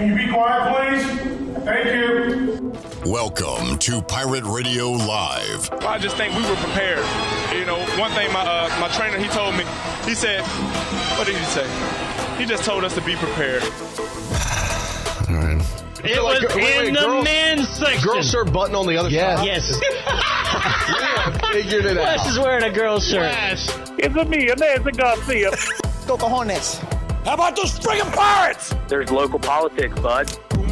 Can you be quiet, please? Thank you. Welcome to Pirate Radio Live. I just think we were prepared. You know, one thing my uh, my trainer he told me, he said, what did he say? He just told us to be prepared. All right. It Like, was wait, wait, in the girls- men's section. Girl shirt button on the other side. Yes. We figured it Wes out. is wearing a girl's shirt. Yes. It's a me, Nancy Garcia. Go Cojones. How about those friggin' pirates? There's local politics, bud. You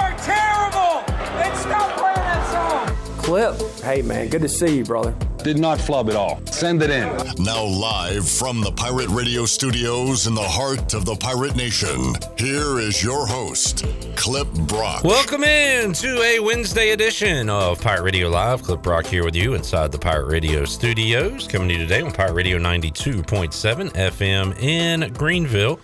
are terrible! And stop playing that song! Clip. Hey, man, good to see you, brother. Did not flub at all. Send it in. Now, live from the Pirate Radio studios in the heart of the Pirate Nation, here is your host, Clip Brock. Welcome in to a Wednesday edition of Pirate Radio Live. Clip Brock here with you inside the Pirate Radio studios. Coming to you today on Pirate Radio 92.7 FM in Greenville.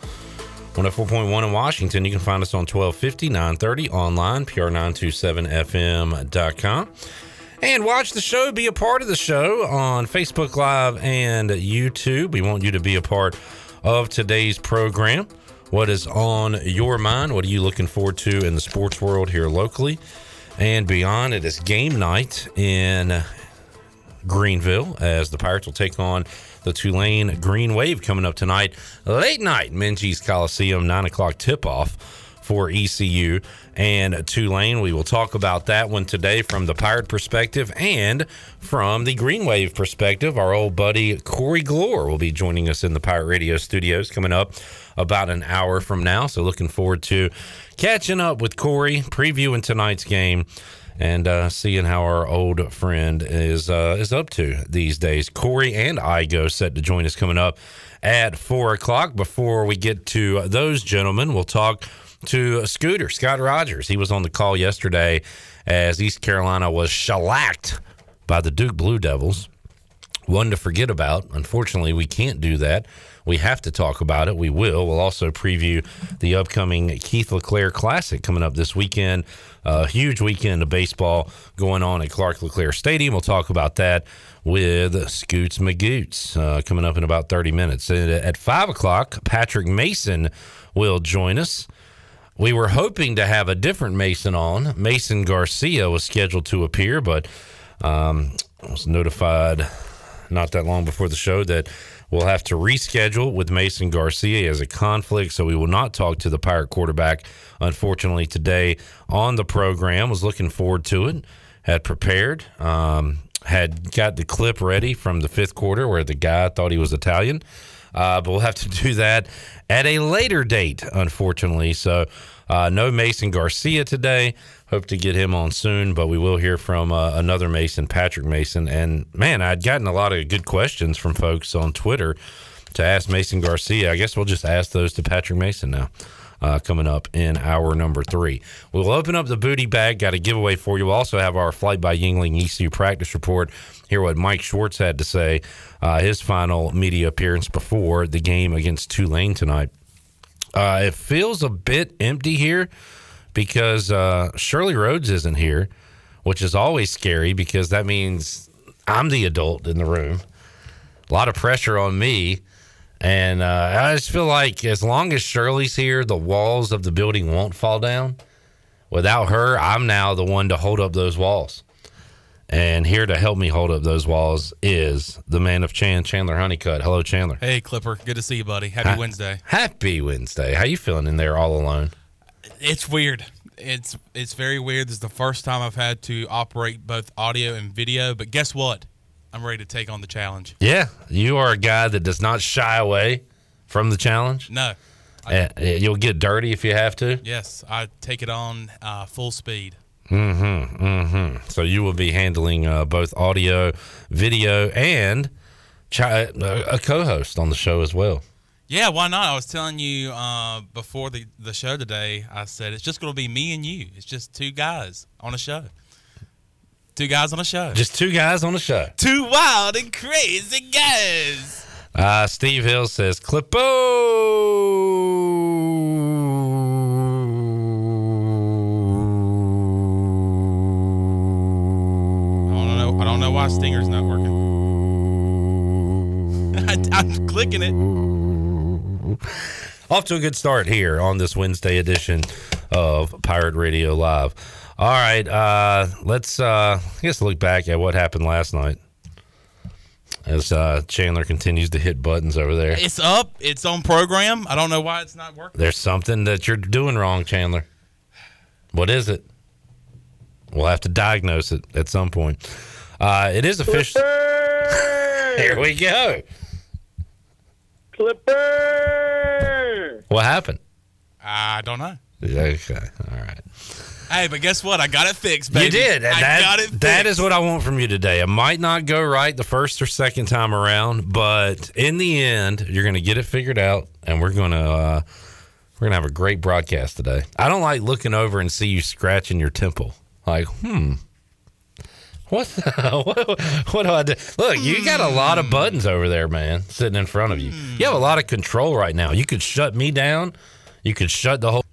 104.1 in Washington. You can find us on 1250, 930 online, pr927fm.com. And watch the show, be a part of the show on Facebook Live and YouTube. We want you to be a part of today's program. What is on your mind? What are you looking forward to in the sports world here locally and beyond? It is game night in Greenville as the Pirates will take on the Tulane Green Wave coming up tonight, late night, Minges Coliseum, 9 o'clock tip off for ECU and Tulane. We will talk about that one today from the Pirate perspective and from the Green Wave perspective. Our old buddy Corey Glore will be joining us in the Pirate Radio studios coming up about an hour from now. So looking forward to catching up with Corey, previewing tonight's game and uh, seeing how our old friend is uh, is up to these days. Corey and I go set to join us coming up at four o'clock. Before we get to those gentlemen, we'll talk to a Scooter Scott Rogers. He was on the call yesterday as East Carolina was shellacked by the Duke Blue Devils. One to forget about. Unfortunately, we can't do that. We have to talk about it. We will. We'll also preview the upcoming Keith LeClaire Classic coming up this weekend. A huge weekend of baseball going on at Clark LeClaire Stadium. We'll talk about that with Scoots Magoots uh, coming up in about 30 minutes. And at 5 o'clock, Patrick Mason will join us. We were hoping to have a different Mason on. Mason Garcia was scheduled to appear, but um, was notified not that long before the show that we'll have to reschedule with Mason Garcia as a conflict. So we will not talk to the Pirate quarterback, unfortunately, today on the program. Was looking forward to it, had prepared, um, had got the clip ready from the fifth quarter where the guy thought he was Italian. Uh, but we'll have to do that at a later date, unfortunately. So, uh, no Mason Garcia today. Hope to get him on soon, but we will hear from uh, another Mason, Patrick Mason. And man, I'd gotten a lot of good questions from folks on Twitter to ask Mason Garcia. I guess we'll just ask those to Patrick Mason now. Uh, coming up in hour number three. We'll open up the booty bag, got a giveaway for you. We'll also have our Flight by Yingling ECU practice report. Hear what Mike Schwartz had to say, uh, his final media appearance before the game against Tulane tonight. Uh, it feels a bit empty here because uh, Shirley Rhodes isn't here, which is always scary because that means I'm the adult in the room. A lot of pressure on me. And uh, I just feel like as long as Shirley's here, the walls of the building won't fall down. Without her, I'm now the one to hold up those walls. And here to help me hold up those walls is the man of Chan, Chandler Honeycutt. Hello, Chandler. Hey, Clipper. Good to see you, buddy. Happy Ha- Wednesday. Happy Wednesday. How you feeling in there all alone? It's weird. It's it's very weird. This is the first time I've had to operate both audio and video. But guess what? I'm ready to take on the challenge. Yeah, you are a guy that does not shy away from the challenge. No. Uh, you'll get dirty if you have to. Yes, I take it on uh, full speed. Mm-hmm. Mm-hmm. So you will be handling uh, both audio, video, and chi- uh, a co-host on the show as well. Yeah, why not? I was telling you uh, before the, the show today, I said it's just going to be me and you. It's just two guys on a show. Two guys on a show. Just two guys on the show. Two wild and crazy guys. Uh, Steve Hill says, Clippo. I don't know. I don't know why Stinger's not working. I, I'm clicking it. off to a good start here on this Wednesday edition of Pirate Radio Live. All right, uh, let's uh, I guess look back at what happened last night as uh, Chandler continues to hit buttons over there. It's up. It's on program. I don't know why it's not working. There's something that you're doing wrong, Chandler. What is it? We'll have to diagnose it at some point. Uh, it is official. Here we go. Clipper. What happened? I don't know. Okay, all right. Hey, but guess what? I got it fixed, baby. You did. I that, got it fixed. That is what I want from you today. It might not go right the first or second time around, but in the end, you're going to get it figured out, and we're going to uh, we're going to have a great broadcast today. I don't like looking over and see you scratching your temple. Like, hmm. What, what what do I do? Look, you got a lot of buttons over there, man, sitting in front of you. You have a lot of control right now. You could shut me down. You could shut the whole.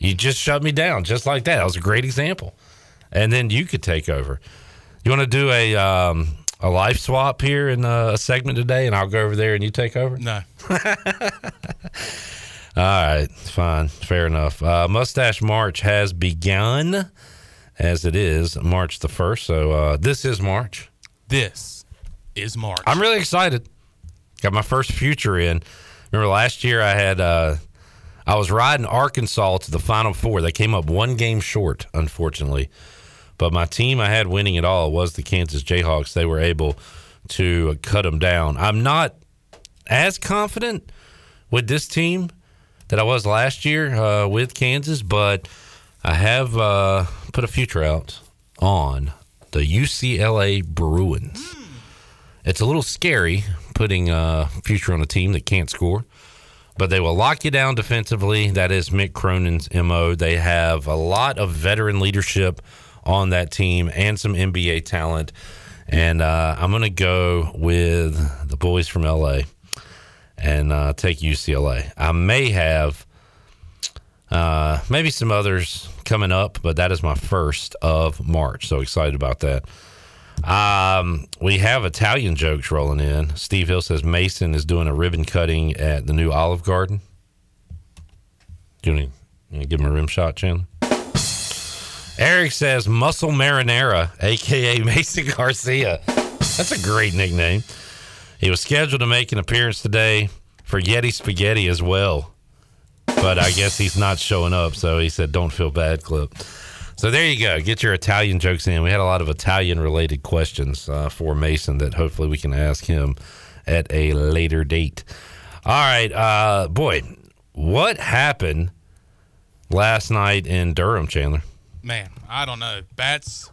You just shut me down just like that. That was a great example. And then you could take over. You want to do a um, a life swap here in a segment today, and I'll go over there and you take over. No. All right, fine, fair enough. Uh, Mustache March has begun, as it is March the first. So uh, this is March. This is March. I'm really excited. Got my first future in. Remember last year I had uh, I was riding Arkansas to the Final Four. They came up one game short, unfortunately. But my team I had winning it all was the Kansas Jayhawks. They were able to cut them down. I'm not as confident with this team that I was last year uh, with Kansas, but I have uh, put a future out on the UCLA Bruins. It's a little scary putting a future on a team that can't score, but they will lock you down defensively. That is Mick Cronin's MO. They have a lot of veteran leadership on that team and some NBA talent. And uh, I'm going to go with the boys from LA and uh, take UCLA. I may have uh, maybe some others coming up, but that is my first of March. So excited about that. Um, we have Italian jokes rolling in. Steve Hill says Mason is doing a ribbon cutting at the new Olive Garden. Do you want to give him a rim shot, Chandler? Eric says Muscle Marinara, aka Mason Garcia. That's a great nickname. He was scheduled to make an appearance today for Yeti Spaghetti as well, but I guess he's not showing up. So he said, "Don't feel bad, clip." So there you go. Get your Italian jokes in. We had a lot of Italian related questions uh, for Mason that hopefully we can ask him at a later date. All right, uh, boy, what happened last night in Durham, Chandler? Man, I don't know. Bats.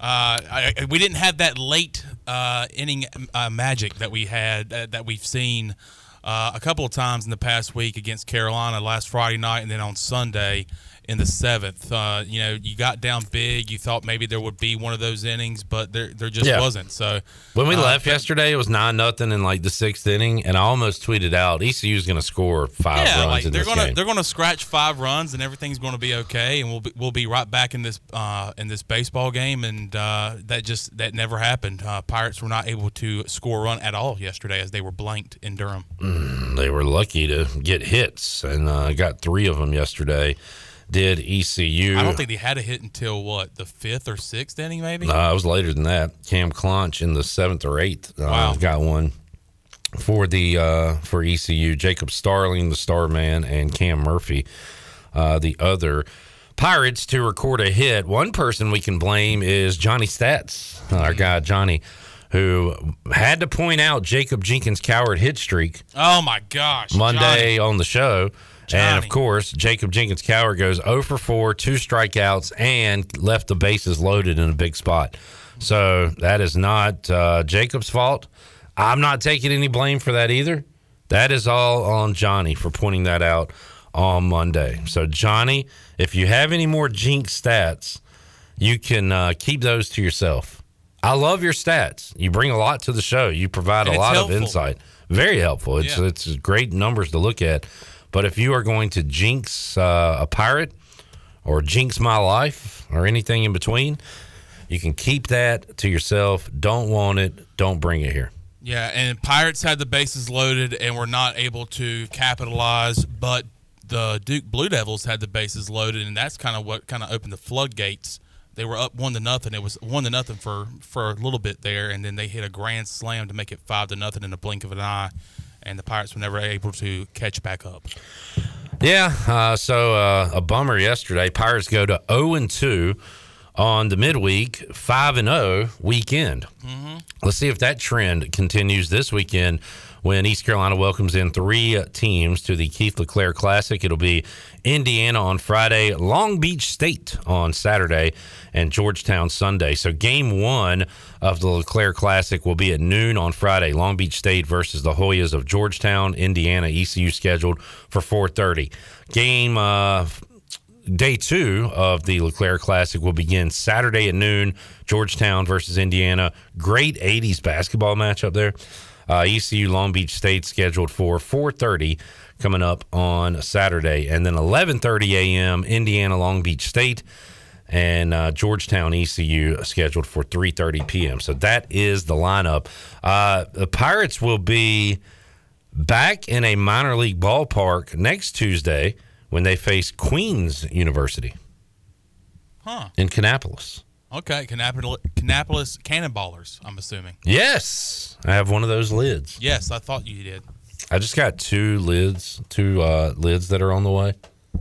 Uh, I, I- we didn't have that late uh, inning uh, magic that we had uh, that we've seen uh, a couple of times in the past week against Carolina last Friday night, and then on Sunday in the seventh. Uh, you know, you got down big. You thought maybe there would be one of those innings, but there there just Yeah. wasn't. So When we uh, left yesterday, it was nine nothing in like the sixth inning, and I almost tweeted out ECU's going to score five yeah, runs like in they're gonna game. they're gonna scratch five runs and everything's gonna be okay, and we'll be, we'll be right back in this uh, in this baseball game, and uh, that just that never happened. Uh, Pirates were not able to score a run at all yesterday as they were blanked in Durham. they were lucky to get hits, and uh, got three of them yesterday. Did ECU? I don't think they had a hit until what the fifth or sixth inning, maybe. Uh, it was later than that. Cam Clonch in the seventh or eighth. Uh, Wow. got one for the uh, for ECU. Jacob Starling, the star man, and Cam Murphy, uh, the other Pirates to record a hit. One person we can blame is Johnny Stats, our guy Johnny, who had to point out Jacob Jenkins-Cowart hit streak oh my gosh, Monday on the show. And of course, Jacob Jenkins-Cowart goes 0 for 4, two strikeouts, and left the bases loaded in a big spot. So that is not uh, Jacob's fault. I'm not taking any blame for that either. That is all on Johnny for pointing that out on Monday. So, Johnny, if you have any more jinx stats, you can uh, keep those to yourself. I love your stats. You bring a lot to the show. You provide And a lot helpful. of insight. Very helpful. It's Yeah. it's great numbers to look at. But if you are going to jinx uh, a pirate or jinx my life or anything in between, you can keep that to yourself. Don't want it. Don't bring it here. Yeah, and Pirates had the bases loaded and were not able to capitalize, but the Duke Blue Devils had the bases loaded, and that's kind of what kind of opened the floodgates. They were up one to nothing. It was one to nothing for for a little bit there, and then they hit a grand slam to make it five to nothing in the blink of an eye, and the Pirates were never able to catch back up. Yeah, uh, so uh, a bummer yesterday. Pirates go to 0 and 2 on the midweek, 5 and 0 weekend. Mm-hmm. Let's see if that trend continues this weekend when East Carolina welcomes in three teams to the Keith LeClaire Classic. It'll be Indiana on Friday, Long Beach State on Saturday, and Georgetown Sunday. So game one of the LeClaire Classic will be at noon on Friday. Long Beach State versus the Hoyas of Georgetown, Indiana. ECU scheduled for 4:30. Game. Uh, Day two of the LeClaire Classic will begin Saturday at noon. Georgetown versus Indiana. Great '80s basketball matchup there. Uh, ECU Long Beach State scheduled for 4:30 coming up on Saturday, and then 11:30 a.m. Indiana Long Beach State and uh, Georgetown ECU scheduled for 3:30 p.m. So that is the lineup. Uh, the Pirates will be back in a minor league ballpark next Tuesday when they face Queens University Huh. in Kannapolis. Okay, Kannapolis, Kannapolis Cannonballers. I'm assuming. Yes, I have one of those lids. Yes, I thought you did. I just got two lids, two uh, lids that are on the way.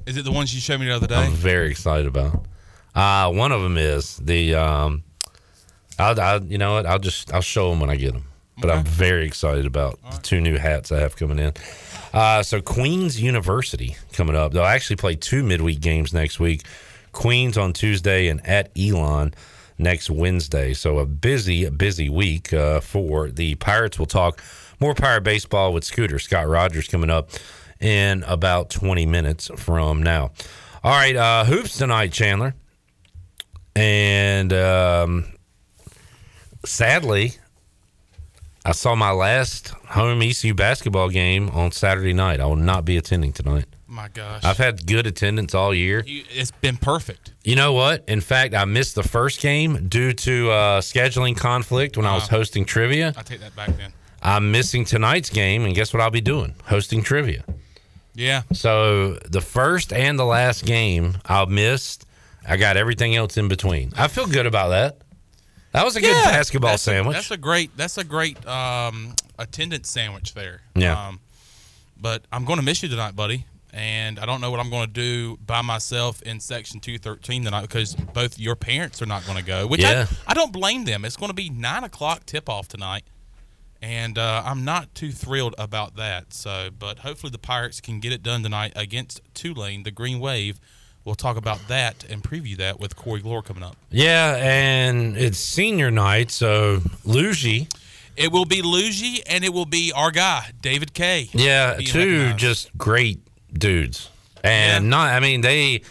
Is it the ones you showed me the other day? I'm very excited about. Uh, one of them is the. Um, I'll, I'll, you know what? I'll just I'll show them when I get them. But I'm very excited about the two new hats I have coming in. Uh, so Queens University coming up. They'll actually play two midweek games next week. Queens on Tuesday and at Elon next Wednesday. So a busy, busy week uh, for the Pirates. We'll talk more Pirate baseball with Scooter Scott Rogers coming up in about 20 minutes from now. All right, uh, hoops tonight, Chandler. And um, sadly, I saw my last home ECU basketball game on Saturday night. I will not be attending tonight. My gosh. I've had good attendance all year. You- It's been perfect. You know what? In fact, I missed the first game due to uh, scheduling conflict when I was hosting trivia. I take that back then. I'm missing tonight's game, and guess what I'll be doing? Hosting trivia. Yeah. So the first and the last game I missed. I got everything else in between. I feel good about that. That was a good Yeah, basketball that's a- sandwich. that's a great. That's a great um, attendance sandwich there. Yeah. Um, but I'm going to miss you tonight, buddy. And I don't know what I'm going to do by myself in section 213 tonight because both your parents are not going to go. Which Yeah. I, I don't blame them. It's going to be nine o'clock tip off tonight, and uh, I'm not too thrilled about that. So, but hopefully the Pirates can get it done tonight against Tulane, the Green Wave. We'll talk about that and preview that with Corey Glore coming up. yeah, and it's senior night, so Luigi. It will be Luigi and it will be our guy, David Kay. Yeah, two recognized. just great dudes, and not. I mean, they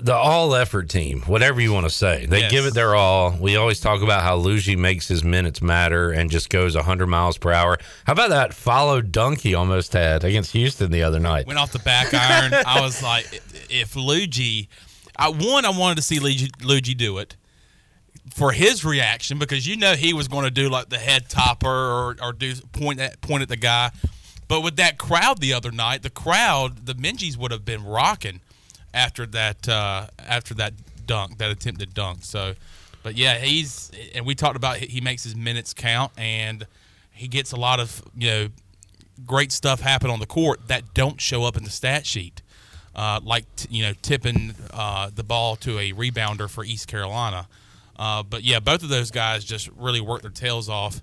the all effort team, whatever you want to say, they Yes. give it their all. We always talk about how Luigi makes his minutes matter and just goes 100 miles per hour. How about that follow dunk he almost had against Houston the other night? Went off the back iron. I was like, if Luigi, I, one, I wanted to see Luigi, Luigi do it for his reaction because you know he was going to do like the head topper or, or do point at point at the guy. But with that crowd the other night, the crowd, the Minges would have been rocking after that uh, after that dunk, that attempted dunk. So, but yeah, he's and we talked about he- he makes his minutes count and he gets a lot of you know great stuff happen on the court that don't show up in the stat sheet. Uh, like t- you know, tipping uh, the ball to a rebounder for East Carolina. Uh, but yeah, both of those guys just really work their tails off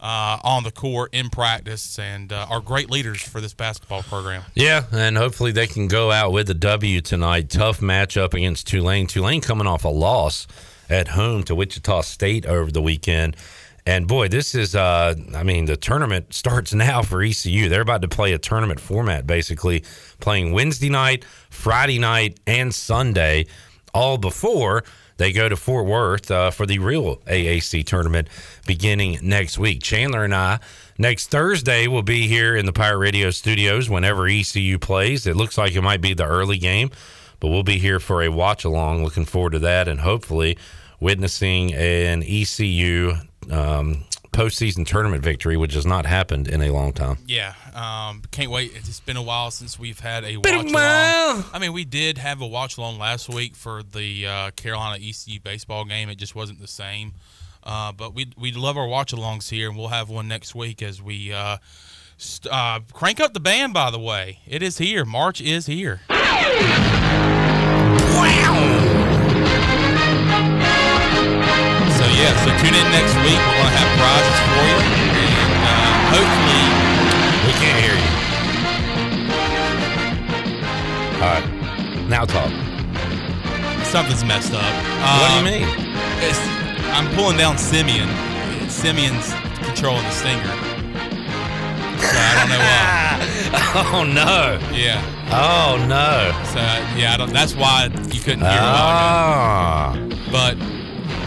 uh, on the court in practice and uh, are great leaders for this basketball program. Yeah, and hopefully they can go out with a W tonight. Tough matchup against Tulane. Tulane coming off a loss at home to Wichita State over the weekend. And boy, this is, uh, I mean, the tournament starts now for ECU. They're about to play a tournament format, basically playing Wednesday night, Friday night, and Sunday, all before they go to Fort Worth uh, for the real AAC tournament beginning next week. Chandler and I next Thursday will be here in the Pirate Radio studios whenever ECU plays. It looks like it might be the early game, but we'll be here for a watch along. Looking forward to that and hopefully witnessing an ECU um, postseason tournament victory, which has not happened in a long time. Yeah, um, can't wait. It's been a while since we've had a Been watch while. along. I mean, we did have a watch along last week for the uh, Carolina ECU baseball game. It just wasn't the same. Uh, but we we love our watch alongs here, and we'll have one next week as we uh, st- uh, crank up the band. By the way, it is here. March is here. So yeah, so tune in next week. We're gonna have prizes for you, and uh, hopefully We can't hear you. All right, now talk. something's messed up. what do Uh, you mean? It's, I'm pulling down Simeon. Simeon's controlling the stinger. So I don't know why. Oh no! Yeah. Oh no! So yeah, I don't, that's why you couldn't hear a while Ah, ago. But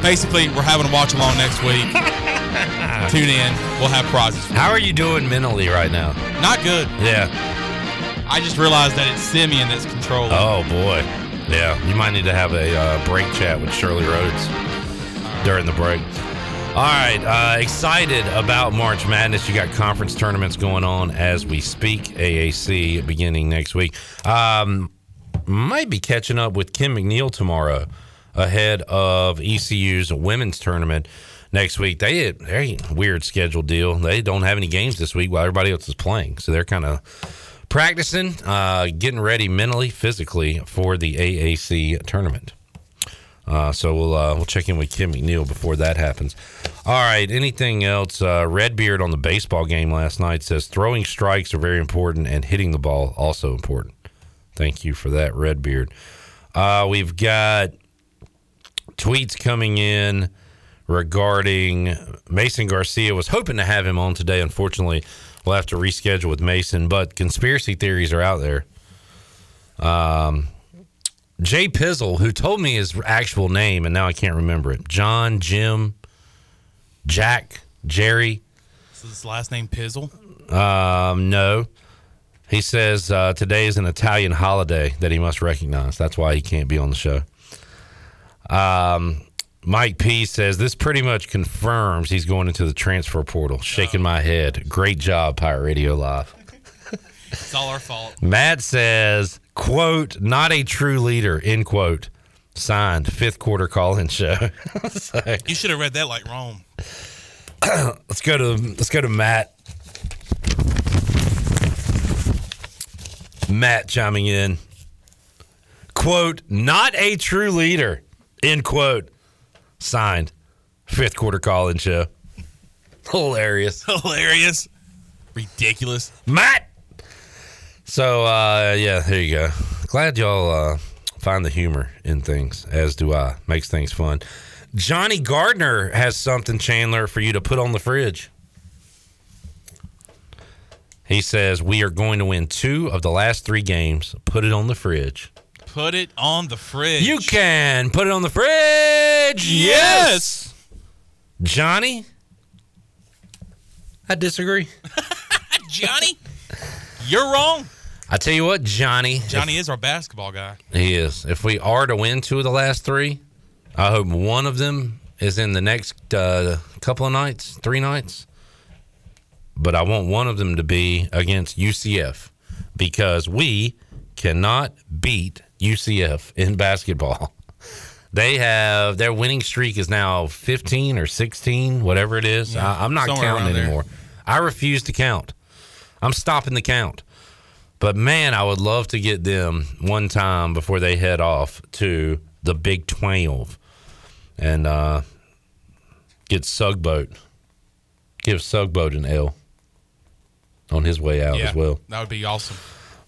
basically, we're having a watch along next week. Tune in. We'll have prizes. For how are you doing mentally right now? Not good. Yeah. I just realized that it's Simeon that's controlling. Oh boy. Yeah, you might need to have a uh, break chat with Shirley Rhodes during the break. All right, uh, excited about March Madness. You got conference tournaments going on as we speak. AAC beginning next week. Um, might be catching up with Kim McNeill tomorrow ahead of ECU's women's tournament next week. They they weird schedule deal. They don't have any games this week while everybody else is playing, so they're kind of practicing, uh, getting ready mentally, physically for the AAC tournament. Uh, so we'll uh, we'll check in with Kim McNeill before that happens. All right. Anything else? Uh, Redbeard on the baseball game last night says throwing strikes are very important and hitting the ball also important. Thank you for that, Redbeard. Uh, we've got tweets coming in regarding Mason Garcia. Was hoping to have him on today. Unfortunately, we'll have to reschedule with Mason. But conspiracy theories are out there. Um, Jay Pizzle, who told me his actual name, and now I can't remember it. John, Jim, Jack, Jerry. Is his last name Pizzle? Um, no. He says uh, today is an Italian holiday that he must recognize. That's why he can't be on the show. Um, Mike P says this pretty much confirms he's going into the transfer portal. Shaking my head. Great job, Pirate Radio Live. It's all our fault. Matt says, quote, not a true leader, end quote. Signed, fifth quarter call in show. So, You should have read that like Rome. let's go to let's go to Matt. Matt chiming in. Quote, not a true leader, end quote. Signed, fifth quarter call in show. Hilarious. Hilarious. Ridiculous. Matt. So uh, yeah, there you go. Glad y'all uh, find the humor in things, as do I. Makes things fun. Johnny Gardner has something, Chandler, for you to put on the fridge. He says we are going to win two of the last three games. Put it on the fridge. Put it on the fridge. You can put it on the fridge. Yes. Johnny. I disagree. Johnny, you're wrong. I tell you what, Johnny. Johnny is our basketball guy. He is. If we are to win two of the last three, I hope one of them is in the next uh, couple of nights, three nights. But I want one of them to be against UCF because we cannot beat UCF in basketball. They have their winning streak is now 15 or 16, whatever it is. Yeah, I, I'm not counting around there. anymore. I refuse to count. I'm stopping the count. But man, I would love to get them one time before they head off to the Big 12 and uh, get Sugboat. Give Sugboat an L on his way out yeah, as well. that would be awesome.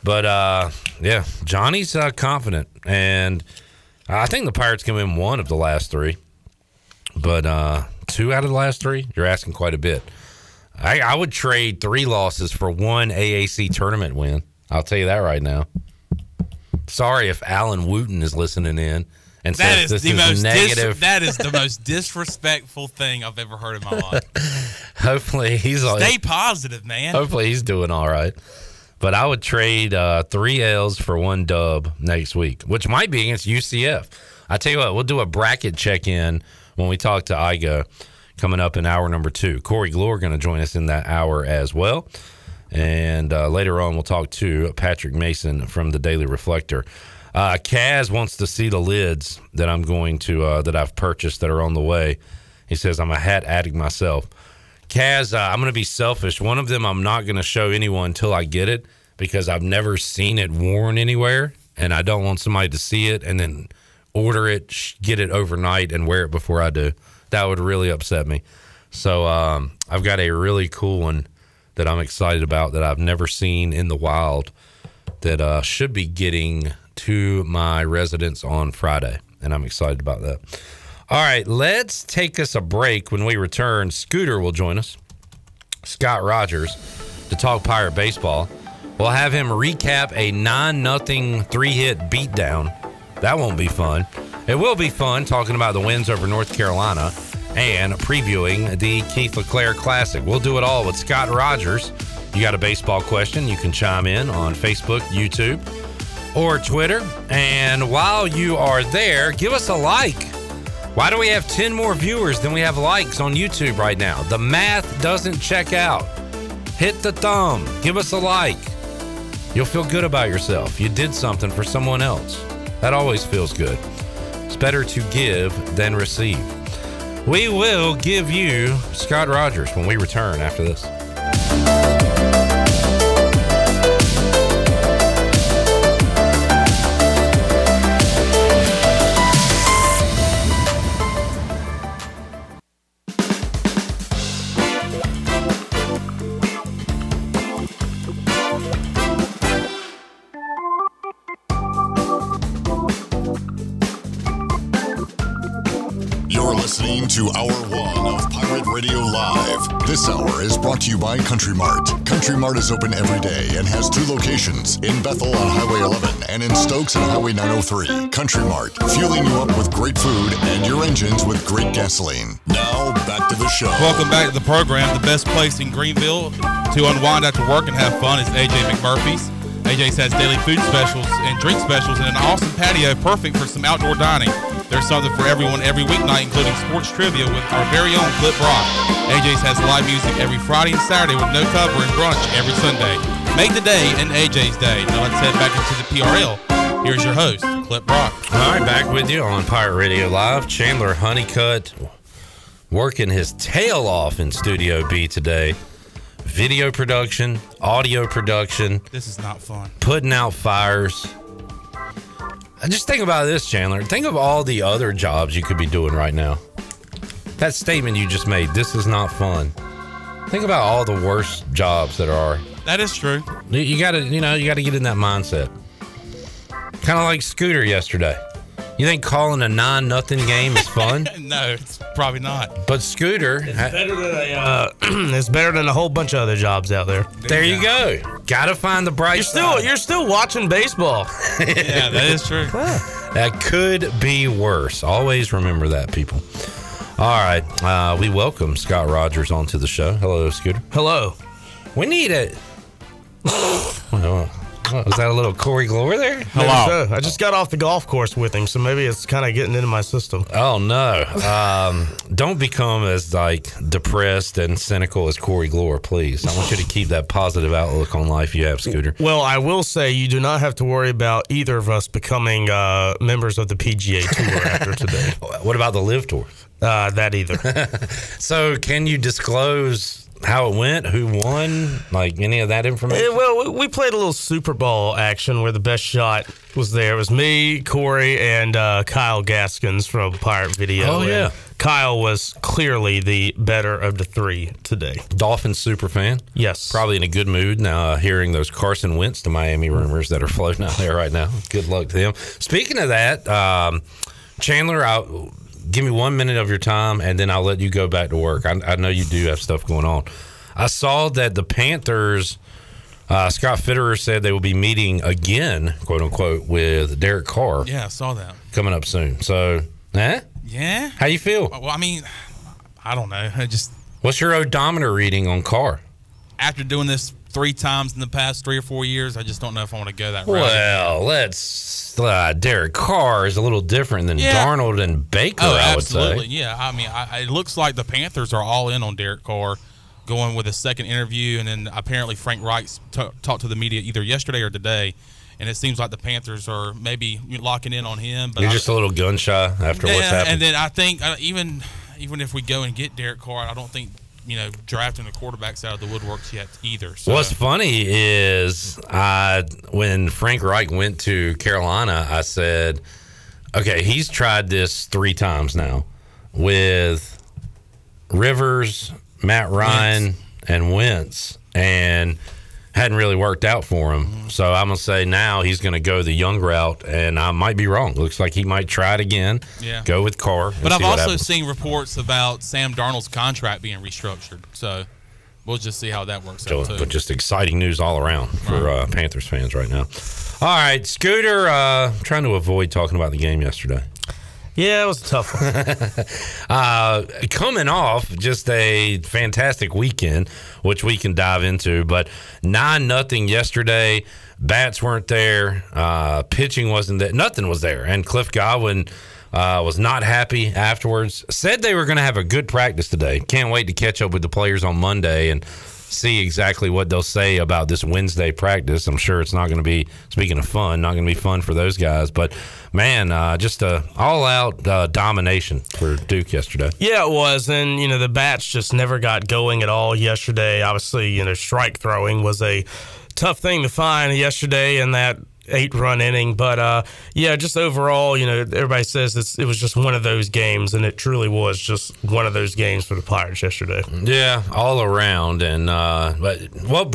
But uh, yeah, Johnny's uh, confident, and I think the Pirates can win one of the last three. But uh, two out of the last three, you're asking quite a bit. I, I would trade three losses for one AAC tournament win. I'll tell you that right now. Sorry if Alan Wooten is listening in and That says is this the is most dis- negative. that is the most disrespectful thing I've ever heard in my life. Hopefully he's all, Stay positive, man. Hopefully he's doing all right. But I would trade uh, three L's for one dub next week, which might be against UCF. I tell you what, we'll do a bracket check in when we talk to Igo coming up in hour number two. Corey Glore going to join us in that hour as well. And uh, later on, we'll talk to Patrick Mason from the Daily Reflector. Uh, Kaz wants to see the lids that I'm going to uh, that I've purchased that are on the way. He says I'm a hat addict myself. Kaz, uh, I'm going to be selfish. One of them I'm not going to show anyone until I get it because I've never seen it worn anywhere, and I don't want somebody to see it and then order it, get it overnight, and wear it before I do. That would really upset me. So um, I've got a really cool one that I'm excited about that I've never seen in the wild that uh, should be getting to my residence on Friday, and I'm excited about that. All right, let's take us a break. When we return, Scooter will join us, Scott Rogers, to talk Pirate baseball. We'll have him recap a 9 nothing three hit beatdown. That won't be fun. It will be fun talking about the wins over North Carolina and previewing the Keith LeClaire Classic. We'll do it all with Scott Rogers. You got a baseball question, you can chime in on Facebook, YouTube, or Twitter. And while you are there, give us a like. Why do we have 10 more viewers than we have likes on YouTube right now? The math doesn't check out. Hit the thumb, give us a like. You'll feel good about yourself. You did something for someone else. That always feels good. It's better to give than receive. We will give you Scott Rogers when we return after this. To Hour One of Pirate Radio Live. This hour is brought to you by Country Mart. Country Mart is open every day and has two locations in Bethel on Highway 11 and in Stokes on Highway 903. Country Mart, fueling you up with great food and your engines with great gasoline. Now, back to the show. Welcome back to the program. The best place in Greenville to unwind after work and have fun is AJ McMurphy's. AJ's has daily food specials and drink specials and an awesome patio perfect for some outdoor dining. There's something for everyone every weeknight, including sports trivia with our very own Clip Rock. AJ's has live music every Friday and Saturday with no cover and brunch every Sunday. Make the day an AJ's day. Now let's head back into the PRL. Here's your host, Clip Rock. All right, back with you on Pirate Radio Live. Chandler Honeycutt working his tail off in Studio B today. Video production, audio production, This is not fun. putting out fires. Just think about this, Chandler. Think of all the other jobs you could be doing right now. That statement you just made, this is not fun. Think about all the worst jobs that are. That is true. You- You got to, you know, you got to get in that mindset. Kind of like Scooter yesterday. You think calling a nine nothing game is fun? no, it's probably not. But Scooter, ha- Better than a, uh, it's better than a whole bunch of other jobs out there. there you go. Got to find the bright You're still side. you're still watching baseball. Yeah, that is true. That could be worse. Always remember that, people. All right, uh, we welcome Scott Rogers onto the show. Hello, Scooter. Hello. We need it. Was that a little Corey Glore there? Maybe so. I just got off the golf course with him, so maybe it's kind of getting into my system. Oh no! Um, don't become as like depressed and cynical as Corey Glore, please. I want you to keep that positive outlook on life you have, Scooter. Well, I will say you do not have to worry about either of us becoming uh, members of the PGA Tour after today. What about the Live Tour? Uh, that either. So, can you disclose how it went? Who won? Like any of that information? Eh, well, we- played a little Super Bowl action where the best shot was there. It was me, Corey, and uh, Kyle Gaskins from Pirate Video. Oh, And yeah. Kyle was clearly the better of the three today. Dolphin super fan. Yes. Probably in a good mood now, uh, hearing those Carson Wentz to Miami rumors that are floating out there right now. Good luck to them. Speaking of that, um, Chandler, I'll, give me one minute of your time, and then I'll let you go back to work. I, I know you do have stuff going on. I saw that the Panthers. Uh, Scott Fitterer said they will be meeting again, quote unquote, with Derek Carr Yeah, I saw that. coming up soon. So, eh? Yeah. How you feel? Well, I mean, I don't know. I just What's your odometer reading on Carr? after doing this three times in the past three or four years. I just don't know if I want to go that route. Well, let's. Uh, Derek Carr is a little different than Yeah. Darnold and Baker. Oh, I would absolutely. say. Yeah. I mean, I, it looks like the Panthers are all in on Derek Carr, going with a second interview, and then apparently Frank Reich t- talked to the media either yesterday or today, and it seems like the Panthers are maybe locking in on him. But You're I- just a little gun shy after what's happened. and then I think uh, even even if we go and get Derek Carr, I don't think you know drafting the quarterbacks out of the woodworks yet either. So. What's funny is I when Frank Reich went to Carolina, I said, "Okay, he's tried this three times now with Rivers, Matt Ryan, and Wentz, and hadn't really worked out for him. So I'm gonna say now he's gonna go the young route, and I might be wrong. Looks like he might try it again. Yeah. go with Carr. But I've also happens. seen reports about Sam Darnold's contract being restructured. So we'll just see how that works So, out too. but just exciting news all around for uh, Panthers fans right now. All right, Scooter, uh, trying to avoid talking about the game yesterday. Yeah, it was a tough one. uh, coming off just a fantastic weekend, which we can dive into, but nine nothing yesterday. Bats weren't there. Uh, pitching wasn't there. Nothing was there, and Cliff Godwin uh, was not happy afterwards. Said they were going to have a good practice today. Can't wait to catch up with the players on Monday and see exactly what they'll say about this Wednesday practice. I'm sure it's not going to be, speaking of fun, not going to be fun for those guys. But man, uh, just a all out uh, domination for Duke yesterday. Yeah, it was, and you know the bats just never got going at all yesterday. Obviously, you know strike throwing was a tough thing to find yesterday in that eight run inning. But uh, yeah, just overall, you know, everybody says it's, it was just one of those games, and it truly was just one of those games for the Pirates yesterday. Yeah, all around. And uh, but well,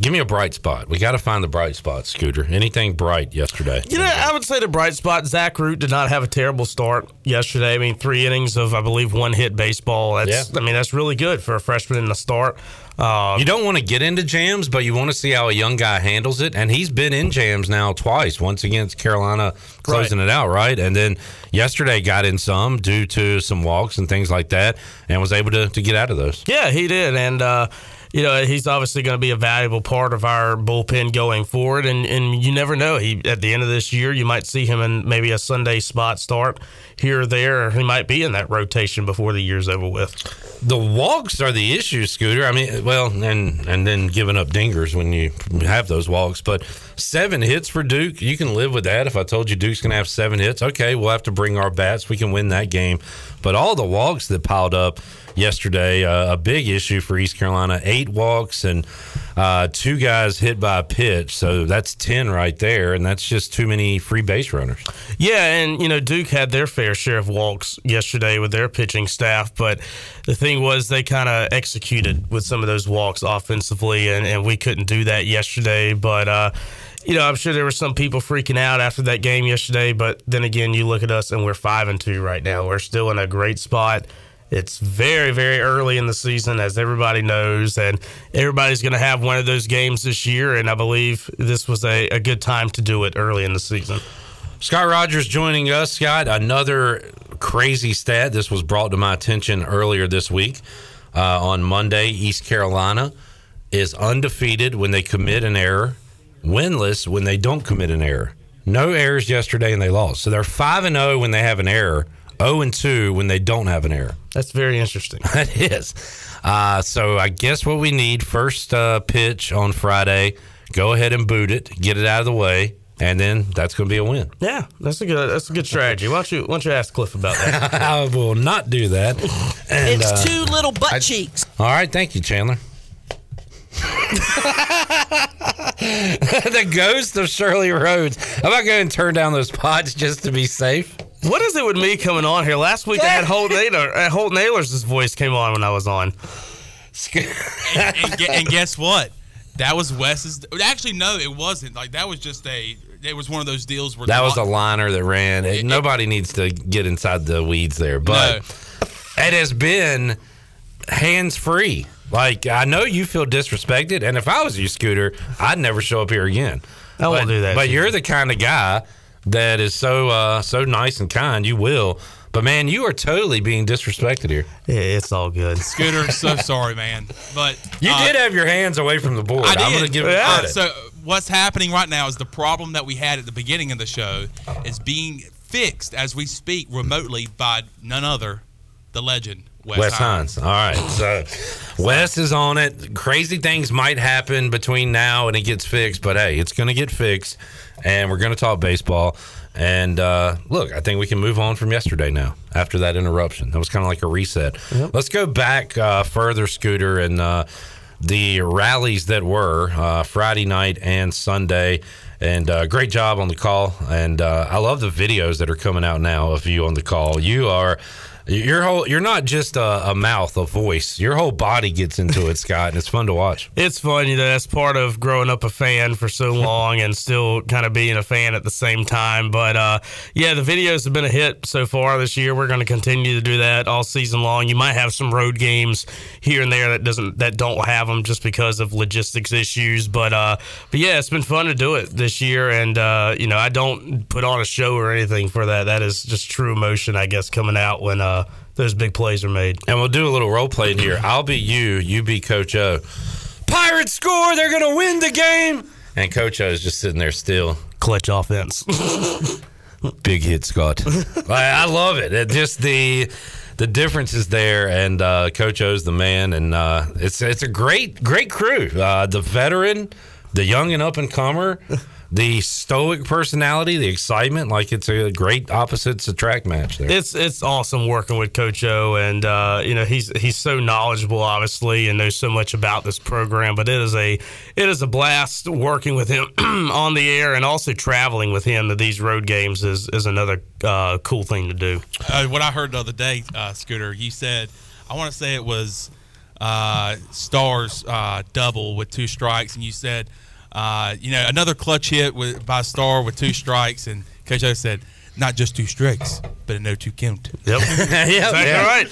give me a bright spot. We got to find the bright spot, Scooter. Anything bright yesterday? You know, I would say the bright spot. Zach Root did not have a terrible start yesterday. I mean, three innings of I believe one hit baseball. That's Yeah. I mean that's really good for a freshman in the start. Um, You don't want to get into jams, but you want to see how a young guy handles it. And he's been in jams now twice. Once against Carolina, closing it out right, and then yesterday got in some due to some walks and things like that, and was able to, to get out of those. Yeah, he did, and uh, you know he's obviously going to be a valuable part of our bullpen going forward. And, and you never know. He at the end of this year, you might see him in maybe a Sunday spot start here or there. He might be in that rotation before the year's over with. The walks are the issue, Scooter. I mean, well, and and then giving up dingers when you have those walks. But seven hits for Duke, you can live with that. If I told you Duke's going to have seven hits, okay, we'll have to bring our bats. We can win that game. But all the walks that piled up yesterday, uh, a big issue for East Carolina. Eight walks and uh, two guys hit by a pitch, so that's ten right there, and that's just too many free base runners. Yeah, and you know Duke had their fair share of walks yesterday with their pitching staff, but the thing was they kind of executed with some of those walks offensively, and, and we couldn't do that yesterday. But uh, you know, I'm sure there were some people freaking out after that game yesterday. But then again, you look at us and we're five and two right now. We're still in a great spot. It's very, very early in the season, as everybody knows, and everybody's going to have one of those games this year. And I believe this was a, a good time to do it early in the season. Scott Rogers joining us. Scott, another crazy stat. This was brought to my attention earlier this week. Uh, on Monday, East Carolina is undefeated when they commit an error, winless when they don't commit an error. No errors yesterday, and they lost. So they're five and zero when they have an error, zero and two when they don't have an error. That's very interesting. That is. Uh, so I guess what we need first uh, pitch on Friday. Go ahead and boot it, get it out of the way, and then that's going to be a win. Yeah, that's a good that's a good strategy. Why don't you why don't you ask Cliff about that? I will not do that. And, it's uh, two little butt I- cheeks. All right, thank you, Chandler. the ghost of Shirley Rhodes. I'm not going to turn down those pods just to be safe. What is it with me coming on here? Last week I had Holt Naylor. Uh, Holt Naylor's voice came on when I was on. and, and, and guess what? That was Wes's. Actually, no, it wasn't. Like that was just a. It was one of those deals where That the was a liner that ran. and Nobody needs to get inside the weeds there, but it has been hands free. Like I know you feel disrespected, and if I was you, Scooter, I'd never show up here again. I won't But- do that But you. you're the kind of guy that is so uh, so nice and kind. You will. But man, you are totally being disrespected here. Yeah, it's all good. Scooter, so sorry, man. But You uh, did have your hands away from the board. I did. am going to give it Uh, credit. so what's happening right now is the problem that we had at the beginning of the show is being fixed as we speak remotely by none other, the legend Wes, Wes Hines. Hines. All right. So Wes is on it. Crazy things might happen between now and it gets fixed, but hey, it's going to get fixed. And we're going to talk baseball. And uh, look, I think we can move on from yesterday now after that interruption. That was kind of like a reset. Let's go back uh, further, Scooter, and uh, the rallies that were uh, Friday night and Sunday. And uh, great job on the call. And uh, I love the videos that are coming out now of you on the call. You are. Your whole, you're not just a, a mouth, a voice. Your whole body gets into it, Scott, and it's fun to watch. It's fun, you know. That's part of growing up a fan for so long and still kind of being a fan at the same time. But uh, yeah, the videos have been a hit so far this year. We're going to continue to do that all season long. You might have some road games here and there that doesn't that don't have them just because of logistics issues. But uh, but yeah, it's been fun to do it this year. And uh, you know, I don't put on a show or anything for that. That is just true emotion, I guess, coming out when uh, those big plays are made. And we'll do a little role play here. I'll be you, you be Coach O. Pirates score, they're going to win the game. And Coach O is just sitting there still. Clutch offense. Big hit, Scott. I, I love it. it. Just the the difference is there, and uh, Coach O's the man, and uh, it's it's a great great crew. Uh, the veteran, the young and up and comer, the stoic personality, the excitement. Like it's a great opposites attract match there. It's it's awesome working with Coach O, and uh, you know he's he's so knowledgeable, obviously, and knows so much about this program. But it is a it is a blast working with him on the air, and also traveling with him to these road games is is another uh, cool thing to do. Uh, what I heard the other day, uh, Scooter, you said, I want to say it was uh, Stars uh, double with two strikes, and you said, uh, you know, another clutch hit with, by Star with two strikes, and Coach O said, not just two strikes, but a no two count. Yep, exactly yeah. right.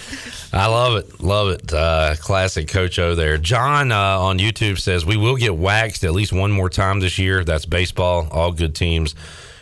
I love it, love it. Uh, classic Coach O there. John uh, on YouTube says we will get waxed at least one more time this year. That's baseball. All good teams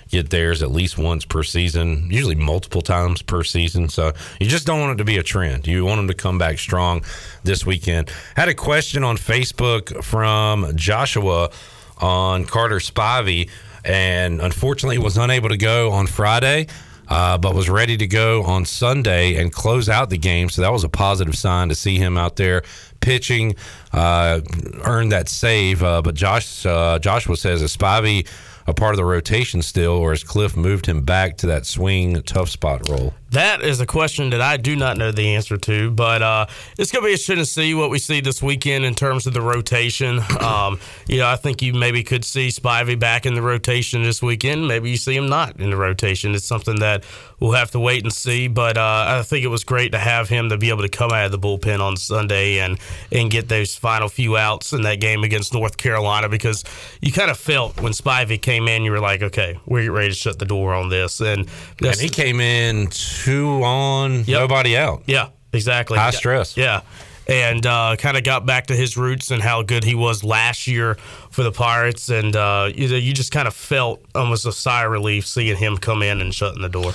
get theirs at least once per season, usually multiple times per season. So you just don't want it to be a trend. You want them to come back strong this weekend. Had a question on Facebook from Joshua on Carter Spivey, and unfortunately was unable to go on Friday. Uh, but was ready to go on Sunday and close out the game. So that was a positive sign to see him out there pitching, uh, earned that save. Uh, but Josh uh, Joshua says, is Spivey a part of the rotation still, or has Cliff moved him back to that swing tough spot role? That is a question that I do not know the answer to, but uh, it's going to be interesting to see what we see this weekend in terms of the rotation. Um, you know, I think you maybe could see Spivey back in the rotation this weekend. Maybe you see him not in the rotation. It's something that we'll have to wait and see. But uh, I think it was great to have him to be able to come out of the bullpen on Sunday and and get those final few outs in that game against North Carolina because you kind of felt when Spivey came in, you were like, okay, we're ready to shut the door on this. And, and he came in two on, yep. nobody out. Yeah, exactly. High stress. Yeah. And uh, kind of got back to his roots and how good he was last year for the Pirates. And uh, you, you just kind of felt almost a sigh of relief seeing him come in and shutting the door.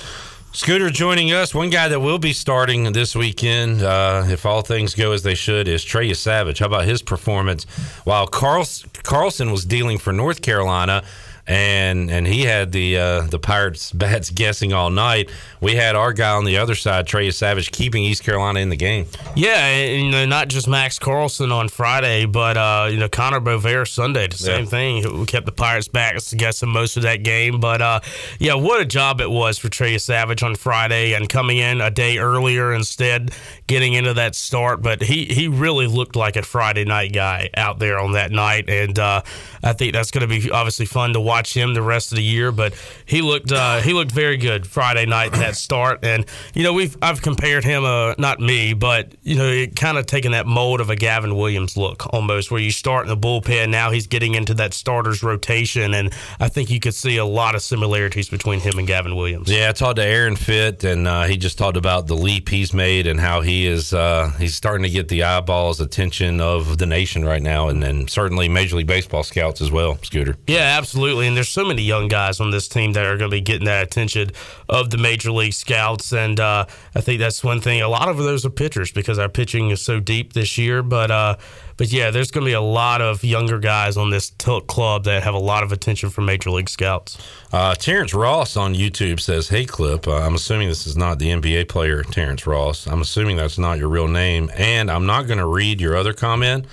Scooter joining us. One guy that will be starting this weekend, uh, if all things go as they should, is Trey Yesavage. How about his performance? While Carls- Carlson was dealing for North Carolina, and and he had the uh, the Pirates bats guessing all night. We had our guy on the other side, Trey Yesavage, keeping East Carolina in the game. Yeah, and, you know, not just Max Carlson on Friday, but uh, you know Connor Bovair Sunday, the same yeah. thing. We kept the Pirates backs guessing most of that game, but uh, yeah, what a job it was for Trey Yesavage on Friday and coming in a day earlier instead, getting into that start. But he he really looked like a Friday night guy out there on that night, and uh, I think that's going to be obviously fun to watch watch him the rest of the year, but he looked uh, he looked very good Friday night in that start. And you know we've I've compared him, uh, not me, but you know kind of taking that mold of a Gavin Williams look almost, where you start in the bullpen. Now he's getting into that starters rotation, and I think you could see a lot of similarities between him and Gavin Williams. Yeah, I talked to Aaron Fitt, and uh, he just talked about the leap he's made and how he is uh, he's starting to get the eyeballs attention of the nation right now, and then certainly Major League Baseball scouts as well. Scooter. Yeah, absolutely absolutely. And there's so many young guys on this team that are going to be getting that attention of the major league scouts. And uh, I think that's one thing. A lot of those are pitchers because our pitching is so deep this year. But uh, but yeah, there's going to be a lot of younger guys on this tilt club that have a lot of attention from major league scouts. Uh, Terrence Ross on YouTube says, "Hey, clip. Uh, I'm assuming this is not the NBA player Terrence Ross. I'm assuming that's not your real name, and I'm not going to read your other comment."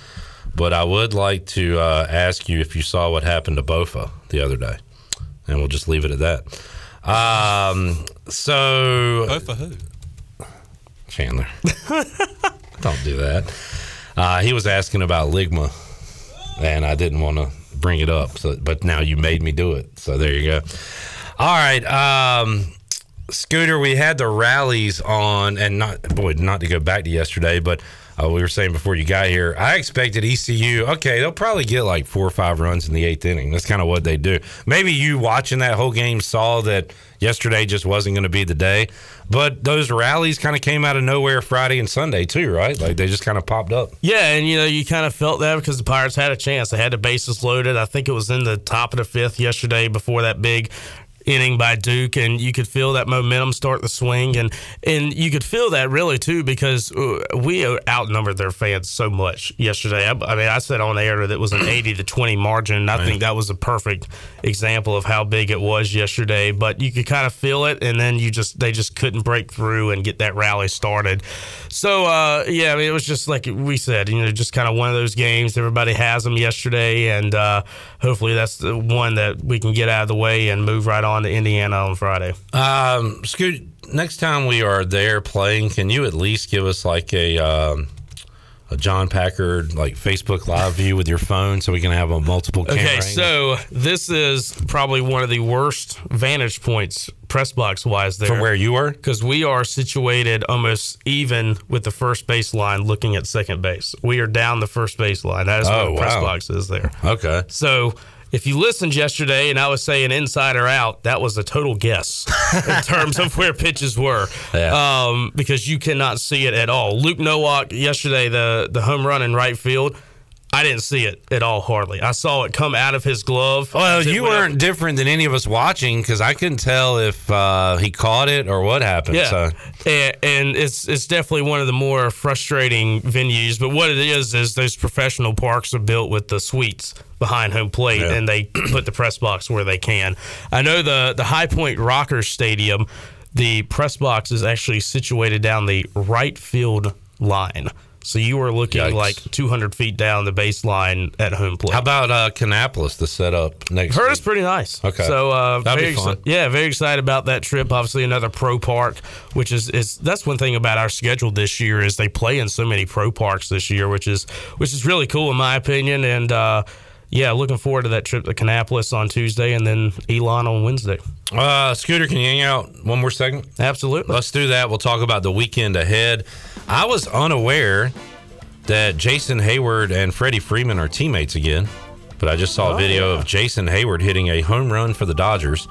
But I would like to uh, ask you if you saw what happened to Bofa the other day, and we'll just leave it at that. Um, so Bofa who? Chandler, don't do that. Uh, he was asking about Ligma, and I didn't want to bring it up. So, but now you made me do it. So there you go. All right, um, Scooter. We had the rallies on, and not boy, not to go back to yesterday, but uh, we were saying before you got here, I expected ECU. Okay, they'll probably get like four or five runs in the eighth inning. That's kind of what they do. Maybe you watching that whole game saw that yesterday just wasn't going to be the day. But those rallies kind of came out of nowhere Friday and Sunday too, right? Like they just kind of popped up. Yeah, and you know you kind of felt that because the Pirates had a chance. They had the bases loaded. I think it was in the top of the fifth yesterday before that big inning by Duke, and you could feel that momentum start to swing, and and you could feel that really too because uh, we outnumbered their fans so much yesterday. I, I mean, I said on air that it was an eighty to twenty margin, and I right. think that was a perfect example of how big it was yesterday. But you could kind of feel it, and then you just they just couldn't break through and get that rally started. So uh, yeah, I mean, it was just like we said, you know, just kind of one of those games. Everybody has them yesterday, and uh, hopefully that's the one that we can get out of the way and move right on to Indiana on Friday. Um, Scoot, next time we are there playing, can you at least give us like a um, a John Packard like Facebook live view with your phone so we can have a multiple camera? Okay, so this is probably one of the worst vantage points press box wise there from where you are because we are situated almost even with the first base line looking at second base. We are down the first base line. That is oh, what the press box is there. Okay, so if you listened yesterday and I was saying inside or out, that was a total guess in terms of where pitches were, yeah. um, because you cannot see it at all. Luke Nowak yesterday, the the home run in right field. I didn't see it at all, hardly. I saw it come out of his glove. Well, you weren't different than any of us watching because I couldn't tell if uh, he caught it or what happened. Yeah, so. and, and, it's it's definitely one of the more frustrating venues. But what it is is those professional parks are built with the suites behind home plate, yeah. and they put the press box where they can. I know the the High Point Rockers Stadium, the press box is actually situated down the right field line. So you were looking Yikes. like 200 feet down the baseline at home plate. How about uh, Kannapolis, the setup next? Heard it's pretty nice. Okay, so uh, that'd be fun. Exci- yeah, very excited about that trip. Obviously, another pro park, which is is that's one thing about our schedule this year is they play in so many pro parks this year, which is which is really cool in my opinion. And uh, yeah, looking forward to that trip to Kannapolis on Tuesday and then Elon on Wednesday. Uh, Scooter, can you hang out one more second? Absolutely. Let's do that. We'll talk about the weekend ahead. I was unaware that Jason Heyward and Freddie Freeman are teammates again, but I just saw a oh, video yeah. of Jason Heyward hitting a home run for the Dodgers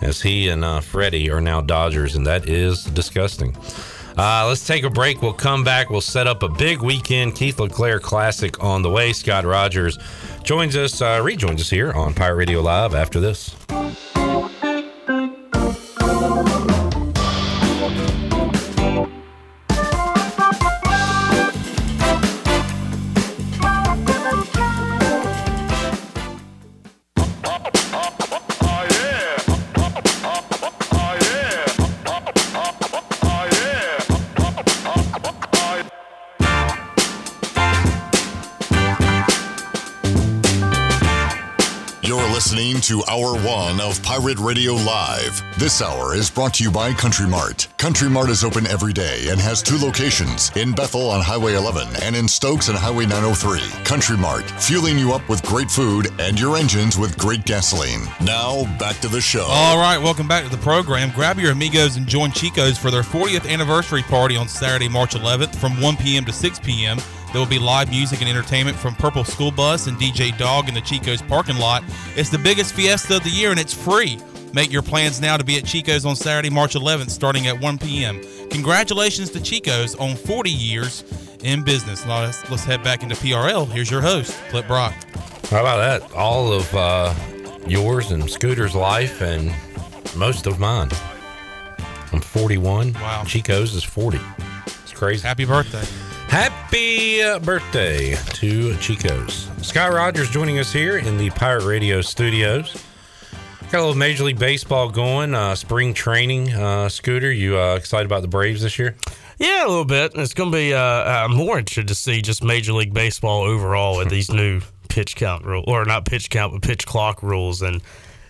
as he and uh, Freddie are now Dodgers, and that is disgusting. Uh, let's take a break. We'll come back. We'll set up a big weekend Keith LeClair Classic on the way. Scott Rogers joins us, uh, rejoins us here on Pirate Radio Live after this. To Hour One of Pirate Radio Live. This hour is brought to you by Country Mart. Country Mart is open every day and has two locations in Bethel on Highway 11 and in Stokes on Highway 903. Country Mart, fueling you up with great food and your engines with great gasoline. Now, back to the show. All right, welcome back to the program. Grab your amigos and join Chico's for their 40th anniversary party on Saturday, March 11th from 1 p.m. to 6 p.m. There will be live music and entertainment from Purple School Bus and DJ Dog in the Chico's parking lot. It's the biggest fiesta of the year and it's free. Make your plans now to be at Chico's on Saturday, March 11th, starting at 1 p.m. Congratulations to Chico's on 40 years in business. Now let's, let's head back into PRL. Here's your host, Clip Brock. How about that? All of uh, yours and Scooter's life and most of mine. I'm 41. Wow. Chico's is 40. It's crazy. Happy birthday. Happy uh, birthday to Chico's. Scott Rogers joining us here in the Pirate Radio studios. Got a little Major League Baseball going, uh, spring training. Uh, Scooter, you uh, excited about the Braves this year? Yeah, a little bit. It's going to be. Uh, I'm more interested to see just Major League Baseball overall with these new pitch count rule, or not pitch count, but pitch clock rules, and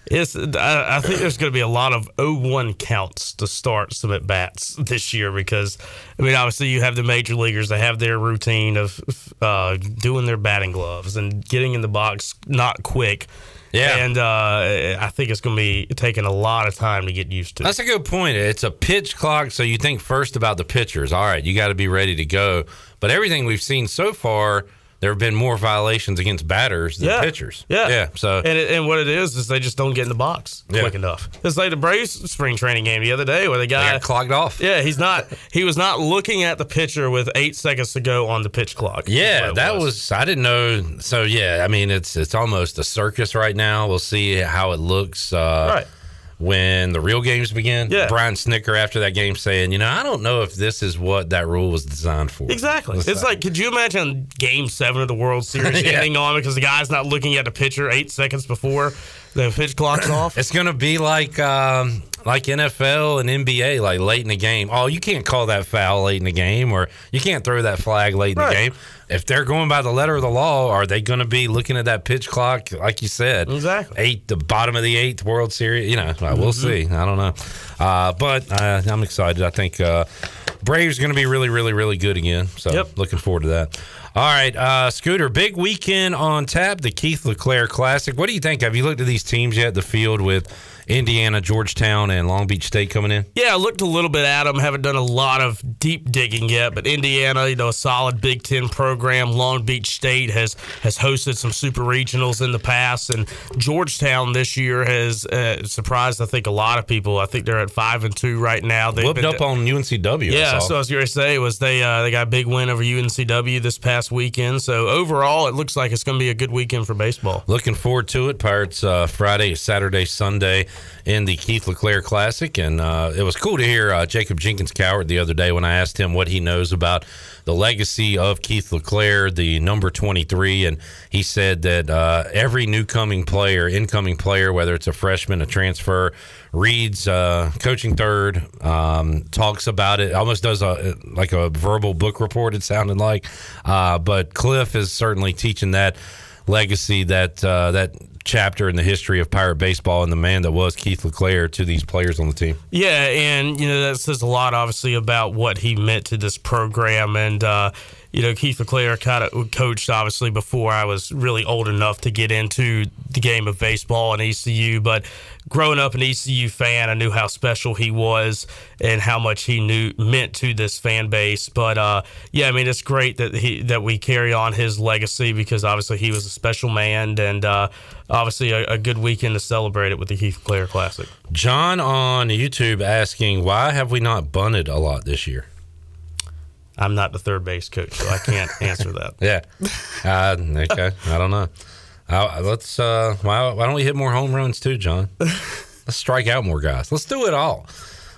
it's. I, I think there's going to be a lot of 0-1 counts to start some at bats this year because, I mean, obviously you have the major leaguers that have their routine of uh, doing their batting gloves and getting in the box not quick. Yeah. And uh, I think it's going to be taking a lot of time to get used to. That's a good point. It's a pitch clock, so you think first about the pitchers. All right, you got to be ready to go. But everything we've seen so far, there have been more violations against batters than yeah. pitchers. Yeah, yeah. So and it, and what it is is they just don't get in the box Yeah. quick enough. It's like the Braves spring training game the other day where the they guy got clogged off. Yeah, he's not. He was not looking at the pitcher with eight seconds to go on the pitch clock. Yeah, that was. I didn't know. So yeah, I mean, it's it's almost a circus right now. We'll see how it looks. Uh, Right. When the real games begin, Yeah. Brian Snitker after that game saying, you know, I don't know if this is what that rule was designed for. exactly. It's like, could you imagine Game Seven of the World Series Yeah. ending on because the guy's not looking at the pitcher eight seconds before the pitch clock's off? It's going to be like um, like NFL and NBA, like late in the game. Oh, you can't call that foul late in the game, or you can't throw that flag late in Right. the game. If they're going by the letter of the law, are they going to be looking at that pitch clock, like you said? Exactly. Eight, the bottom of the eighth World Series. You know, uh, we'll see. I don't know, uh, but uh, I'm excited. I think uh, Braves going to be really, really, really good again. So Yep. looking forward to that. All right, uh, Scooter, big weekend on tap, the Keith LeClair Classic. What do you think? Have you looked at these teams yet? The field with Indiana, Georgetown, and Long Beach State coming in. Yeah, I looked a little bit at them. Haven't done a lot of deep digging yet, but Indiana, you know, a solid Big Ten program. Long Beach State has has hosted some super regionals in the past, and Georgetown this year has uh, surprised. I think a lot of people. I think they're at five and two right now. They've been- up on UNCW. I Yeah, saw. so I was going to say was they uh, they got a big win over UNCW this past weekend. So overall, it looks like it's going to be a good weekend for baseball. Looking forward to it. Pirates uh, Friday, Saturday, Sunday in the Keith LeClair Classic. And uh, it was cool to hear uh, Jacob Jenkins-Cowart the other day when I asked him what he knows about the legacy of Keith LeClair, the number 23. And he said that uh, every new coming player, incoming player, whether it's a freshman, a transfer, reads uh, coaching third, um, talks about it, almost does a like a verbal book report. It sounded like, uh, but Cliff is certainly teaching that legacy, that uh, that chapter in the history of pirate baseball, and the man that was Keith LeClair to these players on the team. Yeah, and you know that says a lot, obviously, about what he meant to this program. And uh, you know, Keith of coached, obviously, before I was really old enough to get into the game of baseball and ECU. But growing up an ECU fan, I knew how special he was and how much he knew meant to this fan base. But uh, yeah, I mean, it's great that he that we carry on his legacy because obviously he was a special man and uh, obviously a, a good weekend to celebrate it with the Keith LeClair Classic. John on YouTube asking, why have we not bunted a lot this year? I'm not the third base coach, so I can't answer that. Yeah. Uh, okay. I don't know. Uh, let's. Uh, why, why don't we hit more home runs too, John? Let's strike out more guys. Let's do it all.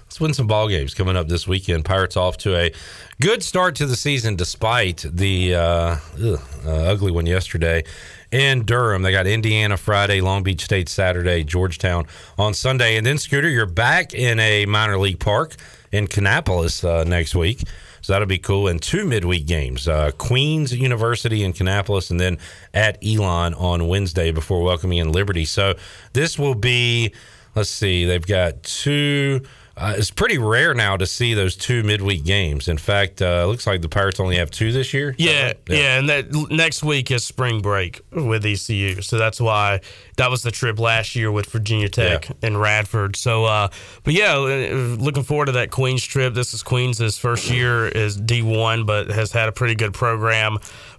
Let's win some ball games coming up this weekend. Pirates off to a good start to the season, despite the uh, ugh, uh, ugly one yesterday in Durham. They got Indiana Friday, Long Beach State Saturday, Georgetown on Sunday, and then Scooter, you're back in a minor league park in Kannapolis uh, next week. So that'll be cool. And two midweek games uh, Queens University in Kannapolis, and then at Elon on Wednesday before welcoming in Liberty. So this will be, let's see, they've got two. Uh, it's pretty rare now to see those two midweek games. In fact, uh, it looks like the Pirates only have two this year. Yeah, right? yeah, and that next week is spring break with ECU, so that's why that was the trip last year with Virginia Tech Yeah. and Radford. So, uh, but yeah, uh, looking forward to that Queens trip. This is Queens' first year as D one, but has had a pretty good program.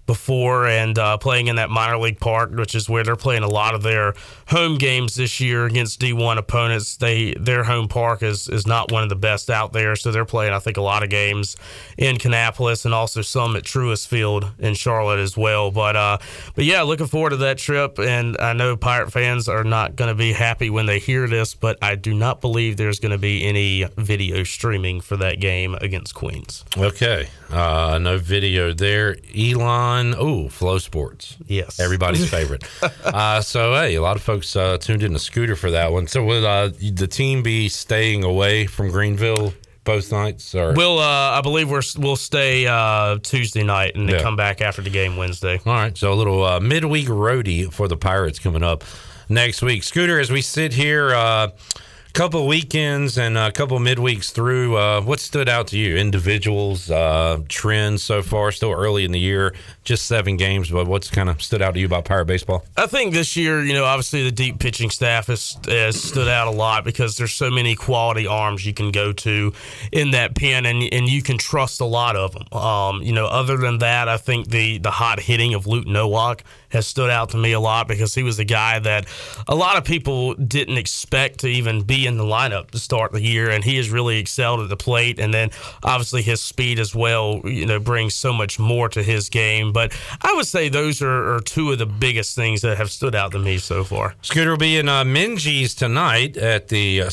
Before and uh, playing in that minor league park, which is where they're playing a lot of their home games this year against D1 opponents. They their home park is is not one of the best out there, so they're playing I think a lot of games in Kannapolis and also some at Truist Field in Charlotte as well. But uh, but yeah, looking forward to that trip, and I know Pirate fans are not going to be happy when they hear this, but I do not believe there's going to be any video streaming for that game against Queens. Okay. Uh, no video there. Elon, oh, Flow Sports. Yes. Everybody's favorite. uh, so, hey, a lot of folks uh, tuned in to Scooter for that one. So, will uh, the team be staying away from Greenville both nights? Or? We'll, uh, I believe we're, we'll stay uh, Tuesday night and then Yeah. come back after the game Wednesday. All right. So, a little uh, midweek roadie for the Pirates coming up next week. Scooter, as we sit here, uh, couple weekends and a couple midweeks through, uh, what stood out to you? Individuals, uh, trends so far, still early in the year, just seven games, but what's kind of stood out to you about Pirate baseball? I think this year, you know, obviously the deep pitching staff has, has stood out a lot because there's so many quality arms you can go to in that pen, and and you can trust a lot of them. Um, you know, other than that, I think the the hot hitting of Luke Nowak has stood out to me a lot because he was the guy that a lot of people didn't expect to even be in the lineup to start the year, and he has really excelled at the plate. And then obviously his speed as well, you know, brings so much more to his game. But I would say those are, are two of the biggest things that have stood out to me so far. Scooter will be in uh, Minges tonight at the uh,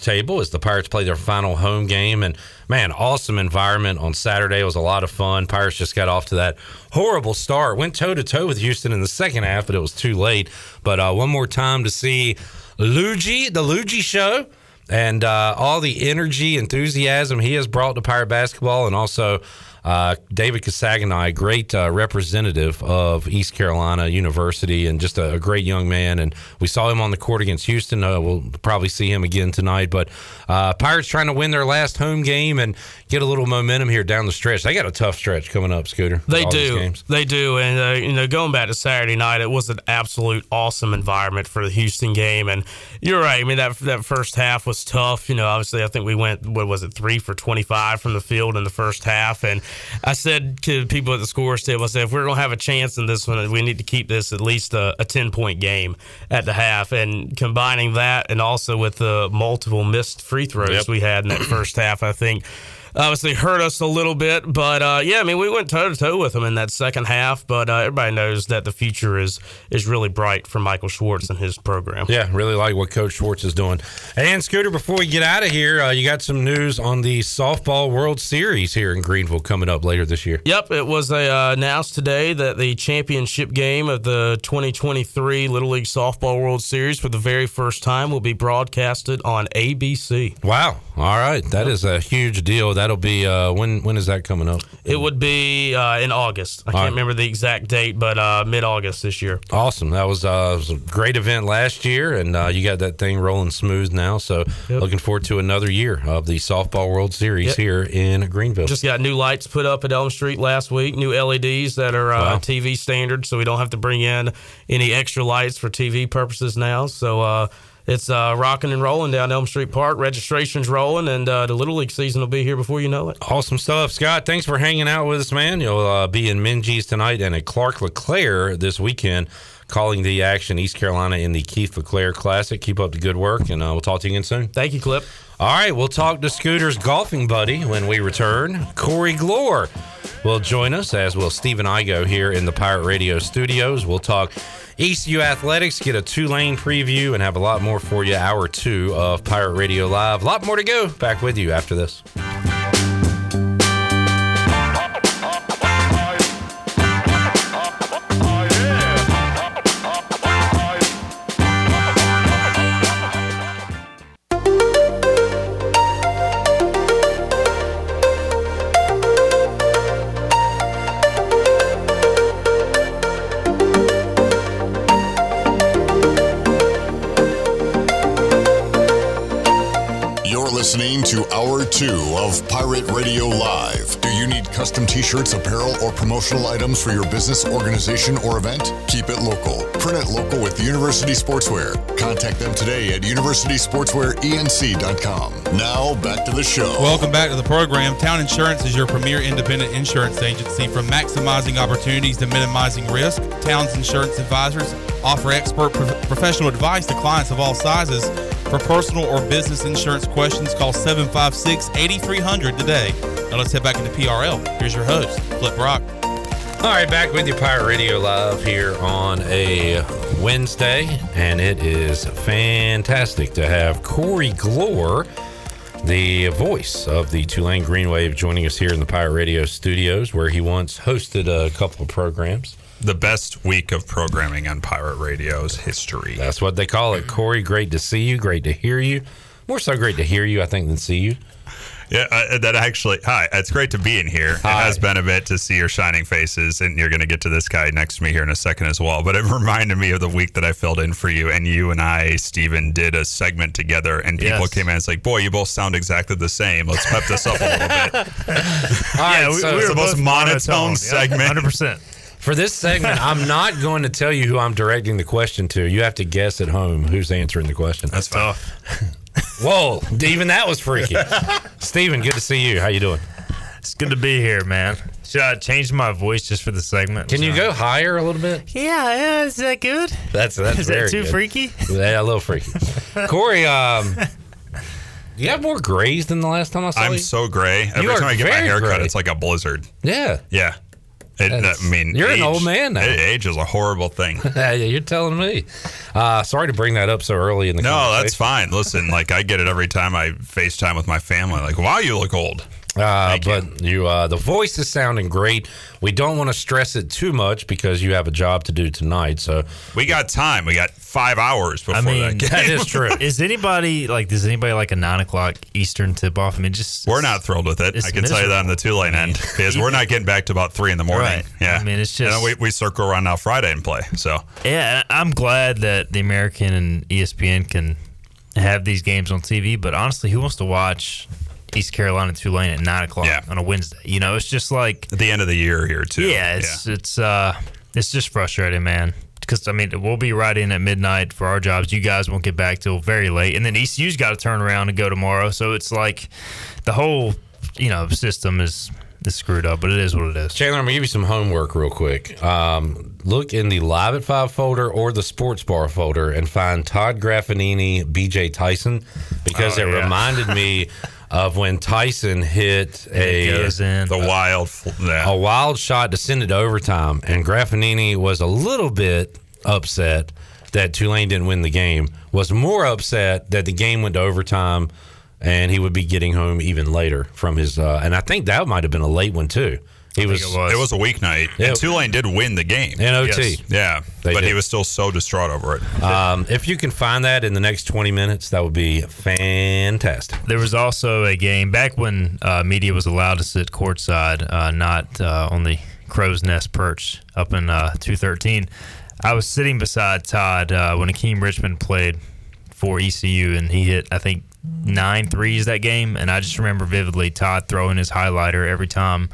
table as the Pirates play their final home game. And man, awesome environment on Saturday. It was a lot of fun. Pirates just got off to that horrible start. Went toe to toe with Houston in the second half, but it was too late. But uh, one more time to see Luigi, the Luigi show. And uh, all the energy, enthusiasm he has brought to Pirate basketball, and also uh, David Casaganai, great uh, representative of East Carolina University, and just a, a great young man. And we saw him on the court against Houston. Uh, we'll probably see him again tonight. But uh, Pirates trying to win their last home game and get a little momentum here down the stretch. They got a tough stretch coming up, Scooter. They do. They do. And, uh, you know, going back to Saturday night, it was an absolute awesome environment for the Houston game. And you're right. I mean, that, that first half was tough. You know, obviously, I think we went, what was it, three for 25 from the field in the first half. And I said to people at the scores table, I said, if we're going to have a chance in this one, we need to keep this at least a, a 10 point game at the half. And combining that and also with the multiple missed free throws Yep. we had in that first half, I think obviously hurt us a little bit. But uh, yeah, I mean, we went toe to toe with them in that second half. But uh, everybody knows that the future is is really bright for Michael Schwartz and his program. Yeah, really like what Coach Schwartz is doing. And Scooter, before we get out of here, uh, you got some news on the softball World Series here in Greenville coming up later this year. Yep, it was uh, announced today that the championship game of the 2023 Little League Softball World Series for the very first time will be broadcasted on ABC. Wow! All right, that is a huge deal. That'll be uh, when when is that coming up? It would be uh, in August. I can't right. remember the exact date, but uh, mid August this year. Awesome. That was, uh, was a great event last year, and uh, you got that thing rolling smooth now. So, looking forward to another year of the Softball World Series Yep. here in Greenville. Just got new lights put up at Elm Street last week, new LEDs that are uh, Wow. TV standard, so we don't have to bring in any extra lights for TV purposes now. So uh, it's uh, rocking and rolling down Elm Street Park. Registration's rolling, and uh, the Little League season will be here before you know it. Awesome stuff, Scott. Thanks for hanging out with us, man. You'll uh, be in Minges tonight and at Clark LeClair this weekend, calling the action East Carolina in the Keith LeClair Classic. Keep up the good work, and uh, we'll talk to you again soon. Thank you, Clip. All right, we'll talk to Scooter's golfing buddy when we return. Corey Glore will join us, as will Stephen Igo here in the Pirate Radio studios. We'll talk ECU athletics, get a Tulane preview, and have a lot more for you. Hour two of Pirate Radio Live. A lot more to go. Back with you after this. Listening to Hour 2 of Pirate Radio Live. Do you need custom t shirts, apparel, or promotional items for your business, organization, or event? Keep it local. Print it local with University Sportswear. Contact them today at universitysportswearenc.com. Now, back to the show. Welcome back to the program. Town Insurance is your premier independent insurance agency. From maximizing opportunities to minimizing risk, Town's Insurance Advisors offer expert pro- professional advice to clients of all sizes. For personal or business insurance questions, call 756 8300 today. Now let's head back into PRL. Here's your host, Clip Brock. All right, back with you, Pirate Radio Live here on a Wednesday, and it is fantastic to have Corey Glore, the voice of the Tulane Green Wave, joining us here in the Pirate Radio studios, where he once hosted a couple of programs. The best week of programming on Pirate Radio's history. That's what they call it. Corey, great to see you, great to hear you. More so great to hear you, I think, than see you. Yeah, uh, that actually. Hi, it's great to be in here. Hi. It has been a bit to see your shining faces, and you're going to get to this guy next to me here in a second as well. But it reminded me of the week that I filled in for you, and you and I, Steven, did a segment together, and people Yes. came in. and It's like, boy, you both sound exactly the same. Let's pep this up a little bit. yeah, we- we were the most monotone segment. Hundred percent. For this segment, I'm not going to tell you who I'm directing the question to. You have to guess at home who's answering the question. That's tough. Whoa, even that was freaky. Steven, good to see you. How you doing? It's good to be here, man. Should I change my voice just for the segment? Can you go higher a little bit? Yeah, yeah. Is that good? That's that's Is very that too good. freaky? Yeah, a little freaky. Corey, um, you have more grays than the last time I saw you. I'm so gray. Every are time I get my very hair cut, it's like a blizzard. yeah, Yeah. It, I mean, you're an old man now. Age is a horrible thing. yeah, you're telling me. Uh, sorry to bring that up so early in the No, that's fine. Listen, like I get it every time I FaceTime with my family. Like, wow, you look old. Uh, but you, uh, the voice is sounding great. We don't want to stress it too much because you have a job to do tonight. So We got time. We got five hours before I mean, that game. that is true. Is anybody like? Does anybody like a nine o'clock Eastern tip off? I mean, just We're not thrilled with it. I can tell you that on the Tulane end because we're not getting back to about three in the morning. Right. Yeah, I mean, it's And just- then we, we circle around now Friday and play. So Yeah, I'm glad that the American and ESPN can have these games on TV. But honestly, who wants to watch East Carolina Tulane at nine o'clock Yeah. on a Wednesday? You know, it's just like at the end of the year here too. yeah, it's it's uh it's just frustrating, man. Because I mean, we'll be right in at midnight for our jobs. You guys won't get back till very late, and then ECU's got to turn around and go tomorrow. So it's like the whole you know system is is screwed up. But it is what it is. Chandler, I'm gonna give you some homework real quick. Um, look in the Live at Five folder or the Sports Bar folder and find Todd Graffagnini, BJ Tyson, because Oh, it yeah. reminded me of when Tyson hit a the wild. Yeah. a wild shot to send it to overtime, and Graffagnini was a little bit upset that Tulane didn't win the game. Was more upset that the game went to overtime, and he would be getting home even later from his. Uh, and I think that might have been a late one too. He was, It was a weeknight, Yeah. and Tulane did win the game in OT. Yes. Yeah, They but did. he was still so distraught over it. Um, if you can find that in the next 20 minutes, that would be fantastic. There was also a game back when uh, media was allowed to sit courtside, uh, not uh, on the crow's nest perch up in uh, 213. I was sitting beside Todd uh, when Akeem Richmond played for ECU, and he hit, I think, nine threes that game. And I just remember vividly Todd throwing his highlighter every time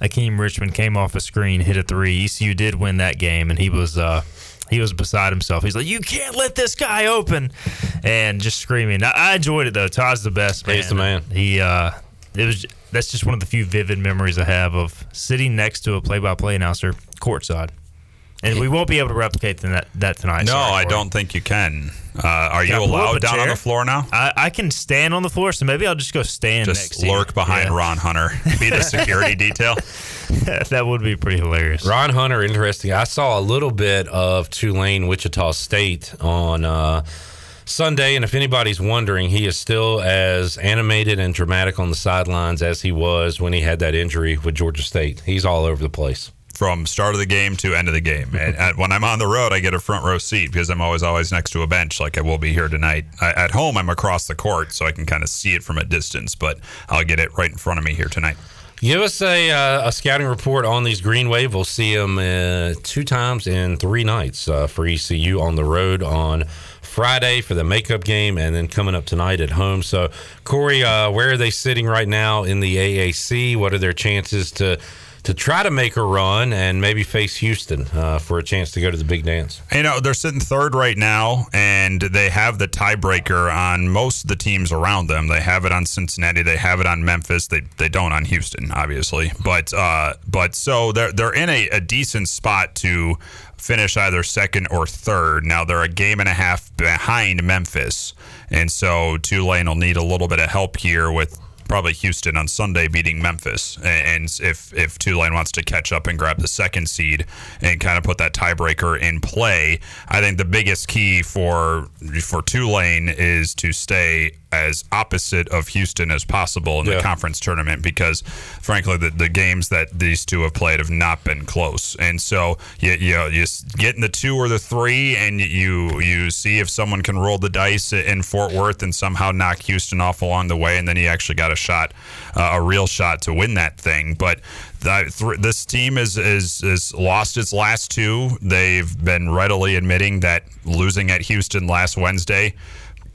Akeem Richmond came off a screen, hit a three. ECU did win that game, and he was. Uh, he was beside himself. He's like, "You can't let this guy open," and just screaming. I, I enjoyed it though. Todd's the best man. He's the man. He uh, it was. That's just one of the few vivid memories I have of sitting next to a play-by-play announcer courtside, and we won't be able to replicate that that tonight. No, Sorry, I Corey. don't think you can. Uh, are you Can I pull up allowed a down on the floor now? I, I can stand on the floor, so maybe I'll just go stand Just to you. lurk behind Yeah. Ron Hunter, be the security detail. that would be pretty hilarious. Ron Hunter, interesting. I saw a little bit of Tulane, Wichita State on uh, Sunday, and if anybody's wondering, he is still as animated and dramatic on the sidelines as he was when he had that injury with Georgia State. He's all over the place. From start of the game to end of the game. And when I'm on the road, I get a front row seat because I'm always always next to a bench, like I will be here tonight. I, at home, I'm across the court, so I can kind of see it from a distance, but I'll get it right in front of me here tonight. Give us a, uh, a scouting report on these Green Wave. We'll see them uh, two times in three nights uh, for ECU on the road on Friday for the makeup game, and then coming up tonight at home. So, Corey, uh, where are they sitting right now in the AAC? What are their chances to to try to make a run and maybe face Houston uh, for a chance to go to the big dance? You know, they're sitting third right now, and they have the tiebreaker on most of the teams around them. They have it on Cincinnati, they have it on Memphis. They they don't on Houston, obviously, but uh, but so they're they're in a, a decent spot to finish either second or third. Now they're a game and a half behind Memphis, and so Tulane will need a little bit of help here with probably Houston on Sunday beating Memphis. And if if Tulane wants to catch up and grab the second seed and kind of put that tiebreaker in play, I think the biggest key for for Tulane is to stay as opposite of Houston as possible in Yeah. the conference tournament because frankly the, the games that these two have played have not been close. And so you, you, know, you get in the two or the three and you you see if someone can roll the dice in Fort Worth and somehow knock Houston off along the way and then he actually got a shot uh, a real shot to win that thing. But this team is, is is lost its last two. They've been readily admitting that losing at Houston last Wednesday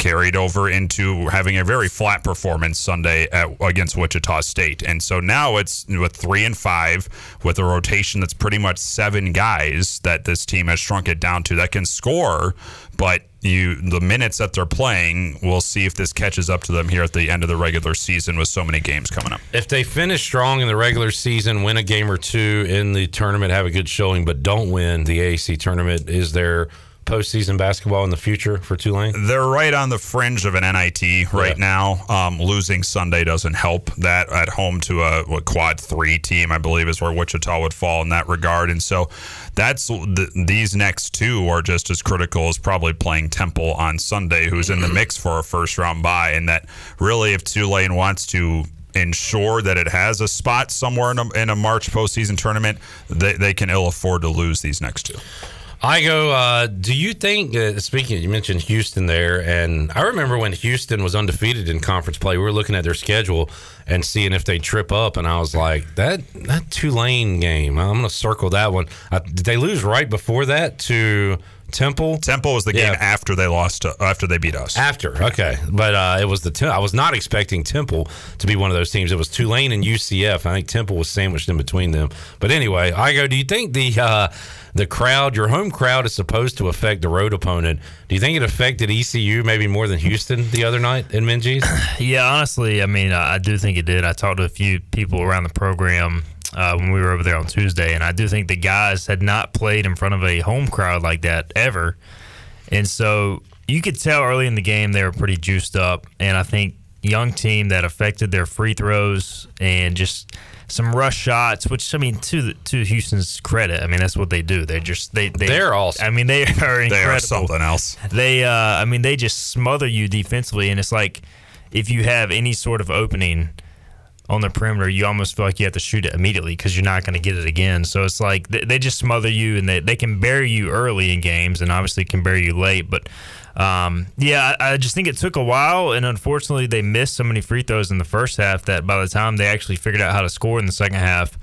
carried over into having a very flat performance Sunday at, against Wichita State. And so now it's with three and five, with a rotation that's pretty much seven guys that this team has shrunk it down to that can score, but you the minutes that they're playing, we'll see if this catches up to them here at the end of the regular season with so many games coming up. If they finish strong in the regular season, win a game or two in the tournament, have a good showing, but don't win the AAC tournament, is there postseason basketball in the future for Tulane? They're right on the fringe of an NIT right now. Um, losing Sunday doesn't help that at home to a, what, quad three team, I believe, is where Wichita would fall in that regard. And so that's the, these next two are just as critical as probably playing Temple on Sunday, who's in the mix for a first round bye. And that really, if Tulane wants to ensure that it has a spot somewhere in a, in a March postseason tournament, they, they can ill afford to lose these next two. I go. Uh, do you think? Uh, speaking, you mentioned Houston there, and I remember when Houston was undefeated in conference play. We were looking at their schedule and seeing if they trip up, and I was like, that that Tulane game. I'm going to circle that one. Uh, did they lose right before that to Temple? Temple was the game Yeah. after they lost to, after they beat us. After, okay, but uh, it was the Tem- I was not expecting Temple to be one of those teams. It was Tulane and UCF. I think Temple was sandwiched in between them. But anyway, I go. Do you think the uh, the crowd, your home crowd, is supposed to affect the road opponent? Do you think it affected ECU maybe more than Houston the other night in Minges? Yeah, honestly, I mean, I I do think it did. I talked to a few people around the program uh, when we were over there on Tuesday, and I do think the guys had not played in front of a home crowd like that ever. And so you could tell early in the game they were pretty juiced up. And I think young team that affected their free throws and just some rush shots, which I mean, to the, to Houston's credit, I mean that's what they do. They're just they, they They're awesome. I mean they are incredible. They are something else. They, uh, I mean, they just smother you defensively, and it's like if you have any sort of opening on the perimeter, you almost feel like you have to shoot it immediately because you're not going to get it again. So it's like they, they just smother you, and they, they can bury you early in games, and obviously can bury you late. But um, yeah, I, I just think it took a while, and unfortunately, they missed so many free throws in the first half that by the time they actually figured out how to score in the second half.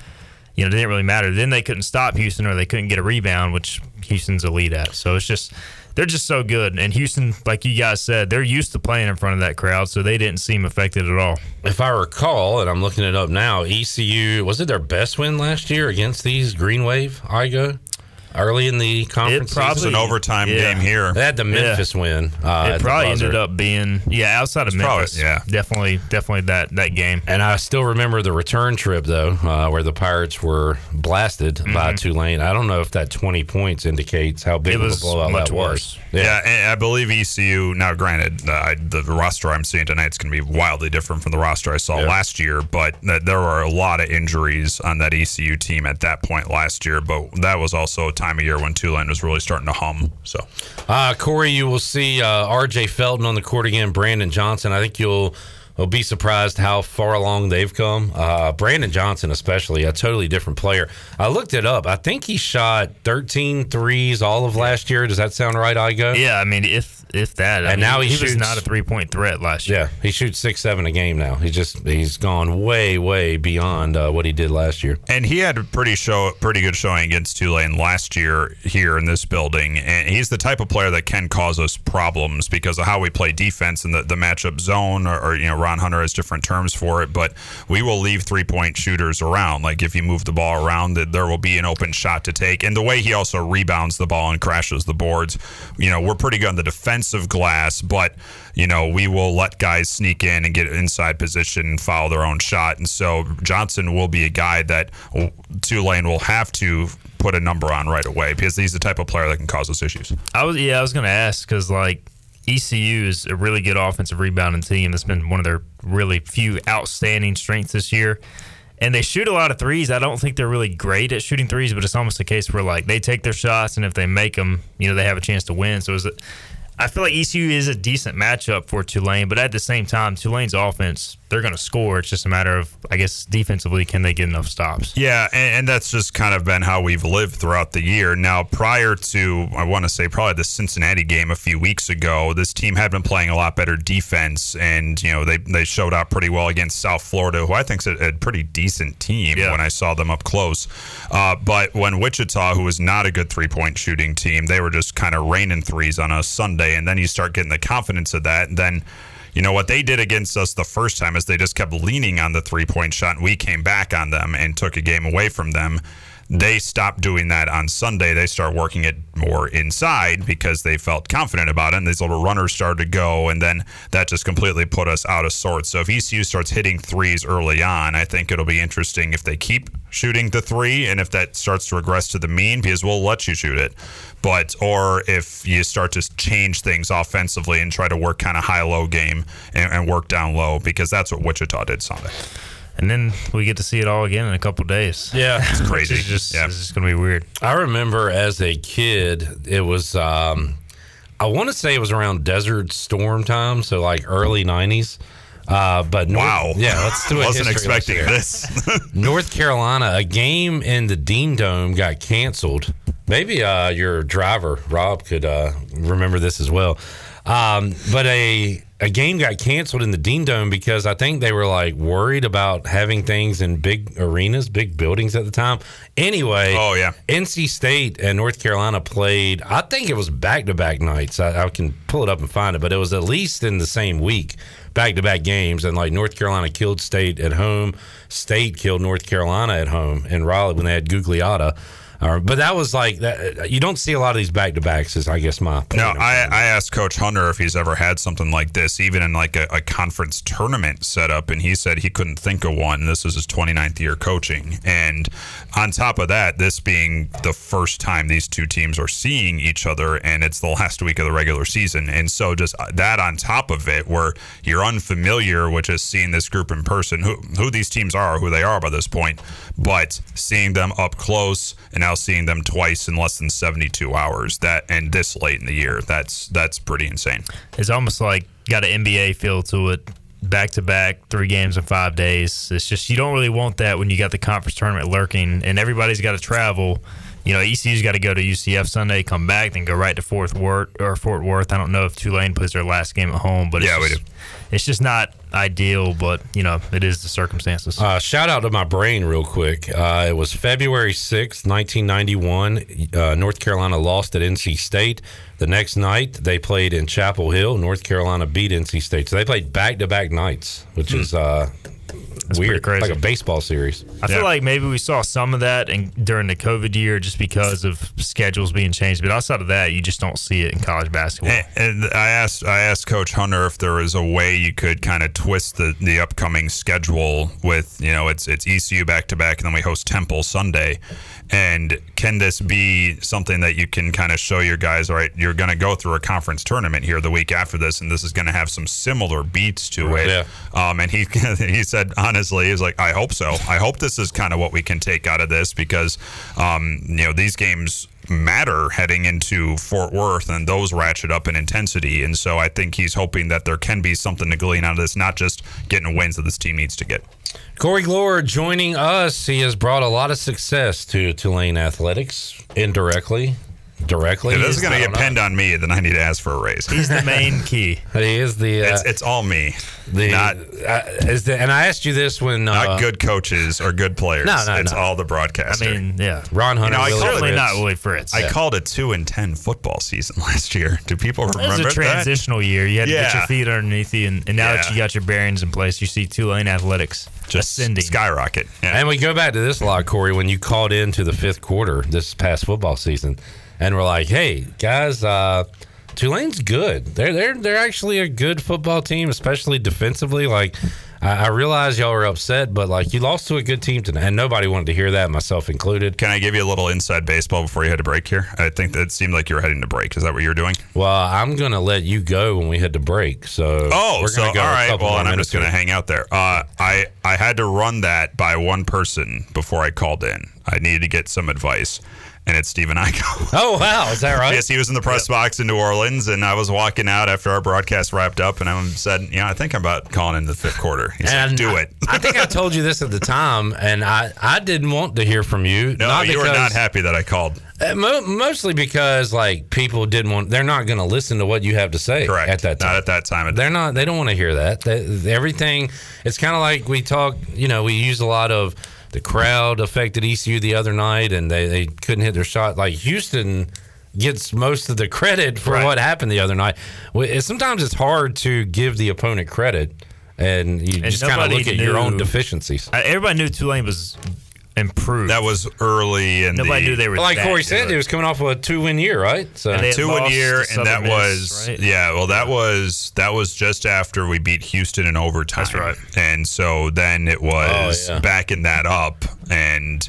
You know, it didn't really matter. Then they couldn't stop Houston, or they couldn't get a rebound, which Houston's elite at. So it's just they're just so good. And Houston, like you guys said, they're used to playing in front of that crowd, so they didn't seem affected at all. if I recall, and I'm looking it up now, ECU was it their best win last year against these Green Wave? IGO early in the conference. probably- season? An overtime Yeah. game here. They had the Memphis win. Uh, it probably ended up being yeah outside of It's probably- Memphis. yeah. definitely, definitely that that game. And I still remember the return trip though, uh, where the Pirates were blasted by Tulane. I don't know if that 20 points indicates how big Mm-hmm. It of was a blowout much that was. worse. Yeah, I believe ECU. Now, granted, uh, I, the roster I'm seeing tonight is going to be wildly different from the roster I saw Yeah. last year. But th- there were a lot of injuries on that ECU team at that point last year. But that was also a time of year when Tulane was really starting to hum. So Uh, Corey, you will see uh, R.J. Felton on the court again. Brandon Johnson. I think you'll. will be surprised how far along they've come. Uh, Brandon Johnson, especially, a totally different player. I looked it up. I think he shot 13 threes all of last year. Does that sound right, Igo? Yeah, I mean, if if that. I and mean, now he, he shoots, was not a three point threat last year. Yeah, he shoots six, seven a game now. He's just he's gone way, way beyond uh, what he did last year. And he had a pretty show, pretty good showing against Tulane last year here in this building. And he's the type of player that can cause us problems because of how we play defense and the, the matchup zone. Or, or you know, Ron Hunter has different terms for it, but we will leave three point shooters around. Like if you move the ball around, there will be an open shot to take. And the way he also rebounds the ball and crashes the boards, you know, we're pretty good on the defensive glass, but you know, we will let guys sneak in and get inside position and foul their own shot. And so Johnson will be a guy that Tulane will have to put a number on right away because he's the type of player that can cause those issues. I was yeah, I was going to ask because like ECU is a really good offensive rebounding team. That's been one of their really few outstanding strengths this year. And they shoot a lot of threes. I don't think they're really great at shooting threes, but it's almost a case where like they take their shots, and if they make them, you know, they have a chance to win. So is it? I feel like ECU is a decent matchup for Tulane, but at the same time, Tulane's offense, they're going to score. It's just a matter of, I guess, defensively, can they get enough stops? Yeah, and, and, that's just kind of been how we've lived throughout the year. Now, prior to, I want to say, probably the Cincinnati game a few weeks ago, this team had been playing a lot better defense, and, you know, they, they showed out pretty well against South Florida, who I think is a, a pretty decent team yeah. when I saw them up close. Uh, but when Wichita, who was not a good three point shooting team, they were just kind of raining threes on us Sunday and then you start getting the confidence of that, and then you know what they did against us the first time is they just kept leaning on the three point shot and we came back on them and took a game away from them they stopped doing that on Sunday. They start working it more inside because they felt confident about it. And these little runners started to go, and then that just completely put us out of sorts. So if ECU starts hitting threes early on, I think it'll be interesting if they keep shooting the three and if that starts to regress to the mean because we'll let you shoot it. But or if you start to change things offensively and try to work kind of high low game and, and work down low because that's what Wichita did Sunday and then we get to see it all again in a couple days. Yeah, it's crazy. it's just, yeah. it's just going to be weird. I remember as a kid, it was. Um, I want to say it was around Desert Storm time, so like early '90s. Uh, but North, wow, yeah, let's do it. Wasn't expecting this. North Carolina, a game in the Dean Dome got canceled. Maybe uh, your driver Rob could uh, remember this as well. Um, but a a game got canceled in the Dean Dome because I think they were like worried about having things in big arenas, big buildings at the time. Anyway, oh yeah, NC State and North Carolina played. I think it was back to back nights. I, I, can pull it up and find it, but it was at least in the same week, back to back games. And like North Carolina killed State at home, State killed North Carolina at home in Raleigh when they had Gugliotta. Uh, but that was like that. You don't see a lot of these back to backs. Is I guess my no. I, I asked Coach Hunter if he's ever had something like this, even in like a, a, conference tournament setup, and he said he couldn't think of one. This is his 29th year coaching, and on top of that, this being the first time these two teams are seeing each other, and it's the last week of the regular season, and so just that on top of it, where you're unfamiliar with just seeing this group in person, who who these teams are, who they are by this point, but seeing them up close and now seeing them twice in less than 72 hours. That and this late in the year. That's that's pretty insane. It's almost like got an nba feel to it back to back three games in five days. It's just you don't really want that when you got the conference tournament lurking and everybody's got to travel. You know, ECU's got to go to UCF Sunday, come back, then go right to Fort Worth or Fort Worth. I don't know if Tulane plays their last game at home, but yeah, just, we do. It's just not ideal, but you know, it is the circumstances. Uh, shout out to my brain real quick. Uh, it was February sixth, nineteen ninety one. Uh, North Carolina lost at NC State. The next night they played in Chapel Hill. North Carolina beat NC State, so they played back to back nights, which hmm. is uh, that's weird, crazy. like a baseball series. I yeah. feel like maybe we saw some of that in, during the COVID year, just because of schedules being changed. But outside of that, you just don't see it in college basketball. And, and I asked, I asked Coach Hunter if there was a way you could kind of twist the, the upcoming schedule with, you know, it's it's ECU back to back, and then we host Temple Sunday. And can this be something that you can kind of show your guys? All right, you're going to go through a conference tournament here the week after this, and this is going to have some similar beats to it. Yeah. Um, and he he said honestly, he's like, I hope so. I hope this is kind of what we can take out of this because, um, you know, these games matter heading into Fort Worth, and those ratchet up in intensity. And so I think he's hoping that there can be something to glean out of this, not just getting wins that this team needs to get. Corey Glore joining us. He has brought a lot of success to Tulane athletics indirectly. Directly. If this is going to don't get pinned on me, then I need to ask for a raise. He's the main key. He is the. Uh, it's, it's all me. the not uh, is the, and I asked you this when uh, not good coaches or good players. No, no, it's no. all the broadcaster. I mean, yeah. Ron You Hunter. know, I Willie called it- Certainly Fritz. not Willie Fritz. I called a two and ten football season last year. Do people remember? It was a transitional year. You had to get your feet underneath you, and, and now that you got your bearings in place, you see Tulane athletics? Just ascending. skyrocket. Yeah. And we go back to this a lot, Corey, when you called into the fifth quarter this past football season, and we're like, "Hey guys, uh, Tulane's good. They're they're they're actually a good football team, especially defensively. Like, I, I realize y'all are upset, but like you lost to a good team tonight, and nobody wanted to hear that, myself included. Can I give you a little inside baseball before you had to break here? I think that it seemed like you were heading to break. Is that what you're doing? Well, I'm gonna let you go when we head to break. So Oh, we're so gonna go all right. Well, and I'm just going to here. hang out there. Uh, I I had to run that by one person before I called in. I needed to get some advice, and it's Stephen Igo. Oh wow, is that right? Yes, he was in the press box in New Orleans, and I was walking out after our broadcast wrapped up, and I said, "Yeah, I think I'm about calling in the fifth quarter." He said, And "Do I- it." I think I told you this at the time, and I, I didn't want to hear from you. No, not you were not happy that I called. Uh, mo- mostly because like people didn't want. They're not going to listen to what you have to say. Correct. At that time. Not at that time. They're not. They don't want to hear that. They, everything. It's kind of like we talk. You know, we use a lot of the crowd affected ECU the other night, and they, they couldn't hit their shot. Like Houston gets most of the credit for Right. what happened the other night. Sometimes it's hard to give the opponent credit, and you And just kind of look at your own deficiencies. Uh, Everybody knew Tulane was improved. That was early, and Nobody the, knew they were Like that Corey said, good. it was coming off of a two-win year, right? So And they had two in year, and that Miss, was right? yeah. Well, that was that was just after we beat Houston in overtime. That's right. And so then it oh, was Oh, yeah. backing that up and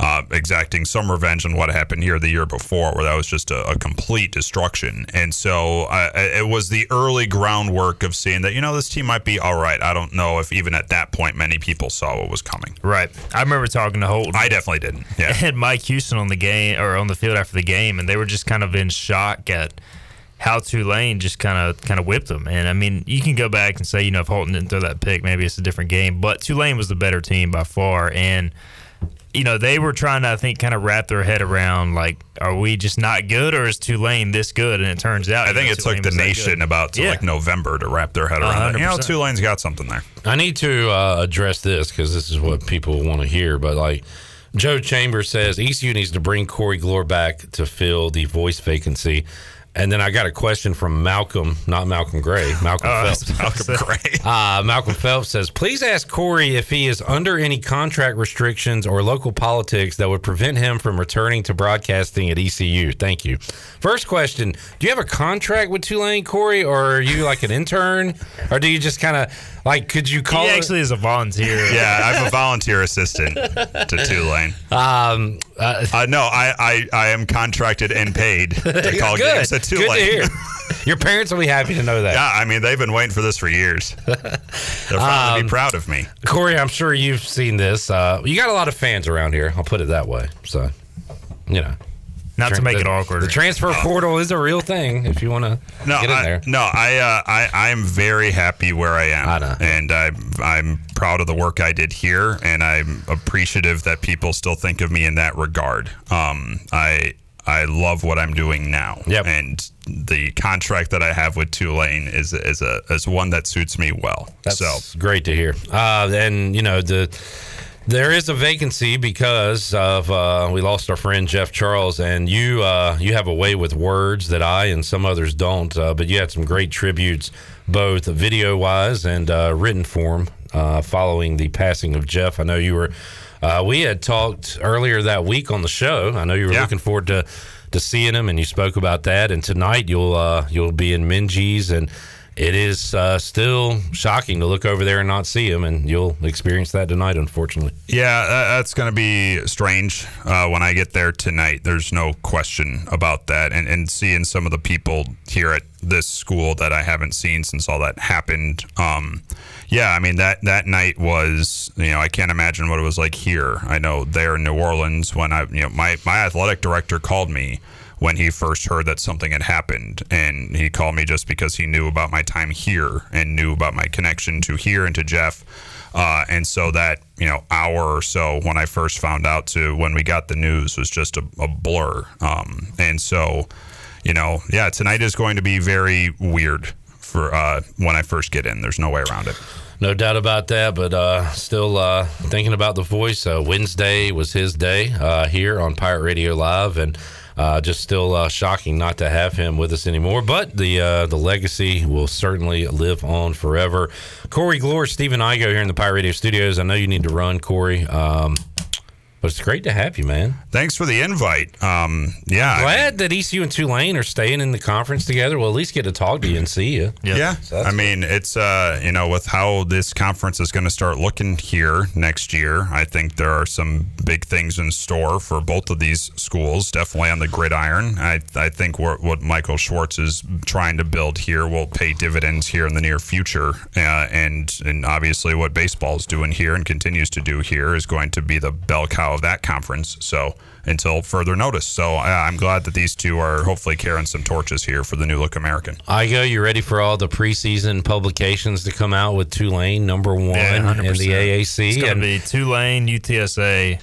uh, exacting some revenge on what happened here the year before, where that was just a, a complete destruction. And so uh, it was the early groundwork of seeing that you know this team might be all right. I don't know if even at that point many people saw what was coming. Right. I remember talking to Holton. I definitely didn't. Yeah. and Mike Houston on the game or on the field after the game, and they were just kind of in shock at how Tulane just kind of kind of whipped them. And I mean, you can go back and say, you know, if Holton didn't throw that pick, maybe it's a different game. But Tulane was the better team by far, and you know they were trying to, I think, kind of wrap their head around like, are we just not good, or is Tulane this good? And it turns out, I think know, it took the nation about to Yeah. like November to wrap their head around it. You know, Tulane's got something there. I need to uh, address this because this is what people want to hear. But like Joe Chambers says, ECU needs to bring Corey Glore back to fill the voice vacancy. And then I got a question from Malcolm, not Malcolm Gray, Malcolm Oh, Phelps. Malcolm Gray. Uh, Malcolm Phelps says, please ask Corey if he is under any contract restrictions or local politics that would prevent him from returning to broadcasting at ECU. Thank you. First question Do you have a contract with Tulane, Corey, or are you like an intern? Or do you just kind of like, could you call He actually is a volunteer. Yeah, I'm a volunteer assistant to Tulane. Um, uh, Uh, no, I, I, I am contracted and paid to call good. games at Tulane. Good to hear. Your parents will be happy to know that. Yeah, I mean they've been waiting for this for years. They're finally Um, be proud of me. Corey, I'm sure you've seen this. Uh, you got a lot of fans around here. I'll put it that way. So, you know, Not to make the, it awkward. The transfer portal is a real thing. If you want to No, get in I, there. no, I, uh, I, I'm very happy where I am, I know. and I'm, I'm proud of the work I did here, and I'm appreciative that people still think of me in that regard. Um, I, I love what I'm doing now, Yep. and the contract that I have with Tulane is is a is one that suits me well. That's so great to hear. Uh, and you know the. There is a vacancy because of uh, we lost our friend Jeff Charles, and you uh, you have a way with words that I and some others don't. Uh, but you had some great tributes, both video wise and uh, written form, uh, following the passing of Jeff. I know you were. Uh, we had talked earlier that week on the show. I know you were Yeah. looking forward to to seeing him, and you spoke about that. And tonight you'll uh, you'll be in Minges, and it is uh, still shocking to look over there and not see him, and you'll experience that tonight, unfortunately. Yeah, that's going to be strange uh, when I get there tonight. There's no question about that. And, and seeing some of the people here at this school that I haven't seen since all that happened. Um, yeah, I mean that that night was you know I can't imagine what it was like here. I know there in New Orleans when I you know my my athletic director called me when he first heard that something had happened. And he called me just because he knew about my time here and knew about my connection to here and to Jeff. Uh, and so that, you know, hour or so when I first found out to when we got the news was just a, a blur. Um, and so, you know, yeah, tonight is going to be very weird for uh, when I first get in. There's no way around it. No doubt about that, but uh, still uh, thinking about the voice. Uh, Wednesday was his day uh, here on Pirate Radio Live, and uh, just still uh, shocking not to have him with us anymore. But the uh, the legacy will certainly live on forever. Corey Glore, Stephen Igo here in the Pirate Radio Studios. I know you need to run, Corey. Um, but it's great to have you, man. Thanks for the invite. Um, yeah, Glad that ECU and Tulane are staying in the conference together. We'll at least get to talk to you and see you. Yeah, So that's I mean, it's uh, you know, with how this conference is going to start looking here next year, I think there are some big things in store for both of these schools. Definitely on the gridiron. I I think what, what Michael Schwartz is trying to build here will pay dividends here in the near future, uh, and and obviously what baseball is doing here and continues to do here is going to be the bell cow of that conference. So until further notice, so I, I'm glad that these two are hopefully carrying some torches here for the new look American. Igo. you ready for all the preseason publications to come out with Tulane number one Yeah, in the AAC? It's going and to be Tulane, UTSA,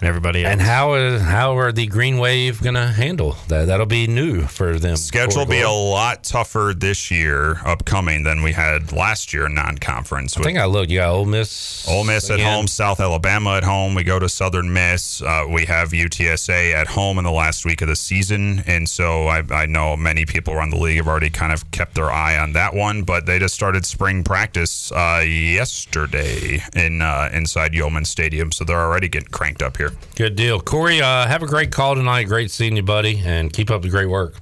and everybody else. and how is how are the Green Wave going to handle that? That'll be new for them. Schedule will be a lot tougher this year, upcoming, than we had last year non-conference. I think I looked. You got Ole Miss. Ole Miss at home, South Alabama at home. We go to Southern Miss. Uh, we have UTSA at home in the last week of the season, and so I, I know many people around the league have already kind of kept their eye on that one. But they just started spring practice uh, yesterday in uh, inside Yulman Stadium, so they're already getting cranked up here. Good deal, Corey. Uh, have a great call tonight. Great seeing you, buddy, and keep up the great work.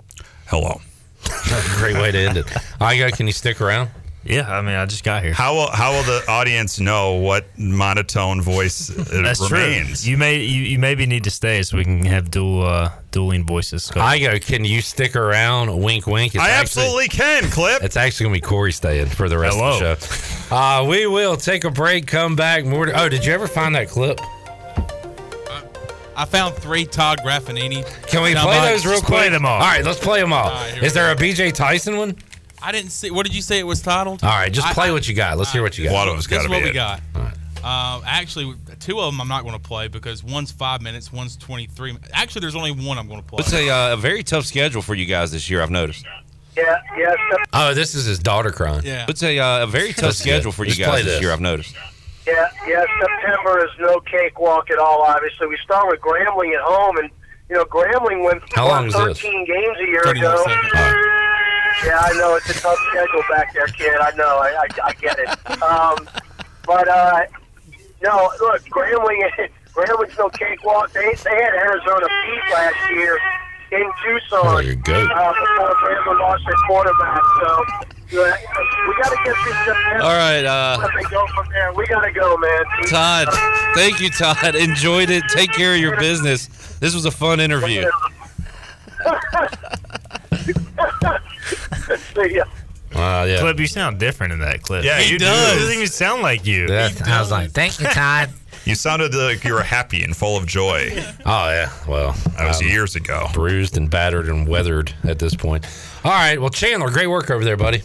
Hello. That's a great way to end it. Igo, can you stick around? Yeah, I mean, I just got here. How will how will the audience know what monotone voice uh, That's remains? true. You may you, you maybe need to stay so we can have dual uh, dueling voices. Go. Igo, can you stick around? Wink, wink. It's I actually- absolutely can, Clip. It's actually going to be Corey staying for the rest Hello. of the show. Uh, we will take a break, come back. More. To, oh, did you ever find that clip? I found three Todd Graffagnini. Can we play bites. those real quick? All right, let's play them all. All right, here Is we there a BJ Tyson one? I didn't see. What did you say it was titled? All right, just play I- what you got. Let's hear what you got. One of them's This got is to what be we it. got. Uh, actually, two of them I'm not going to play because one's five minutes, one's 23. Actually, there's only one I'm going to play. It's a, uh, a very tough schedule for you guys this year. I've noticed. Yeah, yeah. Oh, this is his daughter crying. Yeah. It's a, uh, a very tough schedule for you guys this this. year. I've noticed. Yeah, yeah. September is no cakewalk at all. Obviously, we start with Grambling at home, and you know Grambling went How long is this? 13 games a year ago. Yeah, I know it's a tough schedule back there, kid. I know, I, I, I get it. Um, but uh, no, look, Grambling, Grambling's no cakewalk. They they had Arizona beat last year in Tucson. Oh, you're good. Uh, before Grambling lost their quarterback, so. We got to get through September. All right, uh, Let me go from there. We got to go, man. Todd, thank you, Todd. Enjoyed it. Take care of your business. This was a fun interview. See ya. Uh, yeah. Clip, you sound different in that clip. Yeah, He you do. It doesn't even sound like you. That- I was like, thank you, Todd. You sounded like you were happy and full of joy. Oh yeah. Well, That was years ago. bruised and battered and weathered at this point. All right. Well, Chandler, great work over there, buddy.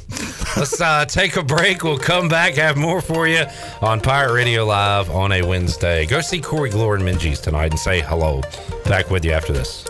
Let's uh, take a break. We'll come back, have more for you on Pirate Radio Live on a Wednesday. Go see Corey Glore and Minges tonight and say hello. Back with you after this.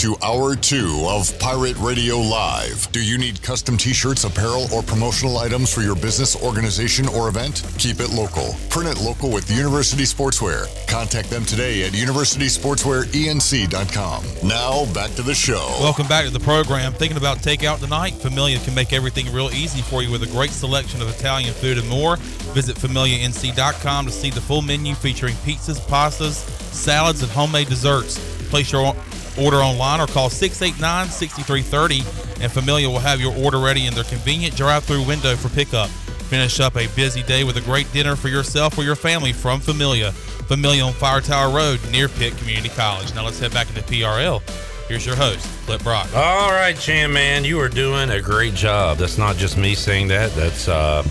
To Hour 2 of Pirate Radio Live. Do you need custom t shirts, apparel, or promotional items for your business, organization, or event? Keep it local. Print it local with University Sportswear. Contact them today at universitysportswearenc.com. Now, back to the show. Welcome back to the program. Thinking about takeout tonight? Familia can make everything real easy for you with a great selection of Italian food and more. Visit familianc.com to see the full menu featuring pizzas, pastas, salads, and homemade desserts. Place your order online or call 689-6330 and Familia will have your order ready in their convenient drive-through window for pickup. Finish up a busy day with a great dinner for yourself or your family from Familia. Familia on Fire Tower Road near Pitt Community College. Now let's head back into PRL. Here's your host, Clip Brock. All right, Chan man, you are doing a great job. That's not just me saying that. That's uh,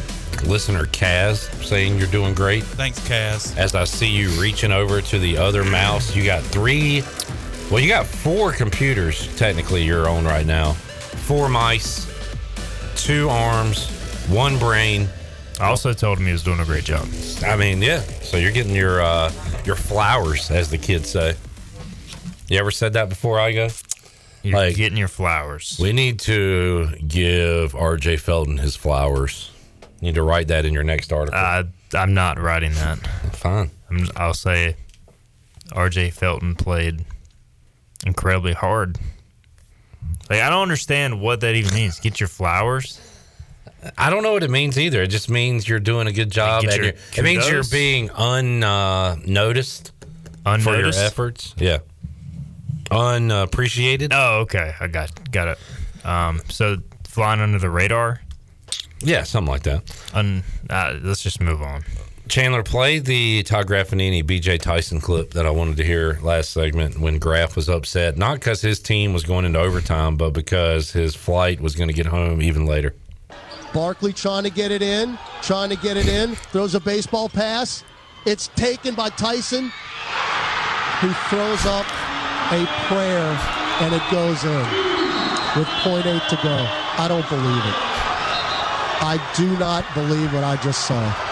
listener Kaz saying you're doing great. Thanks, Kaz. As I see you reaching over to the other mouse, you got three. Well, you got four computers technically you're on right now. Four mice, two arms, one brain. I also told him he was doing a great job. I mean, yeah. So you're getting your uh, your flowers, as the kids say. You ever said that before, Igo? You're like, getting your flowers. We need to give RJ Felton his flowers. You need to write that in your next article. Uh, I'm not writing that. Fine. i will say RJ Felton played incredibly hard. Like I don't understand what that even means. Get your flowers. I don't know what it means either. It just means you're doing a good job, and it means you're being unnoticed uh, for your efforts. Yeah, unappreciated. Oh, okay. I got got it. Um, so flying under the radar. Yeah, something like that. Un, uh, let's just move on. Chandler, play the Todd Graffagnini BJ Tyson clip that I wanted to hear last segment when Graff was upset, not because his team was going into overtime, but because his flight was going to get home even later. Barkley trying to get it in, trying to get it in, throws a baseball pass. It's taken by Tyson, who throws up a prayer, and it goes in with .8 to go. I don't believe it. I do not believe what I just saw.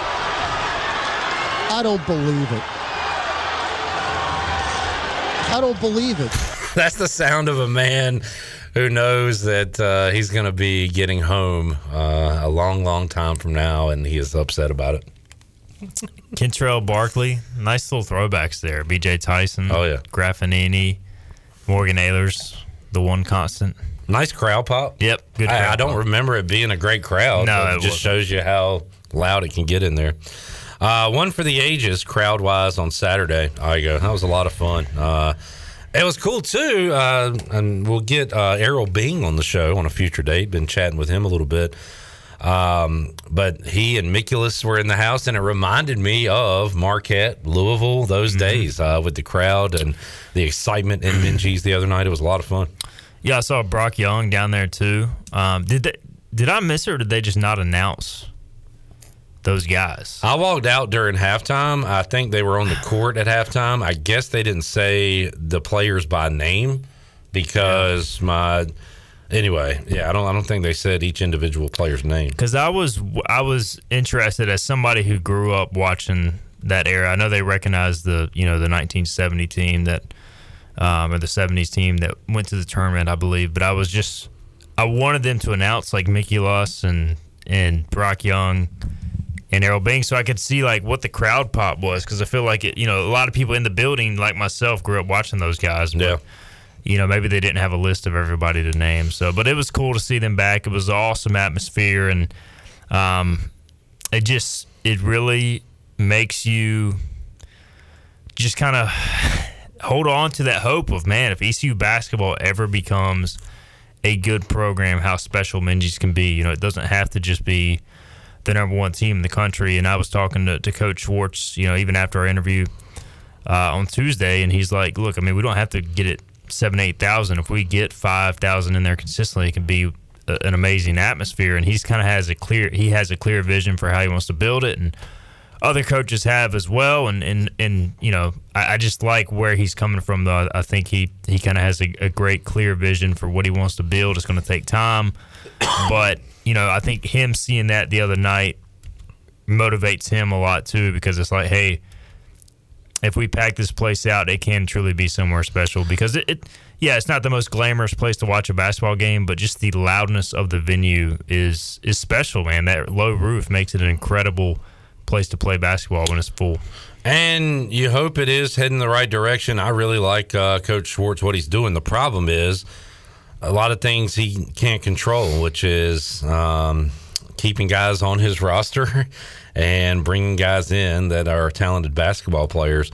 I don't believe it. I don't believe it. That's the sound of a man who knows that uh, he's going to be getting home uh, a long, long time from now, and he is upset about it. Kentrell Barkley, nice little throwbacks there. BJ Tyson. Oh, yeah. Graffagnini, Morgan Ayler's, the one constant. Nice crowd pop. Yep, good. I, I, don't pop. remember it being a great crowd. No, it, it just wasn't. shows you how loud it can get in there. Uh, one for the ages, crowd wise, on Saturday. Igo. That was a lot of fun. Uh, it was cool too, uh, and we'll get uh, Errol Bing on the show on a future date. Been chatting with him a little bit, um, but he and Mikulas were in the house, and it reminded me of Marquette, Louisville, those mm-hmm. days uh, with the crowd and the excitement in Minges the other night. It was a lot of fun. Yeah, I saw Brock Young down there too. Um, did they, did I miss it, or did they just not announce? Those guys. I walked out during halftime. I think they were on the court at halftime. I guess they didn't say the players by name because yeah. my anyway, yeah, I don't I don't think they said each individual player's name. Cuz I was I was interested as somebody who grew up watching that era. I know they recognized the, you know, the 1970 team that um, or the 70s team that went to the tournament, I believe, but I was just I wanted them to announce like Mikulas and and Brock Young and Errol Bing, so I could see like what the crowd pop was because I feel like it. You know, a lot of people in the building, like myself, grew up watching those guys. But, yeah. You know, maybe they didn't have a list of everybody to name. So, but it was cool to see them back. It was an awesome atmosphere, and um, it just it really makes you just kind of hold on to that hope of man, if ECU basketball ever becomes a good program, how special Minges can be. You know, it doesn't have to just be the number one team in the country. And I was talking to, to Coach Schwartz, you know, even after our interview uh, on Tuesday, and he's like, "Look, I mean, we don't have to get it seven, eight thousand. If we get five thousand in there consistently, it can be a, an amazing atmosphere." And he's kind of has a clear he has a clear vision for how he wants to build it, and other coaches have as well. And and and you know, I, I just like where he's coming from. Though I think he he kind of has a, a great clear vision for what he wants to build. It's going to take time, but you know, I think him seeing that the other night motivates him a lot too because it's like, hey, if we pack this place out, it can truly be somewhere special because it, it yeah, it's not the most glamorous place to watch a basketball game, but just the loudness of the venue is is special, man. That low roof makes it an incredible place to play basketball when it's full. And you hope it is heading the right direction. I really like uh, Coach Schwartz what he's doing. The problem is a lot of things he can't control, which is um, keeping guys on his roster and bringing guys in that are talented basketball players.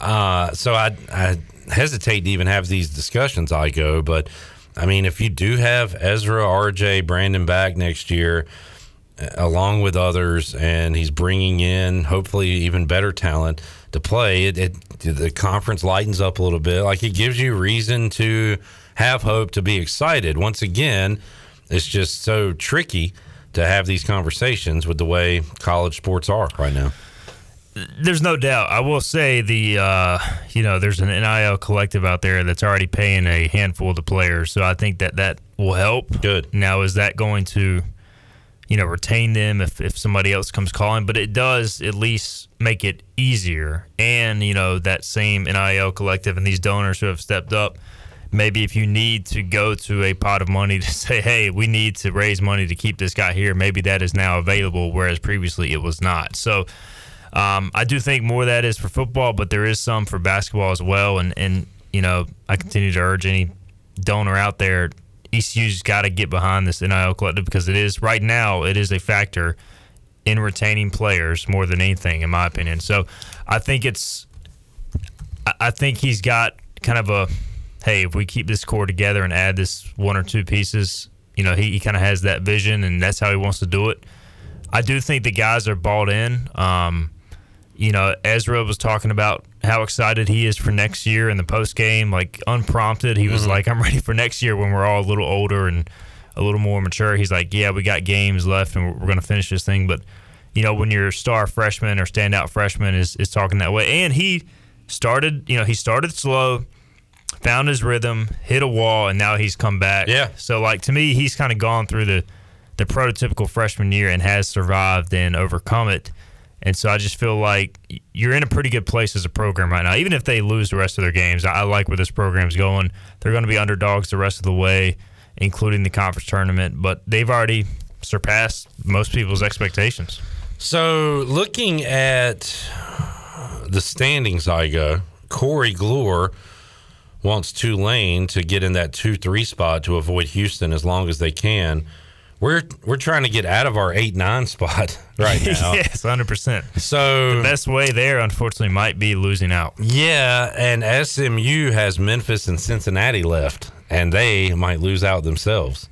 Uh, so I, I hesitate to even have these discussions. Igo, but I mean, if you do have Ezra, RJ, Brandon back next year, along with others, and he's bringing in hopefully even better talent to play. It, it the conference lightens up a little bit. Like it gives you reason to have hope to be excited. Once again, it's just so tricky to have these conversations with the way college sports are right now. There's no doubt. I will say the uh, you know there's an NIL collective out there that's already paying a handful of the players, so I think that that will help. Good. Now is that going to you know retain them if if somebody else comes calling? But it does at least make it easier, and you know that same NIL collective and these donors who have stepped up. Maybe if you need to go to a pot of money to say, hey, we need to raise money to keep this guy here, maybe that is now available, whereas previously it was not. So um, I do think more of that is for football, but there is some for basketball as well. And, and you know, I continue to urge any donor out there, ECU's got to get behind this NIL collective because it is right now it is a factor in retaining players more than anything, in my opinion. So I think it's, I think he's got kind of a, hey, if we keep this core together and add this one or two pieces, you know, he, he kind of has that vision and that's how he wants to do it. I do think the guys are bought in. Um, you know, Ezra was talking about how excited he is for next year in the post game, like unprompted. He was Mhm. like, I'm ready for next year when we're all a little older and a little more mature. He's like, Yeah, we got games left and we're, we're going to finish this thing. But, you know, when your star freshman or standout freshman is, is talking that way, and he started, you know, he started slow, found his rhythm, hit a wall, and now he's come back. Yeah. So, like, to me, he's kind of gone through the, the prototypical freshman year and has survived and overcome it. And so I just feel like you're in a pretty good place as a program right now. Even if they lose the rest of their games, I like where this program's going. They're going to be underdogs the rest of the way, including the conference tournament, but they've already surpassed most people's expectations. So, looking at the standings, Igo. Corey Glore wants Tulane to get in that two three spot to avoid Houston as long as they can. We're we're trying to get out of our eight nine spot right now. yes, hundred percent. So the best way there, unfortunately, might be losing out. Yeah, and SMU has Memphis and Cincinnati left, and they might lose out themselves.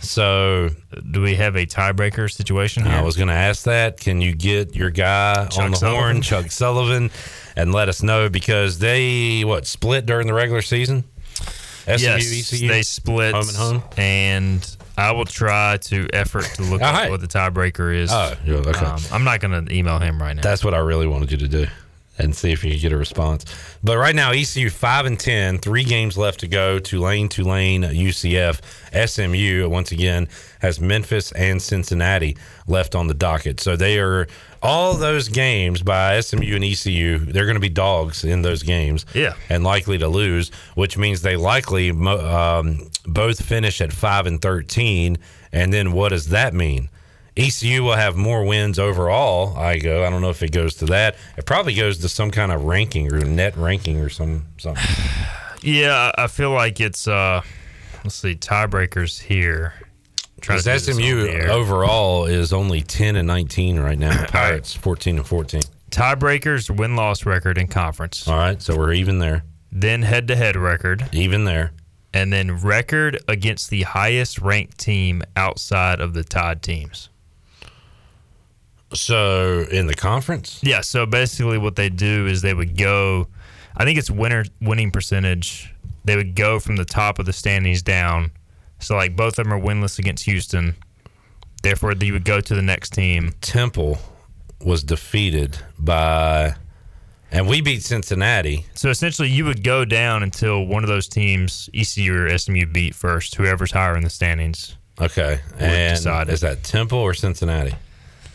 So, do we have a tiebreaker situation here? I was going to ask that. Can you get your guy Chuck on the Sullivan? horn, Chuck Sullivan, and let us know because they what split during the regular season? SMU, yes, ECU, they split home and home. and I will try to effort to look up right. what the tiebreaker is. Oh, okay. Um, I'm not going to email him right now. That's what I really wanted you to do and see if you could get a response. But right now, ECU five and ten, three games left to go. Tulane, Tulane, UCF, SMU once again has Memphis and Cincinnati left on the docket. So they are all those games by SMU and ECU. They're going to be dogs in those games, yeah, and likely to lose, which means they likely um, both finish at five and thirteen. And then what does that mean? ECU will have more wins overall. Igo. I don't know if it goes to that. It probably goes to some kind of ranking or net ranking or some something. Yeah, I feel like it's uh let's see, tiebreakers here. Because do this on SMU overall is only ten and nineteen right now. Pirates fourteen and fourteen. Tiebreakers win loss record in conference. All right, so we're even there. Then head to head record. Even there. And then record against the highest ranked team outside of the tied teams. So in the conference? Yeah, so basically what they do is they would go I think it's winner winning percentage. They would go from the top of the standings down. So like both of them are winless against Houston. Therefore you would go to the next team. Temple was defeated by and we beat Cincinnati. So essentially, you would go down until one of those teams, ECU or SMU, beat first. Whoever's higher in the standings. Okay, and decide is that Temple or Cincinnati?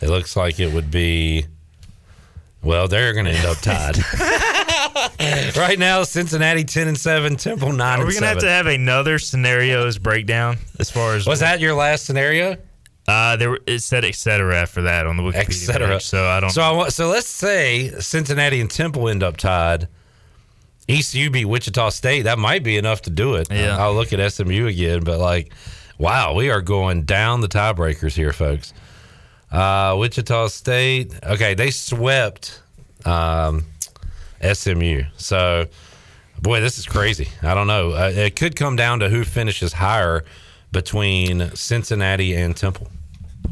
It looks like it would be. Well, they're going to end up tied. right now, Cincinnati ten and seven, Temple nine. Are we gonna have to have another scenarios breakdown as far as Was that your last scenario? Uh, there it said et cetera after that on the Wikipedia Et cetera. page, so I don't. So I want. So let's say Cincinnati and Temple end up tied. ECU beat Wichita State. That might be enough to do it. Yeah. I'll look at SMU again, but like, wow, we are going down the tiebreakers here, folks. Uh, Wichita State. Okay, they swept um, SMU. So, boy, this is crazy. I don't know. Uh, it could come down to who finishes higher between Cincinnati and Temple.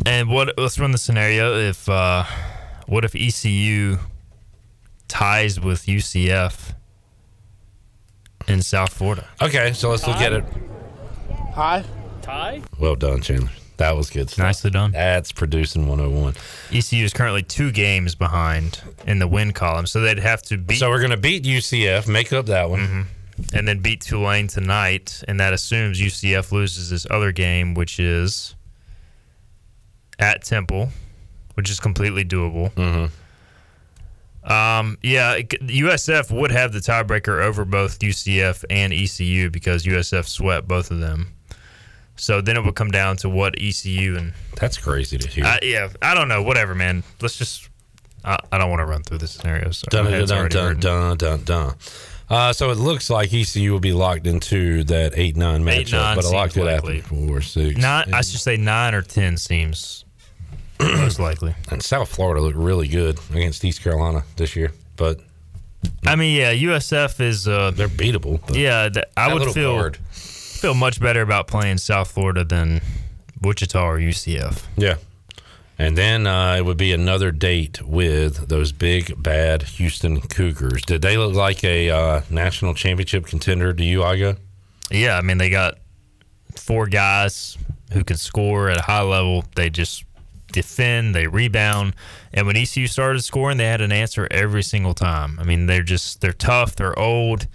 And what? Let's run the scenario. If uh, what if ECU ties with UCF in South Florida? Okay, so let's look at it. Hi. Tie? Well done, Chandler. That was good stuff. Nicely done. That's producing 101. ECU is currently two games behind in the win column, so they'd have to beat. So we're going to beat UCF, make up that one. Mm-hmm. and then beat Tulane tonight, and that assumes UCF loses this other game, which is at Temple, which is completely doable. Mm-hmm. Um, yeah, USF would have the tiebreaker over both UCF and ECU because USF swept both of them. So then it would come down to what ECU and that's crazy to hear. I, yeah, I don't know. Whatever, man. Let's just. I, I don't want to run through the scenarios. So Dun, dun, dun, dun, dun, dun, dun. Uh, so it looks like ECU will be locked into that 8 9 matchup, Eight, nine but a lot seems could happen. Four, six. Nine. I should say nine or ten seems most likely. And South Florida looked really good against East Carolina this year, but I mean, yeah, USF is uh, they're beatable. Yeah, th- I would feel guard. Feel much better about playing South Florida than Wichita or UCF. Yeah. And then uh, it would be another date with those big, bad Houston Cougars. Did they look like a uh, national championship contender to you, Igo? Yeah, I mean they got four guys who can score at a high level. They just defend, they rebound, and when ECU started scoring, they had an answer every single time. I mean, they're just they're tough, they're old.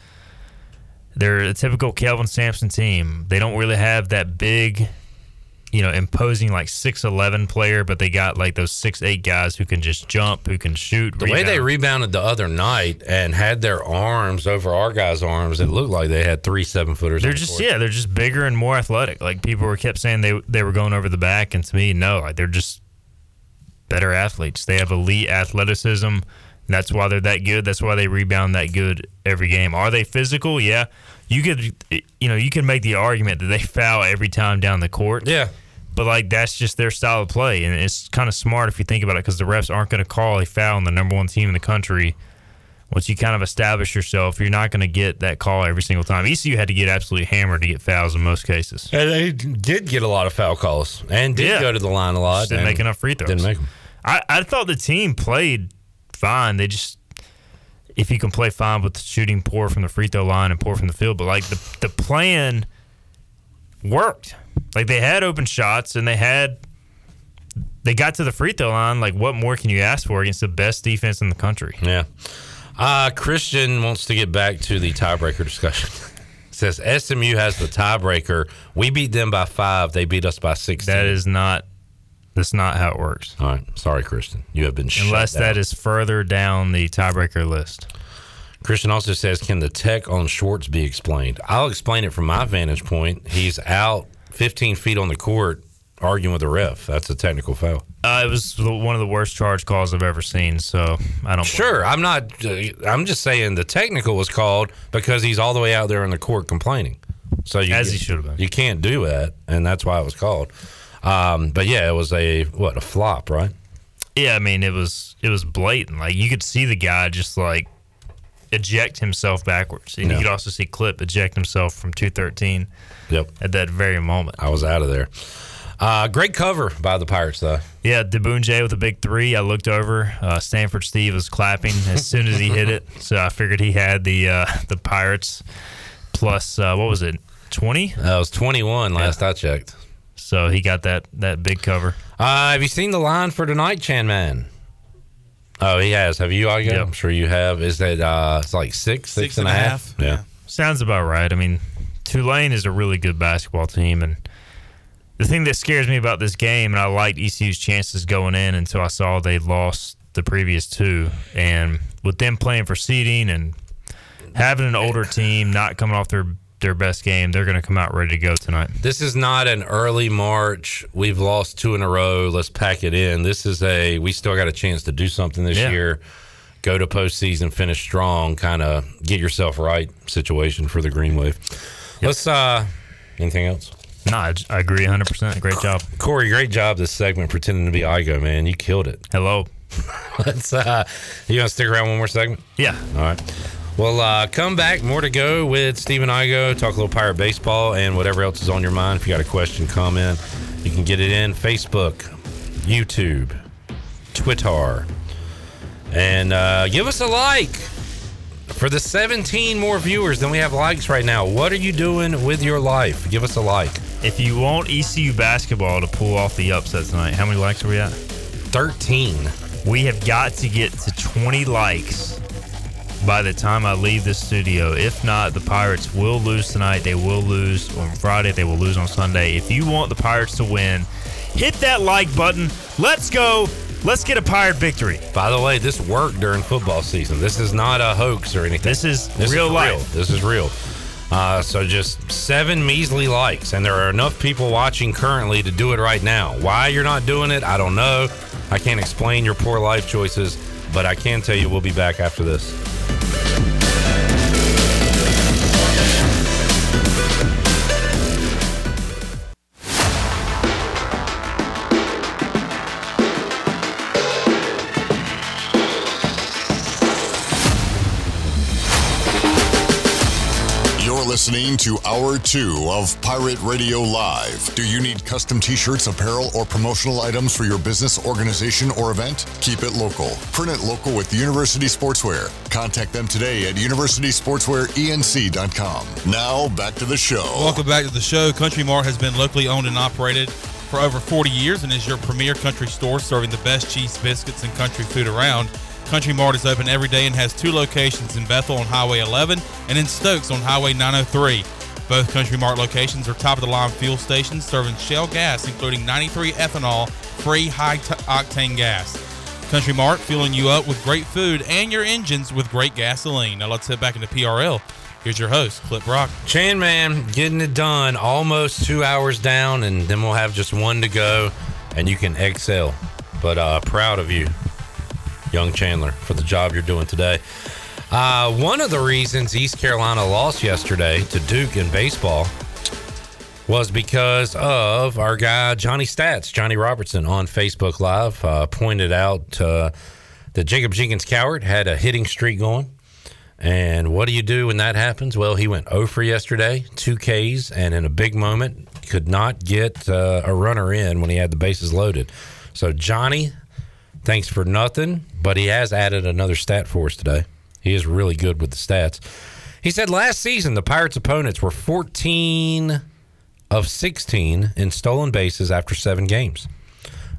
They're a typical Kelvin Sampson team. They don't really have that big, you know, imposing like six eleven player, but they got like those six eight guys who can just jump, who can shoot. The way they rebounded the other night and had their arms over our guys' arms, it looked like they had three seven footers. They're the just court. yeah, they're just bigger and more athletic. Like people were kept saying they they were going over the back, and to me, no, like they're just better athletes. They have elite athleticism. That's why they're that good. That's why they rebound that good every game. Are they physical? Yeah, you could you know you can make the argument that they foul every time down the court. Yeah. But like that's just their style of play, and it's kind of smart if you think about it, because the refs aren't going to call a foul on the number one team in the country. Once you kind of establish yourself, you're not going to get that call every single time. ECU had to get absolutely hammered to get fouls in most cases. And they did get a lot of foul calls and did Yeah. go to the line a lot. Just didn't make enough free throws. Didn't make them. I, I thought the team played fine. They just if you can play fine with shooting poor from the free throw line and poor from the field, but like the the plan worked. Like they had open shots and they had they got to the free throw line. Like what more can you ask for against the best defense in the country? Yeah. Uh, Christian wants to get back to the tiebreaker discussion. Says SMU has the tiebreaker. We beat them by five. They beat us by sixteen. That is not. That's not how it works. All right. Sorry, Christian. You have been Unless that is further down the tiebreaker list. Christian also says, "Can the tech on Schwartz be explained?" I'll explain it from my vantage point. He's out 15 feet on the court arguing with the ref. That's a technical foul. Uh, it was one of the worst charge calls I've ever seen. So I don't. Sure, I'm not. uh, I'm just saying the technical was called because he's all the way out there in the court complaining. So you, As he should have been. You can't do that, and that's why it was called. Um, but yeah, it was a what a flop, right? Yeah, I mean it was it was blatant. Like you could see the guy just like eject himself backwards, and Yeah. you could also see Clip eject himself from two thirteen. Yep. At that very moment, I was out of there. Uh, great cover by the Pirates, though. Yeah, J with a big three. I looked over. Uh, Stanford Steve was clapping as soon as he hit it, so I figured he had the uh, the Pirates plus uh, what was it, twenty? That was twenty one last I checked. So he got that that big cover. Uh, have you seen the line for tonight, Chan Man? Oh, he has. Have you? I I'm sure you have. Is that uh, it's like six, six and a half? Yeah. Sounds about right. I mean, Tulane is a really good basketball team, and the thing that scares me about this game, and I liked ECU's chances going in until I saw they lost the previous two, and with them playing for seeding and having an older team not coming off their their best game, they're going to come out ready to go tonight. This is not an early March. We've lost two in a row. Let's pack it in. This is a we still got a chance to do something this Yeah. year. Go to postseason, finish strong, kind of get yourself right situation for the Green Wave. Let's uh anything else? No, I, I agree 100%. Great job. Corey, great job this segment pretending to be Igo, man. You killed it. Hello. Let's uh you gonna stick around one more segment? Yeah. All right. Well, uh, come back. More to go with Stephen Igo. Talk a little pirate baseball and whatever else is on your mind. If you got a question, comment. You can get it in Facebook, YouTube, Twitter, and uh, give us a like. For the 17 more viewers than we have likes right now, what are you doing with your life? Give us a like. If you want ECU basketball to pull off the upset tonight, how many likes are we at? 13. We have got to get to 20 likes by the time I leave the studio. If not, the Pirates will lose tonight. They will lose on Friday. They will lose on Sunday. If you want the Pirates to win, hit that like button. Let's go. Let's get a Pirate victory. By the way, this worked during football season. This is not a hoax or anything. This is This real is life. Real. This is real. Uh, so just seven measly likes, and there are enough people watching currently to do it right now. Why you're not doing it, I don't know. I can't explain your poor life choices, but I can tell you we'll be back after this. Listening to Hour 2 of Pirate Radio Live. Do you need custom t shirts, apparel, or promotional items for your business, organization, or event? Keep it local. Print it local with University Sportswear. Contact them today at universitysportswearenc.com. Now, back to the show. Welcome back to the show. Country Mart has been locally owned and operated for over 40 years and is your premier country store serving the best cheese, biscuits, and country food around. Country Mart is open every day and has two locations in Bethel on Highway 11 and in Stokes on Highway 903. Both Country Mart locations are top of the line fuel stations serving shell gas, including 93 ethanol free high t- octane gas. Country Mart fueling you up with great food and your engines with great gasoline. Now let's head back into PRL. Here's your host, Clip Brock. Chan Man getting it done, almost two hours down, and then we'll have just one to go, and you can excel. But uh, proud of you, young Chandler, for the job you're doing today. Uh, one of the reasons East Carolina lost yesterday to Duke in baseball was because of our guy Johnny Stats, Johnny Robertson on Facebook Live uh, pointed out uh, that Jacob Jenkins-Cowart had a hitting streak going. And what do you do when that happens? Well, he went 0 for yesterday, two Ks, and in a big moment, could not get uh, a runner in when he had the bases loaded. So, Johnny, thanks for nothing, but he has added another stat for us today. He is really good with the stats. He said last season the Pirates' opponents were 14 of 16 in stolen bases after seven games.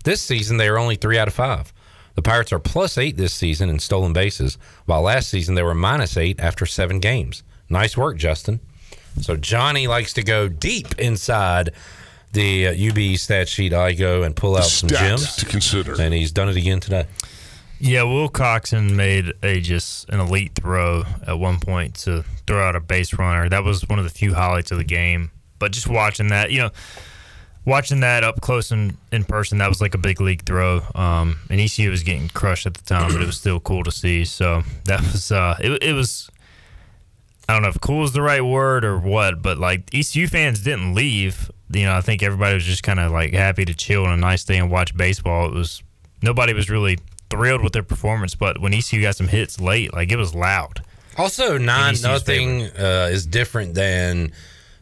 This season, they are only three out of five. The Pirates are plus eight this season in stolen bases, while last season they were minus eight after seven games. Nice work, Justin. So Johnny likes to go deep inside the uh, UB stat sheet. I go and pull out some gems to consider, and he's done it again today. Yeah, Will Coxon made a just an elite throw at one point to throw out a base runner. That was one of the few highlights of the game. But just watching that, you know, watching that up close and in person, that was like a big league throw. Um, and ECU was getting crushed at the time, but it was still cool to see. So that was uh, it, it was. I don't know if cool is the right word or what, but like ECU fans didn't leave. You know, I think everybody was just kind of like happy to chill on a nice day and watch baseball. It was nobody was really thrilled with their performance, but when ECU got some hits late, like it was loud. Also, nine nothing uh, is different than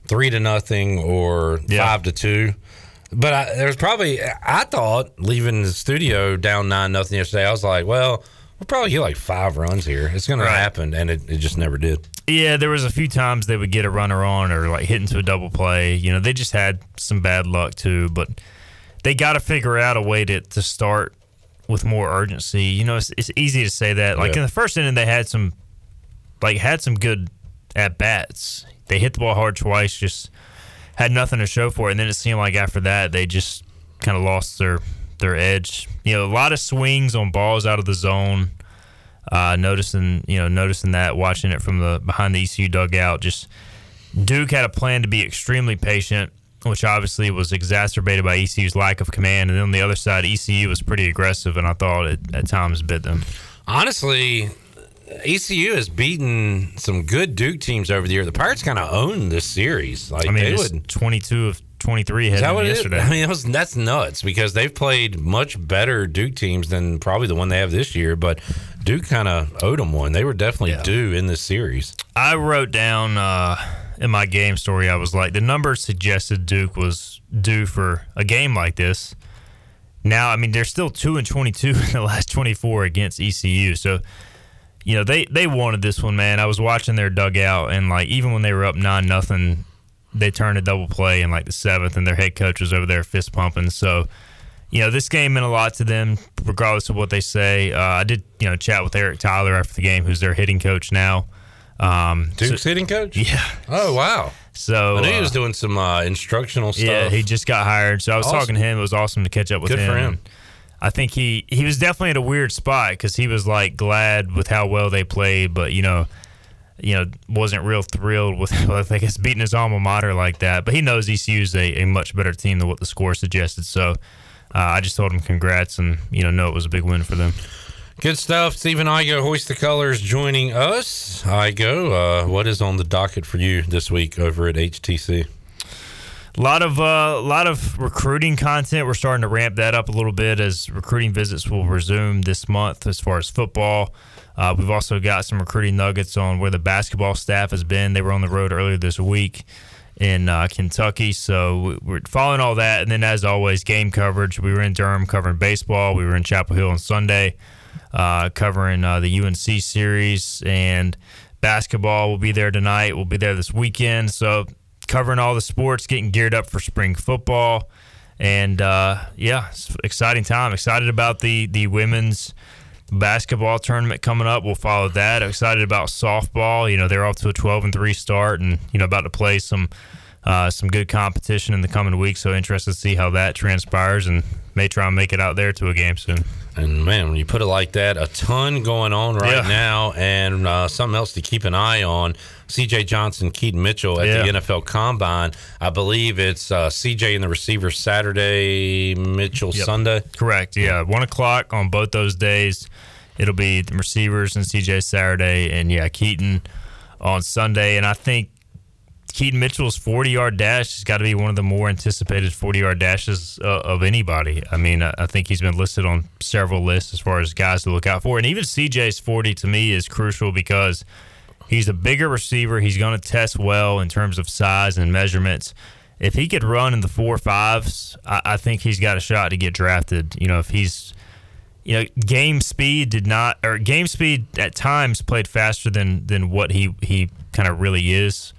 three to nothing or five to two. But I, there's probably I thought leaving the studio down nine nothing yesterday. I was like, well, we'll probably get like five runs here. It's going to happen, and it, it just never did. Yeah, there was a few times they would get a runner on or like hit into a double play. You know, they just had some bad luck too, but they got to figure out a way to, to start with more urgency. You know, it's, it's easy to say that. Like Yeah. in the first inning, they had some like had some good at bats. They hit the ball hard twice, just had nothing to show for it. And then it seemed like after that, they just kind of lost their their edge. You know, a lot of swings on balls out of the zone. Uh, noticing, you know, noticing that, watching it from the behind the ECU dugout, just Duke had a plan to be extremely patient, which obviously was exacerbated by ECU's lack of command. And then on the other side, ECU was pretty aggressive, and I thought it at times bit them. Honestly, ECU has beaten some good Duke teams over the year. The Pirates kind of own this series. Like I mean, they would. 22 of 23 Is that heading what it is? yesterday. I mean, was, that's nuts because they've played much better Duke teams than probably the one they have this year. But Duke kind of owed them one. They were definitely due in this series. I wrote down uh, in my game story, I was like, the number suggested Duke was due for a game like this. now, I mean, they're still two and twenty-two in the last twenty-four against ECU. So, you know, they they wanted this one, man. I was watching their dugout, and like even when they were up nine nothing, they turned a double play in like the seventh, and their head coach was over there fist pumping. So, you know, this game meant a lot to them, regardless of what they say. Uh, I did, you know, chat with Eric Tyler after the game, who's their hitting coach now. Um, Duke's hitting coach. Yeah. Oh wow. So I knew he uh, was doing some uh, instructional stuff. Yeah, he just got hired. So I was Awesome. talking to him. It was awesome to catch up with Good him. for him. I think he he was definitely at a weird spot because he was like glad with how well they played, but you know, you know, wasn't real thrilled with I guess beating his alma mater like that. But he knows ECU is a, a much better team than what the score suggested. So uh, I just told him congrats and you know know it was a big win for them. Good stuff. Stephen Igo, Hoist the Colors, joining us. Igo, uh, what is on the docket for you this week over at HTC? A lot of uh, lot of recruiting content. We're starting to ramp that up a little bit as recruiting visits will resume this month as far as football. Uh, we've also got some recruiting nuggets on where the basketball staff has been. They were on the road earlier this week in uh, Kentucky, so we're following all that. And then, as always, game coverage. We were in Durham covering baseball. We were in Chapel Hill on Sunday uh, covering uh, the UNC series and basketball. We'll be there tonight. We'll be there this weekend. So covering all the sports, getting geared up for spring football, and uh, yeah, it's exciting time. Excited about the the women's basketball tournament coming up. We'll follow that. Excited about softball. You know they're off to a twelve and three start, and you know about to play some. Uh, some good competition in the coming weeks, so interested to see how that transpires, and may try and make it out there to a game soon. And man, when you put it like that, a ton going on right Yeah. now, and uh, something else to keep an eye on. CJ Johnson, Keaton Mitchell at Yeah. the NFL Combine. I believe it's uh, CJ and the receiver Saturday, Mitchell Yep. Sunday. Correct. Yeah, one o'clock on both those days. It'll be the receivers and CJ Saturday, and yeah, Keaton on Sunday. And I think Keaton Mitchell's forty-yard dash has got to be one of the more anticipated forty-yard dashes uh, of anybody. I mean, I, I think he's been listed on several lists as far as guys to look out for, and even CJ's forty to me is crucial because he's a bigger receiver. He's going to test well in terms of size and measurements. If he could run in the four fives, I, I think he's got a shot to get drafted. You know, if he's you know, game speed did not, or game speed at times played faster than than what he he kind of really is.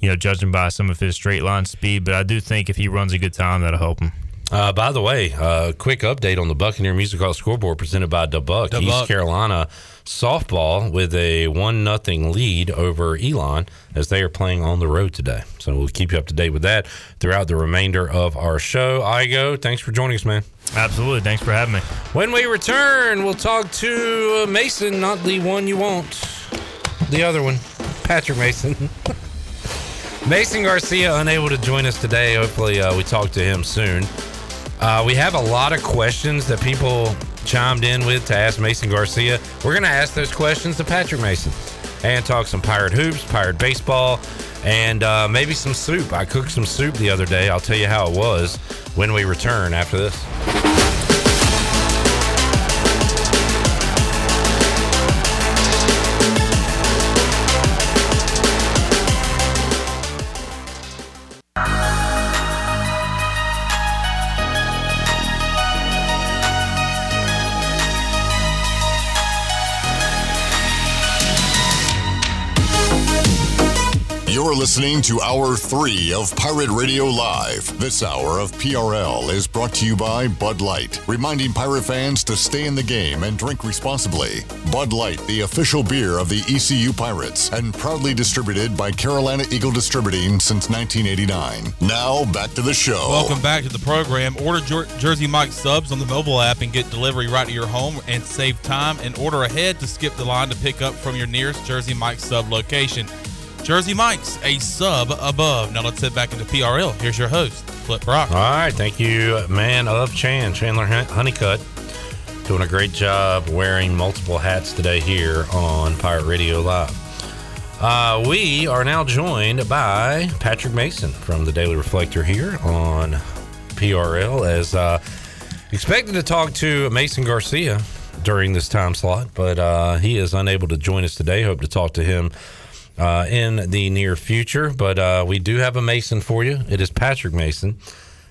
You know, judging by some of his straight line speed, but I do think if he runs a good time, that'll help him. Uh, by the way, uh, quick update on the Buccaneer Music Hall scoreboard presented by DeBuck. DeBuck. East Carolina softball with a one nothing lead over Elon as they are playing on the road today. So we'll keep you up to date with that throughout the remainder of our show. Igo, thanks for joining us, man. Absolutely, thanks for having me. When we return, we'll talk to uh, Mason, not the one you want, the other one, Patrick Mason. Mason Garcia unable to join us today. Hopefully, uh, we talk to him soon. Uh, we have a lot of questions that people chimed in with to ask Mason Garcia. We're going to ask those questions to Patrick Mason and talk some pirate hoops, pirate baseball, and uh, maybe some soup. I cooked some soup the other day. I'll tell you how it was when we return after this. You're listening to Hour 3 of Pirate Radio Live. This hour of PRL is brought to you by Bud Light, reminding pirate fans to stay in the game and drink responsibly. Bud Light, the official beer of the ECU Pirates, and proudly distributed by Carolina Eagle Distributing since 1989. Now, back to the show. Welcome back to the program. Order Jer- Jersey Mike subs on the mobile app and get delivery right to your home and save time and order ahead to skip the line to pick up from your nearest Jersey Mike sub location. Jersey Mike's a sub above. Now let's head back into PRL. Here's your host, Clip Brock. All right, thank you, man of Chan, Chandler Honeycutt, doing a great job wearing multiple hats today here on Pirate Radio Live. Uh, we are now joined by Patrick Mason from the Daily Reflector here on PRL, as uh, expected to talk to Mason Garcia during this time slot, but uh, he is unable to join us today. Hope to talk to him uh, in the near future. But uh, we do have a Mason for you. It is Patrick Mason.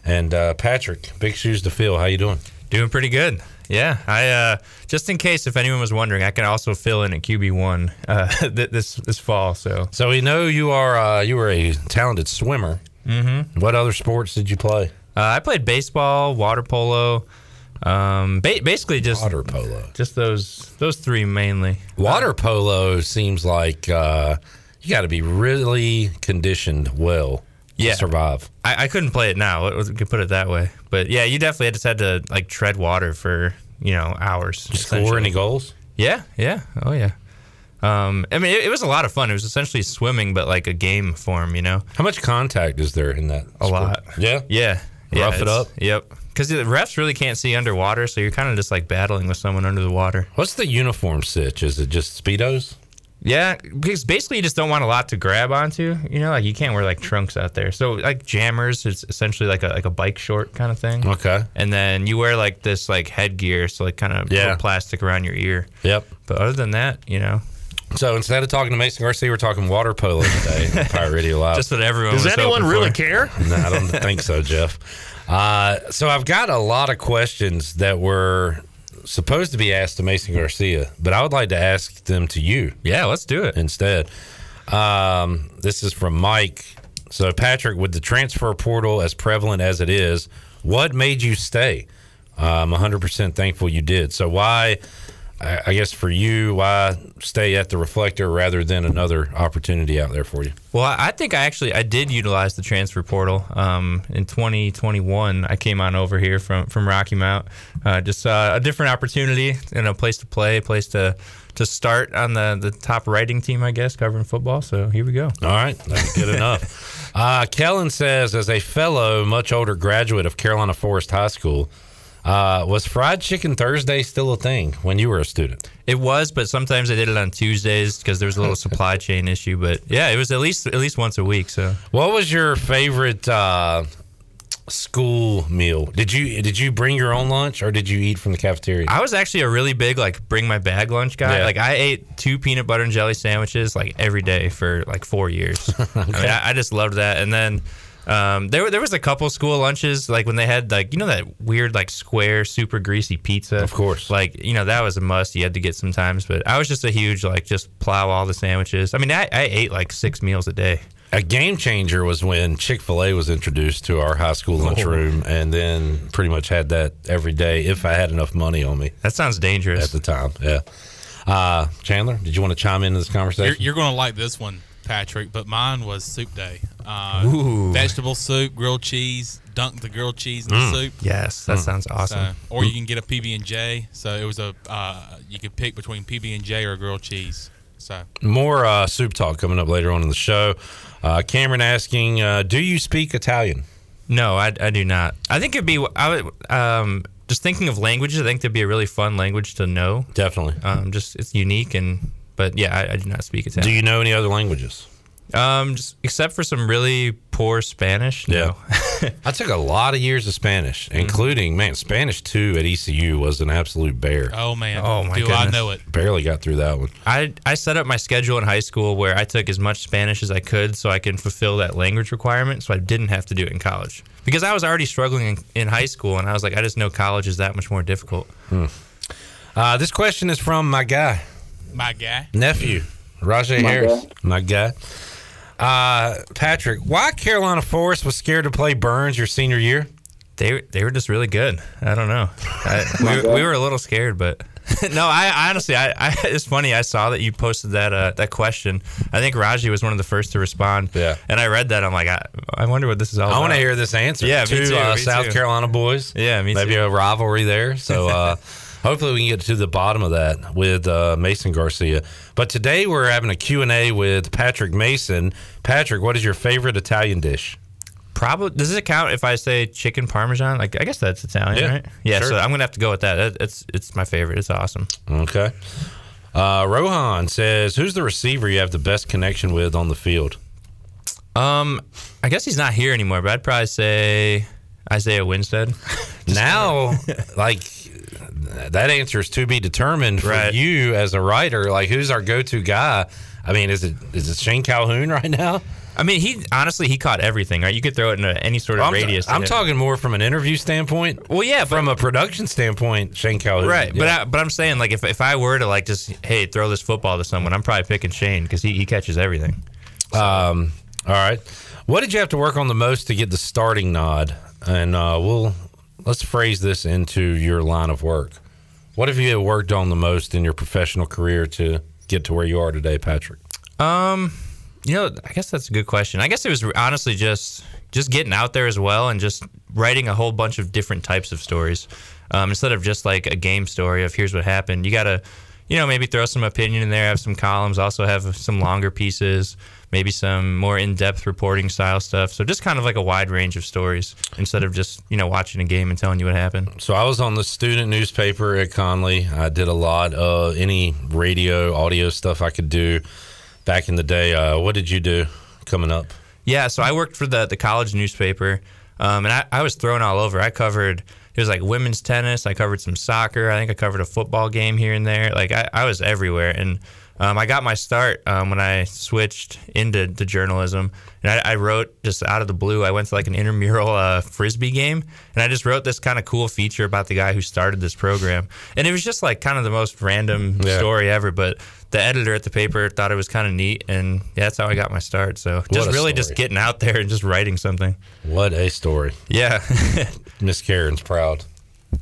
And uh, Patrick, big shoes to fill. How you doing? Doing pretty good. Yeah, I uh, just in case if anyone was wondering, I can also fill in at QB one uh, this this fall. So So we know you are uh, you were a talented swimmer. Mhm. What other sports did you play? uh, I played baseball, water polo, um, ba- basically just water polo. Just those those three mainly. Water polo seems like uh, you got to be really conditioned well Yeah. to survive. I, I couldn't play it now. We could put it that way. But yeah, you definitely just had to like tread water for you know hours. You score any goals? Yeah, yeah, oh yeah. Um, I mean, it, it was a lot of fun. It was essentially swimming, but like a game form. You know, How much contact is there in that? a sport? lot. Yeah. Yeah, yeah. Rough it up? Yep. Because the refs really can't see underwater, so you're kind of just like battling with someone under the water. What's the uniform sitch? Is it just speedos? Yeah, because basically you just don't want a lot to grab onto. You know, like you can't wear like trunks out there. So like jammers, it's essentially like a like a bike short kind of thing. Okay. And then you wear like this like headgear, so like kind of Yeah. plastic around your ear. Yep. But other than that, you know, So instead of talking to Mason Garcia, we're talking water polo today. on Pirate Radio Live. just what everyone. Does was anyone really for. care? No, I don't think so, Jeff. Uh, so I've got a lot of questions that were supposed to be asked to Mason Garcia, but I would like to ask them to you. Yeah, let's do it instead. Um, this is from Mike. So Patrick, with the transfer portal as prevalent as it is, what made you stay? I'm 100% thankful you did. So why? I guess for you, why stay at the reflector rather than another opportunity out there for you? Well, I think I actually I did utilize the transfer portal. Um, in 2021, I came on over here from from Rocky Mount, uh, just saw a different opportunity and a place to play, a place to to start on the the top writing team, I guess, covering football. So here we go. All right, that's good enough. Uh, Kellen says, as a fellow, much older graduate of Carolina Forest High School, uh, was fried chicken Thursday still a thing when you were a student? It was, but sometimes I did it on Tuesdays because there was a little supply chain issue. But yeah, it was at least at least once a week. So What was your favorite uh, school meal? Did you did you bring your own lunch or did you eat from the cafeteria? I was actually a really big like bring my bag lunch guy. Yeah. Like I ate two peanut butter and jelly sandwiches like every day for like four years. I, mean, I, I just loved that. And then um, there there was a couple school lunches like when they had like you know that weird like square super greasy pizza. Of course. Like you know that was a must. You had to get sometimes. But I was just a huge like just plow all the sandwiches. I mean I, I ate like six meals a day. A game changer was when Chick Fil A was introduced to our high school Oh. lunchroom, and then pretty much had that every day if I had enough money on me. That sounds dangerous at the time. Yeah. Uh, Chandler, did you want to chime into this conversation? You're, you're going to like this one, Patrick, but mine was soup day. Uh, Ooh. Vegetable soup, grilled cheese, dunk the grilled cheese in Mm. the soup. Yes, that Mm. sounds awesome. So- or you can get a PB and J. So it was a uh, you could pick between PB and J or grilled cheese. So More uh, soup talk coming up later on in the show. Uh, Cameron asking, uh, do you speak Italian? No, I, I do not. I think it'd be I would um just thinking of languages. I think that'd be a really fun language to know. Definitely. Um, just it's unique and but yeah, I, I do not speak Italian. Do you know any other languages? Um, just except for some really poor Spanish. No. I took a lot of years of Spanish, including man, Spanish two at ECU was an absolute bear. oh man, Oh, my do I know it? Barely got through that one. I I set up my schedule in high school where I took as much Spanish as I could so I can fulfill that language requirement, so I didn't have to do it in college because I was already struggling in, in high school, and I was like, I just know college is that much more difficult. Uh, this question is from my guy, My guy. nephew, Rajay My Harris, guy. my guy. Uh, Patrick, why Carolina Forest was scared to play Byrnes your senior year? They they were just really good. I don't know. I, we, we were a little scared, but no. I, I honestly, I, I it's funny. I saw that you posted that uh, that question. I think Raji was one of the first to respond. Yeah, and I read that. I'm like, I, I wonder what this is all. I want to hear this answer. Yeah, two me too, uh, me South too. Carolina boys. Yeah, me maybe too. a rivalry there. So uh, hopefully we can get to the bottom of that with uh, Mason Garcia. But today we're having a Q and A with Patrick Mason. Patrick, what is your favorite Italian dish? Probably does it count if I say chicken parmesan? Like I guess that's Italian, Yeah, right? Yeah. sure. So I'm gonna have to go with that. That- It's it's my favorite. It's awesome. Okay. Uh, Rohan says, "Who's the receiver you have the best connection with on the field?" Um, I guess he's not here anymore, but I'd probably say Isaiah Winstead. now, like that answer is to be determined for Right. you as a writer. Like, who's our go-to guy? I mean, is it is it Shane Calhoun right now? I mean, he honestly he caught everything, right? You could throw it into any sort of I'm, radius. I'm talking more from an interview standpoint. Well, yeah, from a production standpoint, Shane Calhoun. Right, but. I, but I'm saying like if, if I were to like just hey throw this football to someone, I'm probably picking Shane because he, he catches everything. Um, all right. What did you have to work on the most to get the starting nod? And uh, we'll let's phrase this into your line of work. What have you worked on the most in your professional career to get to where you are today, Patrick? Um, you know, I guess that's a good question. I guess it was honestly just just getting out there as well and just writing a whole bunch of different types of stories um, instead of just like a game story of here's what happened. You got to, you know, maybe throw some opinion in there, have some columns, also have some longer pieces, maybe some more in-depth reporting style stuff. So just kind of like a wide range of stories instead of just you know watching a game and telling you what happened. So I was on the student newspaper at Conley. I did a lot of any radio, audio stuff I could do back in the day. Uh, what did you do coming up? Yeah, so I worked for the the college newspaper, um, and I, I was thrown all over. I covered it was like women's tennis. I covered some soccer. I think I covered a football game here and there. Like I, I was everywhere, and um, I got my start um, when I switched into to journalism. And I, I wrote just out of the blue. I went to like an intramural uh, frisbee game, and I just wrote this kind of cool feature about the guy who started this program. And it was just like kind of the most random Yeah. story ever, but. The editor at the paper thought it was kind of neat, and yeah, that's how I got my start. So just really story. just getting out there and just writing something. What a story. Yeah. Miss Karen's proud.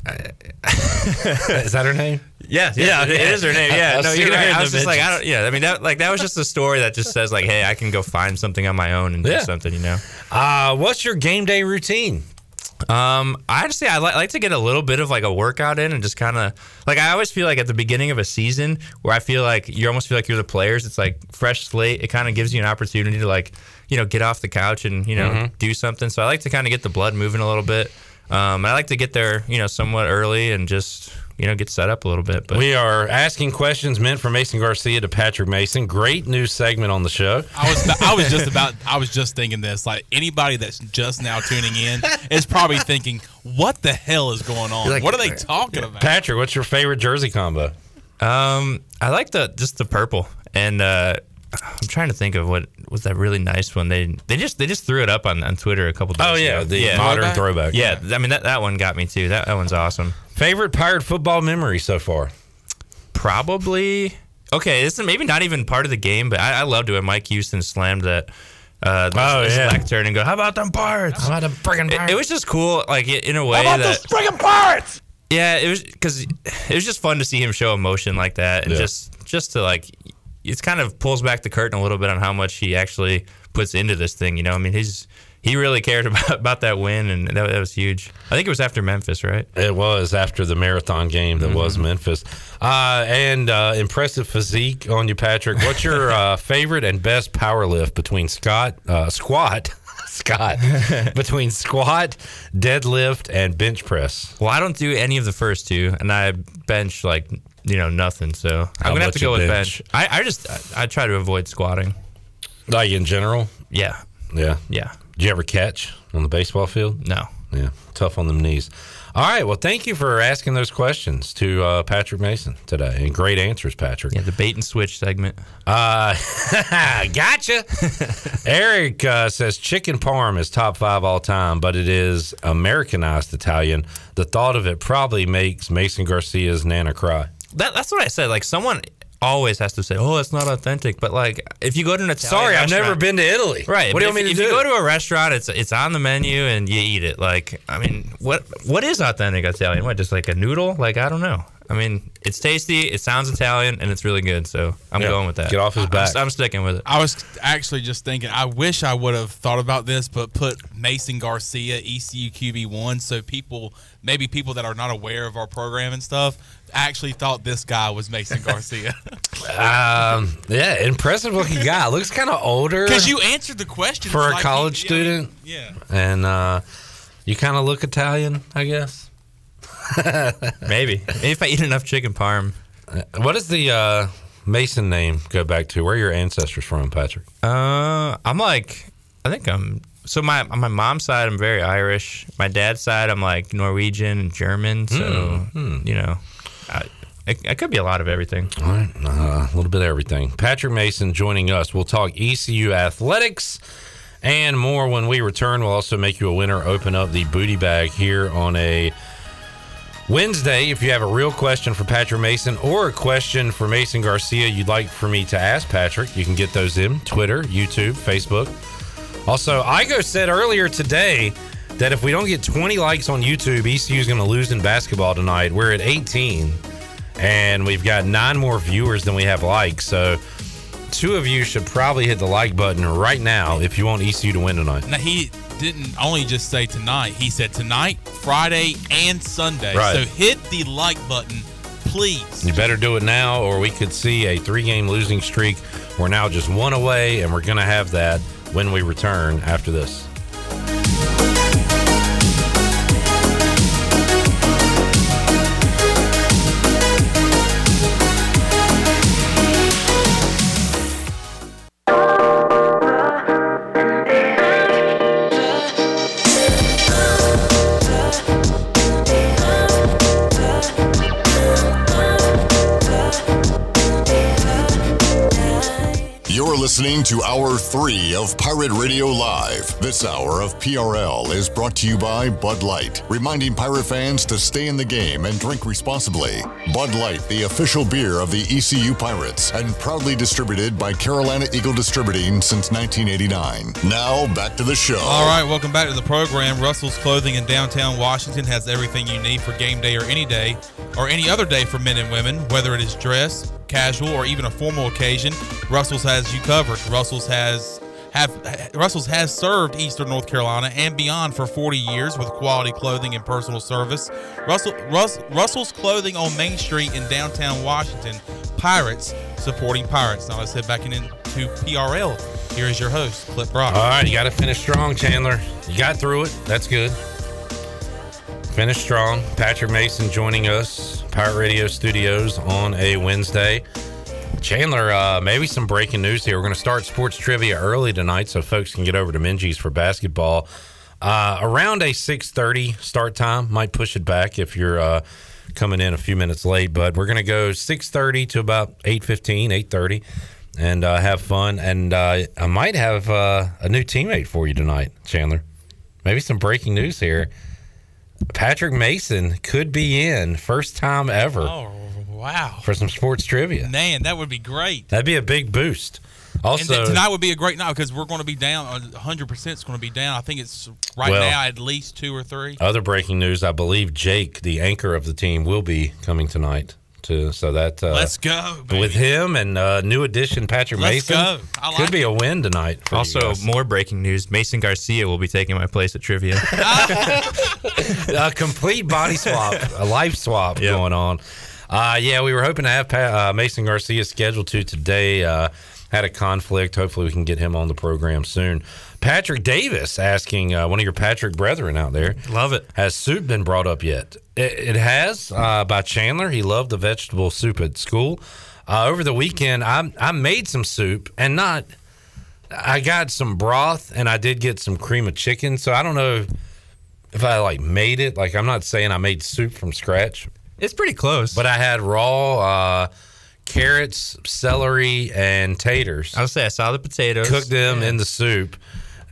Is that her name? Yeah, yeah, it is her name. Yeah, no, you're right. I was just like, I don't. Yeah, I mean, that like that was just a story that just says like, hey, I can go find something on my own and Yeah. do something, you know. Uh, what's your game day routine? Um, I honestly, I li- like to get a little bit of like a workout in and just kind of like I always feel like at the beginning of a season where I feel like you almost feel like you're the players. It's like fresh slate. It kind of gives you an opportunity to like you know get off the couch and you know Mhm. do something. So I like to kind of get the blood moving a little bit. Um, and I like to get there you know somewhat early and just you know get set up a little bit. But We are asking questions meant for Mason Garcia to Patrick Mason. Great new segment on the show. I was I was just about I was just thinking this. Like anybody that's just now tuning in is probably thinking, "What the hell is going on? Like, what are they talking about?" Patrick, what's your favorite jersey combo? Um, I like the just the purple, and uh, I'm trying to think of what was that really nice one. They they just they just threw it up on, on Twitter a couple days. Oh, yeah, ago. the modern throwback. Yeah, I mean that, that one got me too. That that one's awesome. Favorite pirate football memory so far? Probably okay. This is maybe not even part of the game, but I, I loved it when Mike Houston slammed that. Uh, Oh, yeah. lectern and go, how about them pirates? How about them friggin' It, it was just cool, like in a way How about that those friggin' pirates? Yeah, it was because it was just fun to see him show emotion like that, and Yeah. just just to like, it kind of pulls back the curtain a little bit on how much he actually puts into this thing. You know, I mean, he's he really cared about about that win, and that, that was huge. I think it was after Memphis, right? It was after the marathon game that was Mm-hmm. Memphis. Uh, and uh, impressive physique on you, Patrick. What's your uh, favorite and best power lift between Scott, uh, squat, Scott, between squat, deadlift, and bench press? Well, I don't do any of the first two, and I bench like you know nothing. So How I'm gonna have to go with bench? bench. I, I just I, I try to avoid squatting. Like in general? Yeah, Yeah. yeah. Did you ever catch on the baseball field? No. Yeah. Tough on them knees. All right. Well, thank you for asking those questions to uh, Patrick Mason today. And great answers, Patrick. Yeah, the bait and switch segment. Uh, gotcha. Eric uh, says chicken parm is top five all time, but it is Americanized Italian. The thought of it probably makes Mason Garcia's Nana cry. That, that's what I said. Like someone always has to say, "Oh, it's not authentic." But like, if you go to an Italian Sorry, I've never been to Italy. Right. What do you but want if, to if do? you go to a restaurant, it's it's on the menu and you eat it. Like, I mean, what what is authentic Italian? What, just like a noodle? Like, I don't know. I mean, it's tasty. It sounds Italian, and it's really good. So I'm Yeah. going with that. Get off his I'm- back. I'm, sticking with it. I was actually just thinking. I wish I would have thought about this, but put Mason Garcia ECU QB one, so people, maybe people that are not aware of our program and stuff, actually thought this guy was Mason Garcia. Um, yeah, impressive looking guy. Looks kind of older Because you answered the question for a like college you- yeah, student. Yeah. And uh, you kind of look Italian, I guess. Maybe. Maybe if I eat enough chicken parm. What does the uh, Mason name go back to? Where are your ancestors from, Patrick? Uh, I'm like, I think I'm. So my on my mom's side, I'm very Irish. My dad's side, I'm like Norwegian and German. So Hmm, you know, It, it could be a lot of everything. All right, uh, a little bit of everything. Patrick Mason joining us. We'll talk ECU athletics and more when we return. We'll also make you a winner. Open up the booty bag here on a Wednesday. If you have a real question for Patrick Mason or a question for Mason Garcia you'd like for me to ask Patrick, you can get those in Twitter, YouTube, Facebook. Also, Igo said earlier today that if we don't get 20 likes on YouTube, ECU is going to lose in basketball tonight. We're at 18 and we've got nine more viewers than we have likes. So, two of you should probably hit the like button right now if you want ECU to win tonight. Now he didn't only just say tonight. He said tonight, Friday, and Sunday. Right. So hit the like button, please. You better do it now, or we could see a three game losing streak. We're now just one away, and we're going to have that when we return after this. You're to Hour 3 of Pirate Radio Live. This hour of PRL is brought to you by Bud Light, reminding Pirate fans to stay in the game and drink responsibly. Bud Light, the official beer of the ECU Pirates, and proudly distributed by Carolina Eagle Distributing since 1989. Now, back to the show. All right, welcome back to the program. Russell's Clothing in downtown Washington has everything you need for game day or any day or any other day for men and women, whether it is dress, casual, or even a formal occasion. Russell's has you covered. Russell's has have Russell's has served Eastern North Carolina and beyond for 40 years with quality clothing and personal service. Russell Russ, Russell's Clothing on Main Street in downtown Washington. Pirates supporting Pirates. Now let's head back into PRL. Here is your host, Clip Brock. All right, you got to finish strong, Chandler. You got through it. That's good. Finish strong. Patrick Mason joining us, Pirate Radio Studios on a Wednesday. Chandler, uh, maybe some breaking news here. We're going to start sports trivia early tonight, so folks can get over to Minges for basketball. Uh, around a six thirty start time, might push it back if you're uh, coming in a few minutes late. But we're going to go six thirty to about 8.15, 8.30 and uh, have fun. And uh, I might have uh, a new teammate for you tonight, Chandler. Maybe some breaking news here. Patrick Mason could be in first time ever wow. for some sports trivia. Man, that would be great. That'd be a big boost. Also, th- tonight would be a great night because we're going to be down. uh, 100% is going to be down. I think it's right Well- now at least two or three. other breaking news: I believe Jake, the anchor of the team, will be coming tonight. To so that uh, Let's go, baby. with him and uh, new addition Patrick Let's Mason. go. I Could like be a win tonight. for you Also, guys. more breaking news: Mason Garcia will be taking my place at trivia. a complete body swap, a life swap going on. Uh, yeah, we were hoping to have pa- uh, Mason Garcia scheduled to today. Uh, had a conflict. Hopefully, we can get him on the program soon. Patrick Davis asking uh, one of your Patrick brethren out there. Love it. Has soup been brought up yet? It, it has uh, by Chandler. He loved the vegetable soup at school. Uh, over the weekend, I I made some soup and not. I got some broth and I did get some cream of chicken. So I don't know if I like made it. Like I'm not saying I made soup from scratch. It's pretty close. But I had raw uh, carrots, celery, and taters. I would say I saw the potatoes. Cooked them Yeah. in the soup.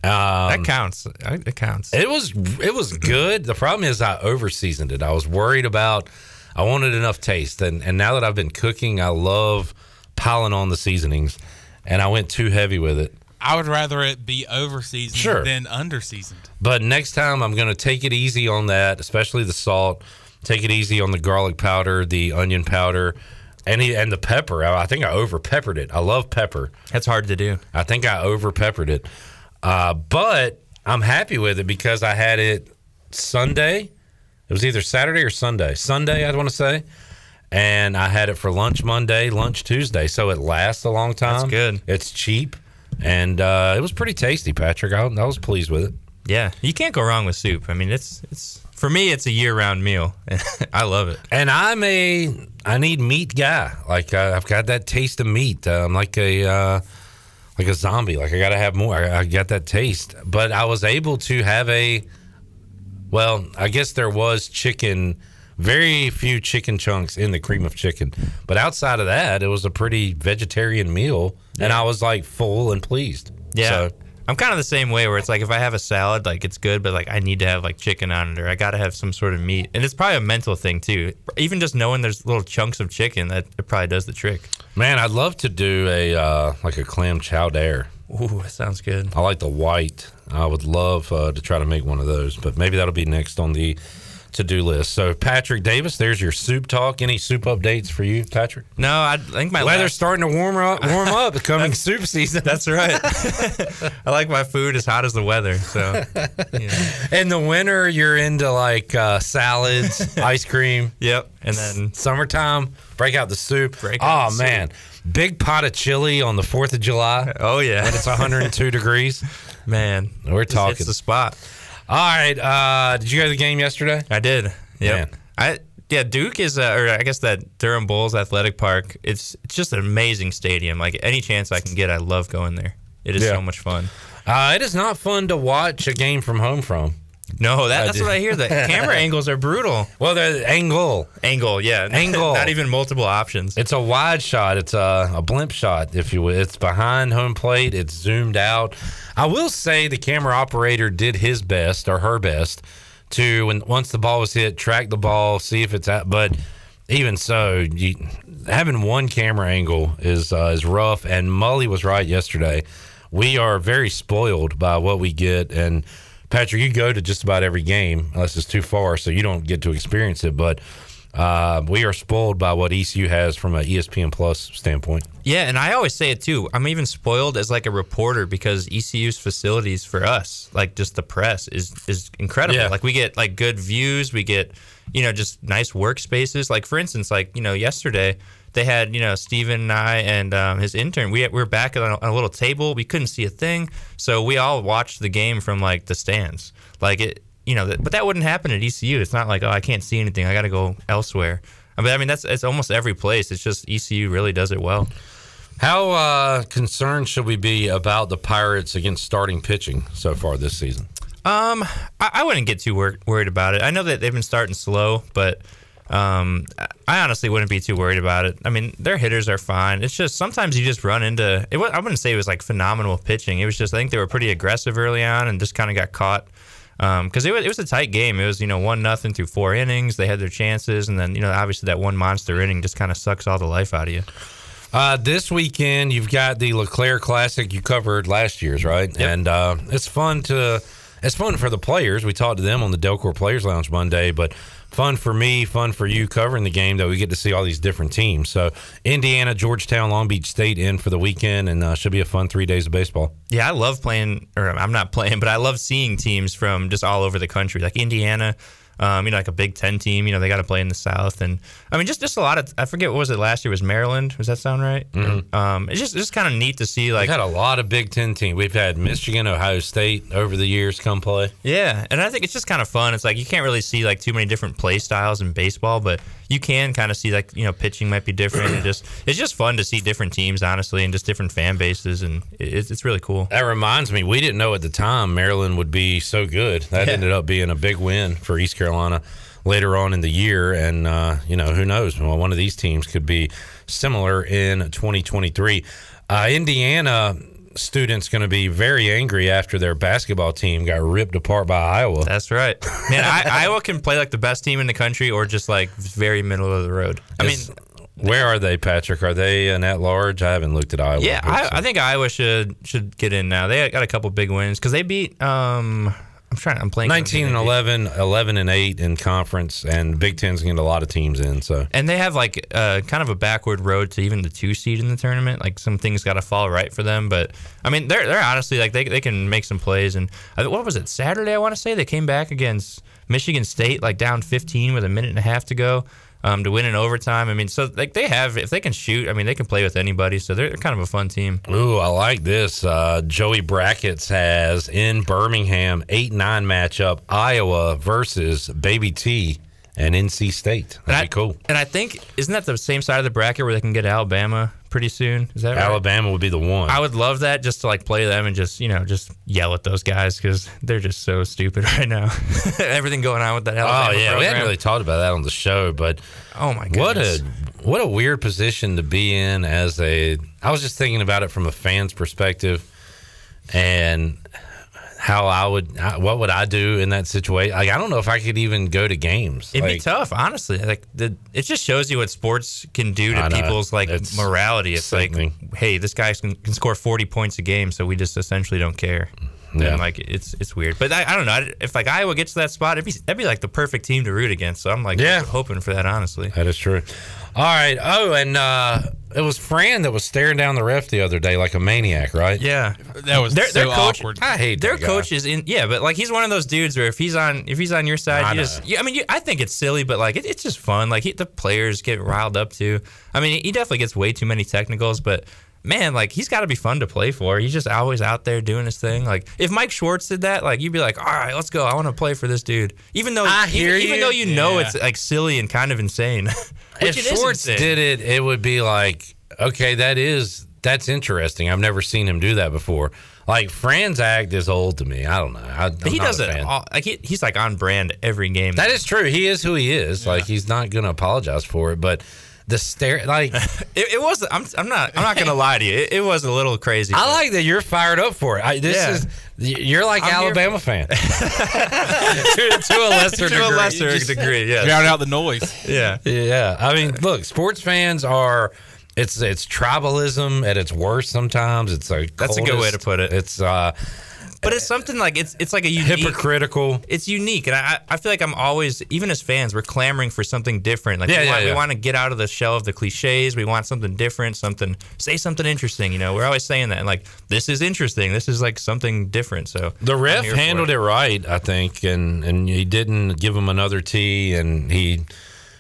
Um, that counts. It counts. It was it was good. The problem is I over seasoned it. I was worried about. I wanted enough taste, and and now that I've been cooking, I love piling on the seasonings, and I went too heavy with it. I would rather it be over seasoned Sure. than under seasoned. But next time I'm going to take it easy on that, especially the salt. Take it easy on the garlic powder, the onion powder, and the, and the pepper. I, I think I over peppered it. I love pepper. That's hard to do. I think I over peppered it. Uh, but I'm happy with it because I had it Sunday. It was either Saturday or Sunday. Sunday, I want to say. And I had it for lunch Monday, lunch Tuesday. So it lasts a long time. That's good. It's cheap. And uh, it was pretty tasty, Patrick. I, I was pleased with it. Yeah, you can't go wrong with soup. I mean, it's it's for me, it's a year-round meal. I love it. And I'm a I need meat guy. Like uh, I've got that taste of meat. Uh, I'm like a uh, like a zombie. Like I got to have more. I, I got that taste. But I was able to have a well, I guess there was chicken Very few chicken chunks in the cream of chicken. But outside of that, it was a pretty vegetarian meal. And I was like full and pleased. Yeah. So, I'm kind of the same way where it's like if I have a salad, like it's good, but like I need to have like chicken on it or I got to have some sort of meat. And it's probably a mental thing too. Even just knowing there's little chunks of chicken, that it probably does the trick. man, I'd love to do a uh, like a clam chowder. Ooh, that sounds good. I like the white. I would love uh, to try to make one of those, but maybe that'll be next on the to do list. So, Patrick Davis, there's your soup talk. Any soup updates for you, Patrick? No, I think my weather's last- starting to warm up. Warm up. Coming soup season. That's right. I like my food as hot as the weather. So, In the winter, you're into like uh, salads, ice cream. Yep. And then summertime, break out the soup. Break oh out the soup. man, big pot of chili on the Fourth of July. Oh yeah, when it's 102 degrees. Man, we're talking the spot. All right. Uh, did you go to the game yesterday? I did. Yeah. I yeah, Duke is, uh, or I guess that Durham Bulls Athletic Park. It's it's just an amazing stadium. Like any chance I can get, I love going there. It is Yeah. so much fun. Uh, it is not fun to watch a game from home from. No, that, that's did- what I hear. The camera angles are brutal. Well, the angle, angle, yeah, Angle. Not even multiple options. It's a wide shot. It's a, a blimp shot, if you will. It's behind home plate. It's zoomed out. I will say the camera operator did his best or her best to when once the ball was hit, track the ball, see if it's at. But even so, you, having one camera angle is uh, is rough. And Mully was right yesterday. We are very spoiled by what we get. And Patrick, you go to just about every game unless it's too far, so you don't get to experience it. But uh, we are spoiled by what ECU has from an ESPN Plus standpoint. Yeah, and I always say it too. I'm even spoiled as like a reporter because ECU's facilities for us, like just the press, is is incredible. Yeah. Like we get like good views, we get you know just nice workspaces. Like for instance, like you know yesterday they had you know Stephen and I and um, his intern. We we were back on a, on a little table. We couldn't see a thing, so we all watched the game from like the stands. Like it, you know, but that wouldn't happen at ECU. It's not like oh I can't see anything. I got to go elsewhere. I mean, I mean that's it's almost every place. It's just ECU really does it well. How uh, concerned should we be about the Pirates against starting pitching so far this season? Um, I, I wouldn't get too wor- worried about it. I know that they've been starting slow, but um, I- honestly wouldn't be too worried about it. I mean, their hitters are fine. It's just sometimes you just run into it. wa- I wouldn't say it was like phenomenal pitching. It was just I think they were pretty aggressive early on and just kind of got caught. Because it was it was a tight game. It was you know one nothing through four innings. They had their chances, and then you know obviously that one monster inning just kind of sucks all the life out of you. Uh, this weekend, you've got the LeClair Classic. You covered last year's, right? And uh, it's fun to, it's fun for the players. We talked to them on the Delcor Players Lounge Monday, but fun for me, fun for you covering the game that we get to see all these different teams. So Indiana, Georgetown, Long Beach State in for the weekend, and uh, should be a fun three days of baseball. Yeah, I love playing, or I'm not playing, but I love seeing teams from just all over the country, like Indiana. Um, you know, like a Big Ten team. You know, they got to play in the South, and I mean, just just a lot of. I forget what was it last year? Was Maryland? Does that sound right? Mhm. Um, it's just just kind of neat to see. Like, We've had a lot of Big Ten teams. We've had Michigan, Ohio State over the years come play. Yeah, and I think it's just kind of fun. It's like you can't really see like too many different play styles in baseball, but you can kind of see like you know pitching might be different. and just it's just fun to see different teams, honestly, and just different fan bases, and it's it's really cool. That reminds me, we didn't know at the time Maryland would be so good. That Yeah. ended up being a big win for East Carolina later on in the year. And, uh, you know, who knows? Well, one of these teams could be similar in 2023. Uh, Indiana students going to be very angry after their basketball team got ripped apart by Iowa. That's right. Man, I, Iowa can play like the best team in the country, or just like very middle of the road. I mean, Where are they, Patrick? Are they an at large? I haven't looked at Iowa. yeah, I, I think Iowa should should get in now. They got a couple big wins because they beat. Um, I'm trying. I'm playing 19 and 11, 11 and 8 in conference, and Big Ten's getting a lot of teams in. So And they have like uh, kind of a backward road to even the two seed in the tournament. Like some things got to fall right for them, but I mean they're they're honestly like they, they can make some plays. And uh, what was it Saturday? I want to say they came back against Michigan State like down 15 with a minute and a half to go um, to win in overtime. I mean, so like they have if they can shoot, I mean they can play with anybody. So they're, they're kind of a fun team. Ooh, I like this. Uh, Joey Brackets has in Birmingham eight nine matchup Iowa versus Baby T and NC State. That'd be cool. And I think isn't that the same side of the bracket where they can get Alabama pretty soon? Is that right? Alabama would be the one. I would love that just to like play them and just you know just yell at those guys because they're just so stupid right now. Everything going on with that Alabama oh yeah, we program. hadn't really talked about that on the show, but oh my god, what a what a weird position to be in as a. I was just thinking about it from a fan's perspective, and how I would, what would I do in that situation? Like I don't know if I could even go to games. It'd be tough, honestly. Like the, it just shows you what sports can do to people's like It's morality. It's like, hey, this guy can, can score forty points a game, so we just essentially don't care. Yeah. And like it's it's weird, but I, I don't know. If like Iowa gets to that spot, it'd be that'd be like the perfect team to root against. So I'm like Yeah. hoping for that, honestly. That is true. All right. Oh, and uh, it was Fran that was staring down the ref the other day like a maniac, right? Yeah, That was their, so their coach, awkward. I hate their that guy. coach is in. Yeah, but like he's one of those dudes where if he's on if he's on your side, I you just. Yeah, I mean, you, I think it's silly, but like it, it's just fun. Like he, the players get riled up too. I mean, he definitely gets way too many technicals, but. Man, like he's got to be fun to play for. He's just always out there doing his thing. Like if Mike Schwartz did that, like you'd be like, "All right, let's go. I want to play for this dude." Even though, I even, hear even you. though you know it's like silly and kind of insane. if Which it is Schwartz insane. did it, it would be like, okay, that is that's interesting. I've never seen him do that before. Like Fran's act is old to me. I don't know. I, I'm he not does it. All, like he, he's like on brand every game. That is true. He is who he is. Like he's not going to apologize for it. But the stare, like It, it was. I'm, I'm not. I'm not gonna lie to you. It, it was a little crazy. I like that you're fired up for it. I, this Yeah. is you're like I'm here- Alabama fan to, to a lesser to degree. a lesser just- degree. Yeah. Drown out the noise. Yeah. Yeah, I mean, look, sports fans are. It's it's tribalism at its worst. Sometimes it's like That's a good way to put it. It's uh, But it's something like it's it's like a unique, hypocritical. It's unique, and I I feel like I'm always even as fans we're clamoring for something different. Like Yeah, we, yeah, want, yeah. we want to get out of the shell of the cliches. We want something different, something say something interesting. You know, we're always saying that. And like this is interesting. This is like something different. So The ref handled it. right, I think, and and he didn't give him another tee, and he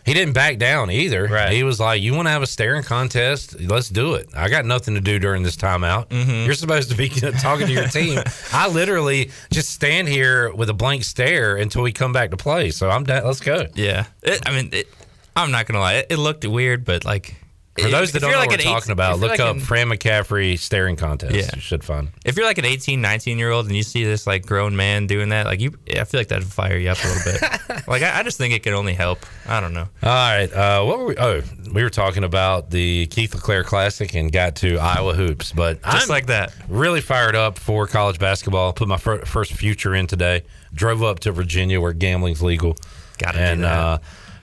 he didn't back down either. Right. He was like, "You want to have a staring contest? Let's do it. I got nothing to do during this timeout. Mm-hmm. You're supposed to be talking to your team. I literally just stand here with a blank stare until we come back to play. So I'm down. Let's go. Yeah, it, I mean, it, I'm not gonna lie. It, it looked weird, but like For those that don't know like what we're eight- talking about, look like up an- Fran McCaffery staring contest. Yeah. You should find. If you're like an 18, 19 year old and you see this like grown man doing that, like you, I feel like that'd fire you up a little bit. like I, I just think it could only help. I don't know. All right. Uh, what were we? Oh, we were talking about the Keith LeClair Classic and got to Iowa hoops, but Just I'm like that. really fired up for college basketball. Put my fir- first future in today. Drove up to Virginia where gambling's legal. Gotta do and that. Uh,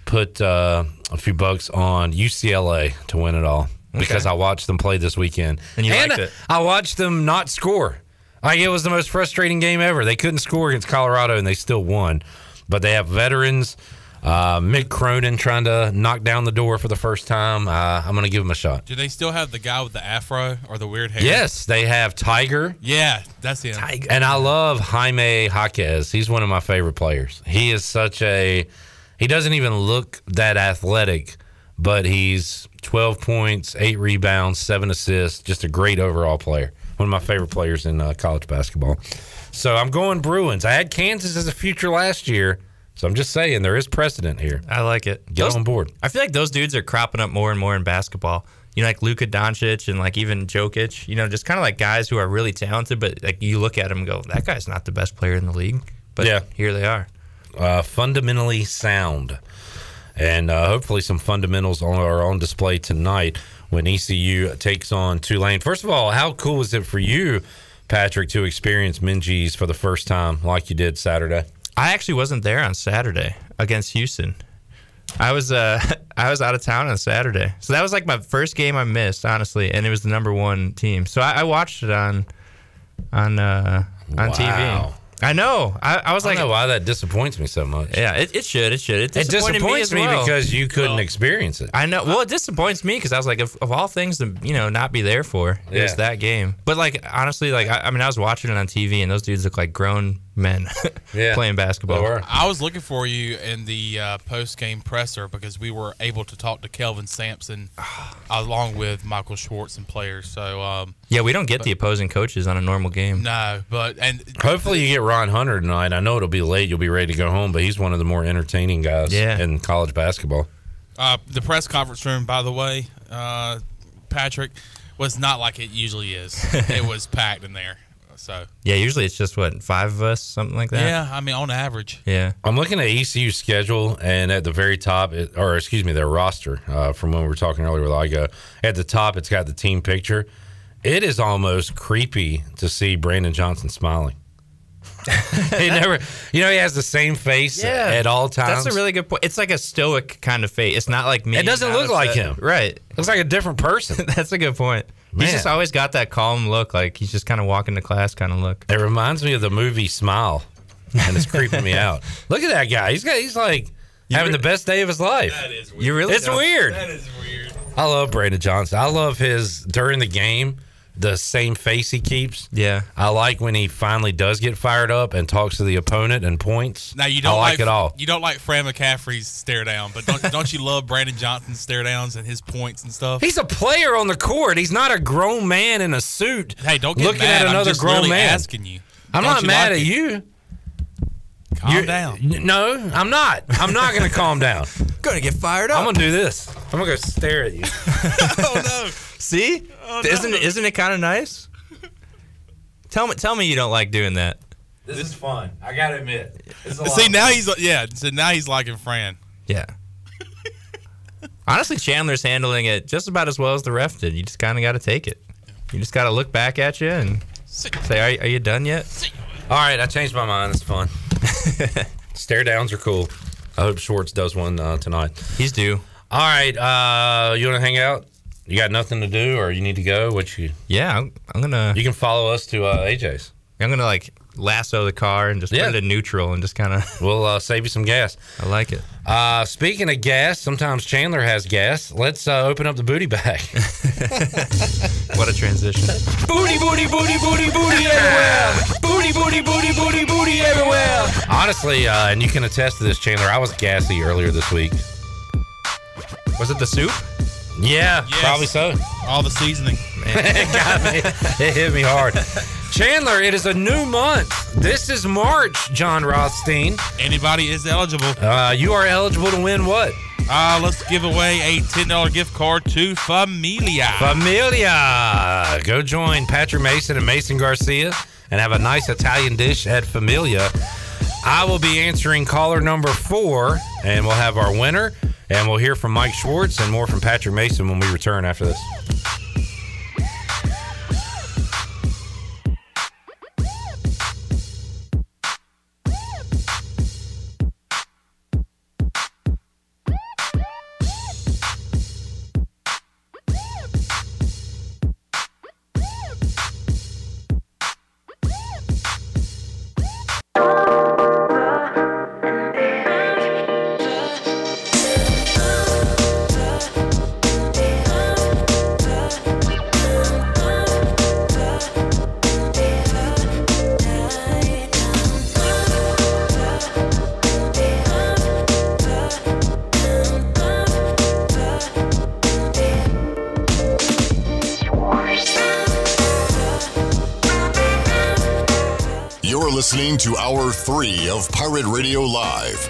put uh, a few bucks on UCLA to win it all because I watched them play this weekend. And you liked it. I watched them not score. Like it was the most frustrating game ever. They couldn't score against Colorado and they still won. But they have veterans. Uh, Mick Cronin trying to knock down the door for the first time. Uh, I'm going to give him a shot. Do they still have the guy with the afro or the weird hair? Yes, they have Tiger. Yeah, that's him. And I love Jaime Jaquez. He's one of my favorite players. He is such a. He doesn't even look that athletic, but he's 12 points, eight rebounds, seven assists. Just a great overall player. One of my favorite players in uh, college basketball. So I'm going Bruins. I had Kansas as a future last year. So I'm just saying there is precedent here. I like it. Get Those- on board. I feel like those dudes are cropping up more and more in basketball. You know, like Luka Doncic and like even Jokic. You know, just kind of like guys who are really talented, but like you look at them and go, that guy's not the best player in the league. But Yeah. here they are. Uh, fundamentally sound. And uh, hopefully, some fundamentals on, are on display tonight when ECU takes on Tulane. First of all, how cool is it for you, Patrick, to experience Minges for the first time like you did Saturday? I actually wasn't there on Saturday against Houston. I was uh I was out of town on Saturday, so that was like my first game I missed, honestly, and it was the number one team. So I, I watched it on on uh, on Wow. TV. I know. I, I was I like, don't know why that disappoints me so much. yeah, it, it should, it should. It, It disappoints me, me, well. because you couldn't experience it. I know. Well, it disappoints me because I was like, of, of all things to you know not be there for, it was that game. But like honestly, like I, I mean, I was watching it on TV, and those dudes look like grown men Yeah. playing basketball. I was looking for you in the uh, post game presser because we were able to talk to Kelvin Sampson along with Michael Schwartz and players. So um, Yeah, we don't get the opposing coaches on a normal game. no, but and Hopefully, you get Ron Hunter tonight. I know it'll be late. You'll be ready to go home, but he's one of the more entertaining guys Yeah. in college basketball. Uh, the press conference room, by the way, uh, Patrick, was not like it usually is. it was packed in there. So Yeah, usually it's just what five of us, something like that. yeah, I mean on average. Yeah. I'm looking at ECU's schedule, and at the very top, it, or excuse me, their roster uh, from when we were talking earlier with Igo. At the top, it's got the team picture. It is almost creepy to see Brandon Johnson smiling. he never, you know, he has the same face at all times. That's a really good point. It's like a stoic kind of face. It's not like me. It doesn't not look like upset. him. Right. Looks like a different person. That's a good point. Man. He's just always got that calm look, like he's just kind of walking to class kind of look. It reminds me of the movie Smile, and it's creeping me out. Look at that guy. He's got. He's like having the best day of his life. That is weird. You really It's don't- weird. That is weird. I love Brandon Johnson. I love his during the game, the same face he keeps. Yeah. I like when he finally does get fired up and talks to the opponent and points. Now you don't I like, it all. You don't like Fran McCaffery's stare down, but don't, don't you love Brandon Johnson's stare downs and his points and stuff? He's a player on the court. He's not a grown man in a suit. Hey, don't get looking mad. at I'm another just grown really man. asking you. I'm Don't not you mad like at it? you. Calm You're- down. n- No, I'm not. I'm not going to calm down. Gonna get fired up. I'm going to do this. I'm going to go stare at you. oh no! See? Isn't it, isn't it kind of nice? Tell me, tell me you don't like doing that. This is fun. I got to admit. See now he's yeah. So now he's liking Fran. Yeah. Honestly, Chandler's handling it just about as well as the ref did. You just kind of got to take it. You just got to look back at you and say, "Are, you- are you done yet?" All right, I changed my mind. It's fun. Stare downs are cool. I hope Schwartz does one uh, tonight. He's due. All right, uh, you want to hang out? You got nothing to do, or you need to go? What you? Yeah, I'm, I'm gonna. You can follow us to uh, AJ's. I'm gonna like lasso the car and just Yeah. put it in neutral and just kind of. We'll uh, save you some gas. I like it. Uh, speaking of gas, sometimes Chandler has gas. Let's uh, open up the booty bag. What a transition. Booty, booty, booty, booty, booty everywhere. Booty, booty, booty, booty, booty everywhere. Honestly, uh, and you can attest to this, Chandler. I was gassy earlier this week. Was it the soup? Yeah, Yes. probably so. All the seasoning. it got me. It hit me hard. Chandler, it is a new month. This is March, John Rothstein. Anybody is eligible. Uh, you are eligible to win what? Uh, let's give away a ten dollar gift card to Familia. Familia. Go join Patrick Mason and Mason Garcia and have a nice Italian dish at Familia. I will be answering caller number four, and we'll have our winner, and we'll hear from Mike Schwartz and more from Patrick Mason when we return after this.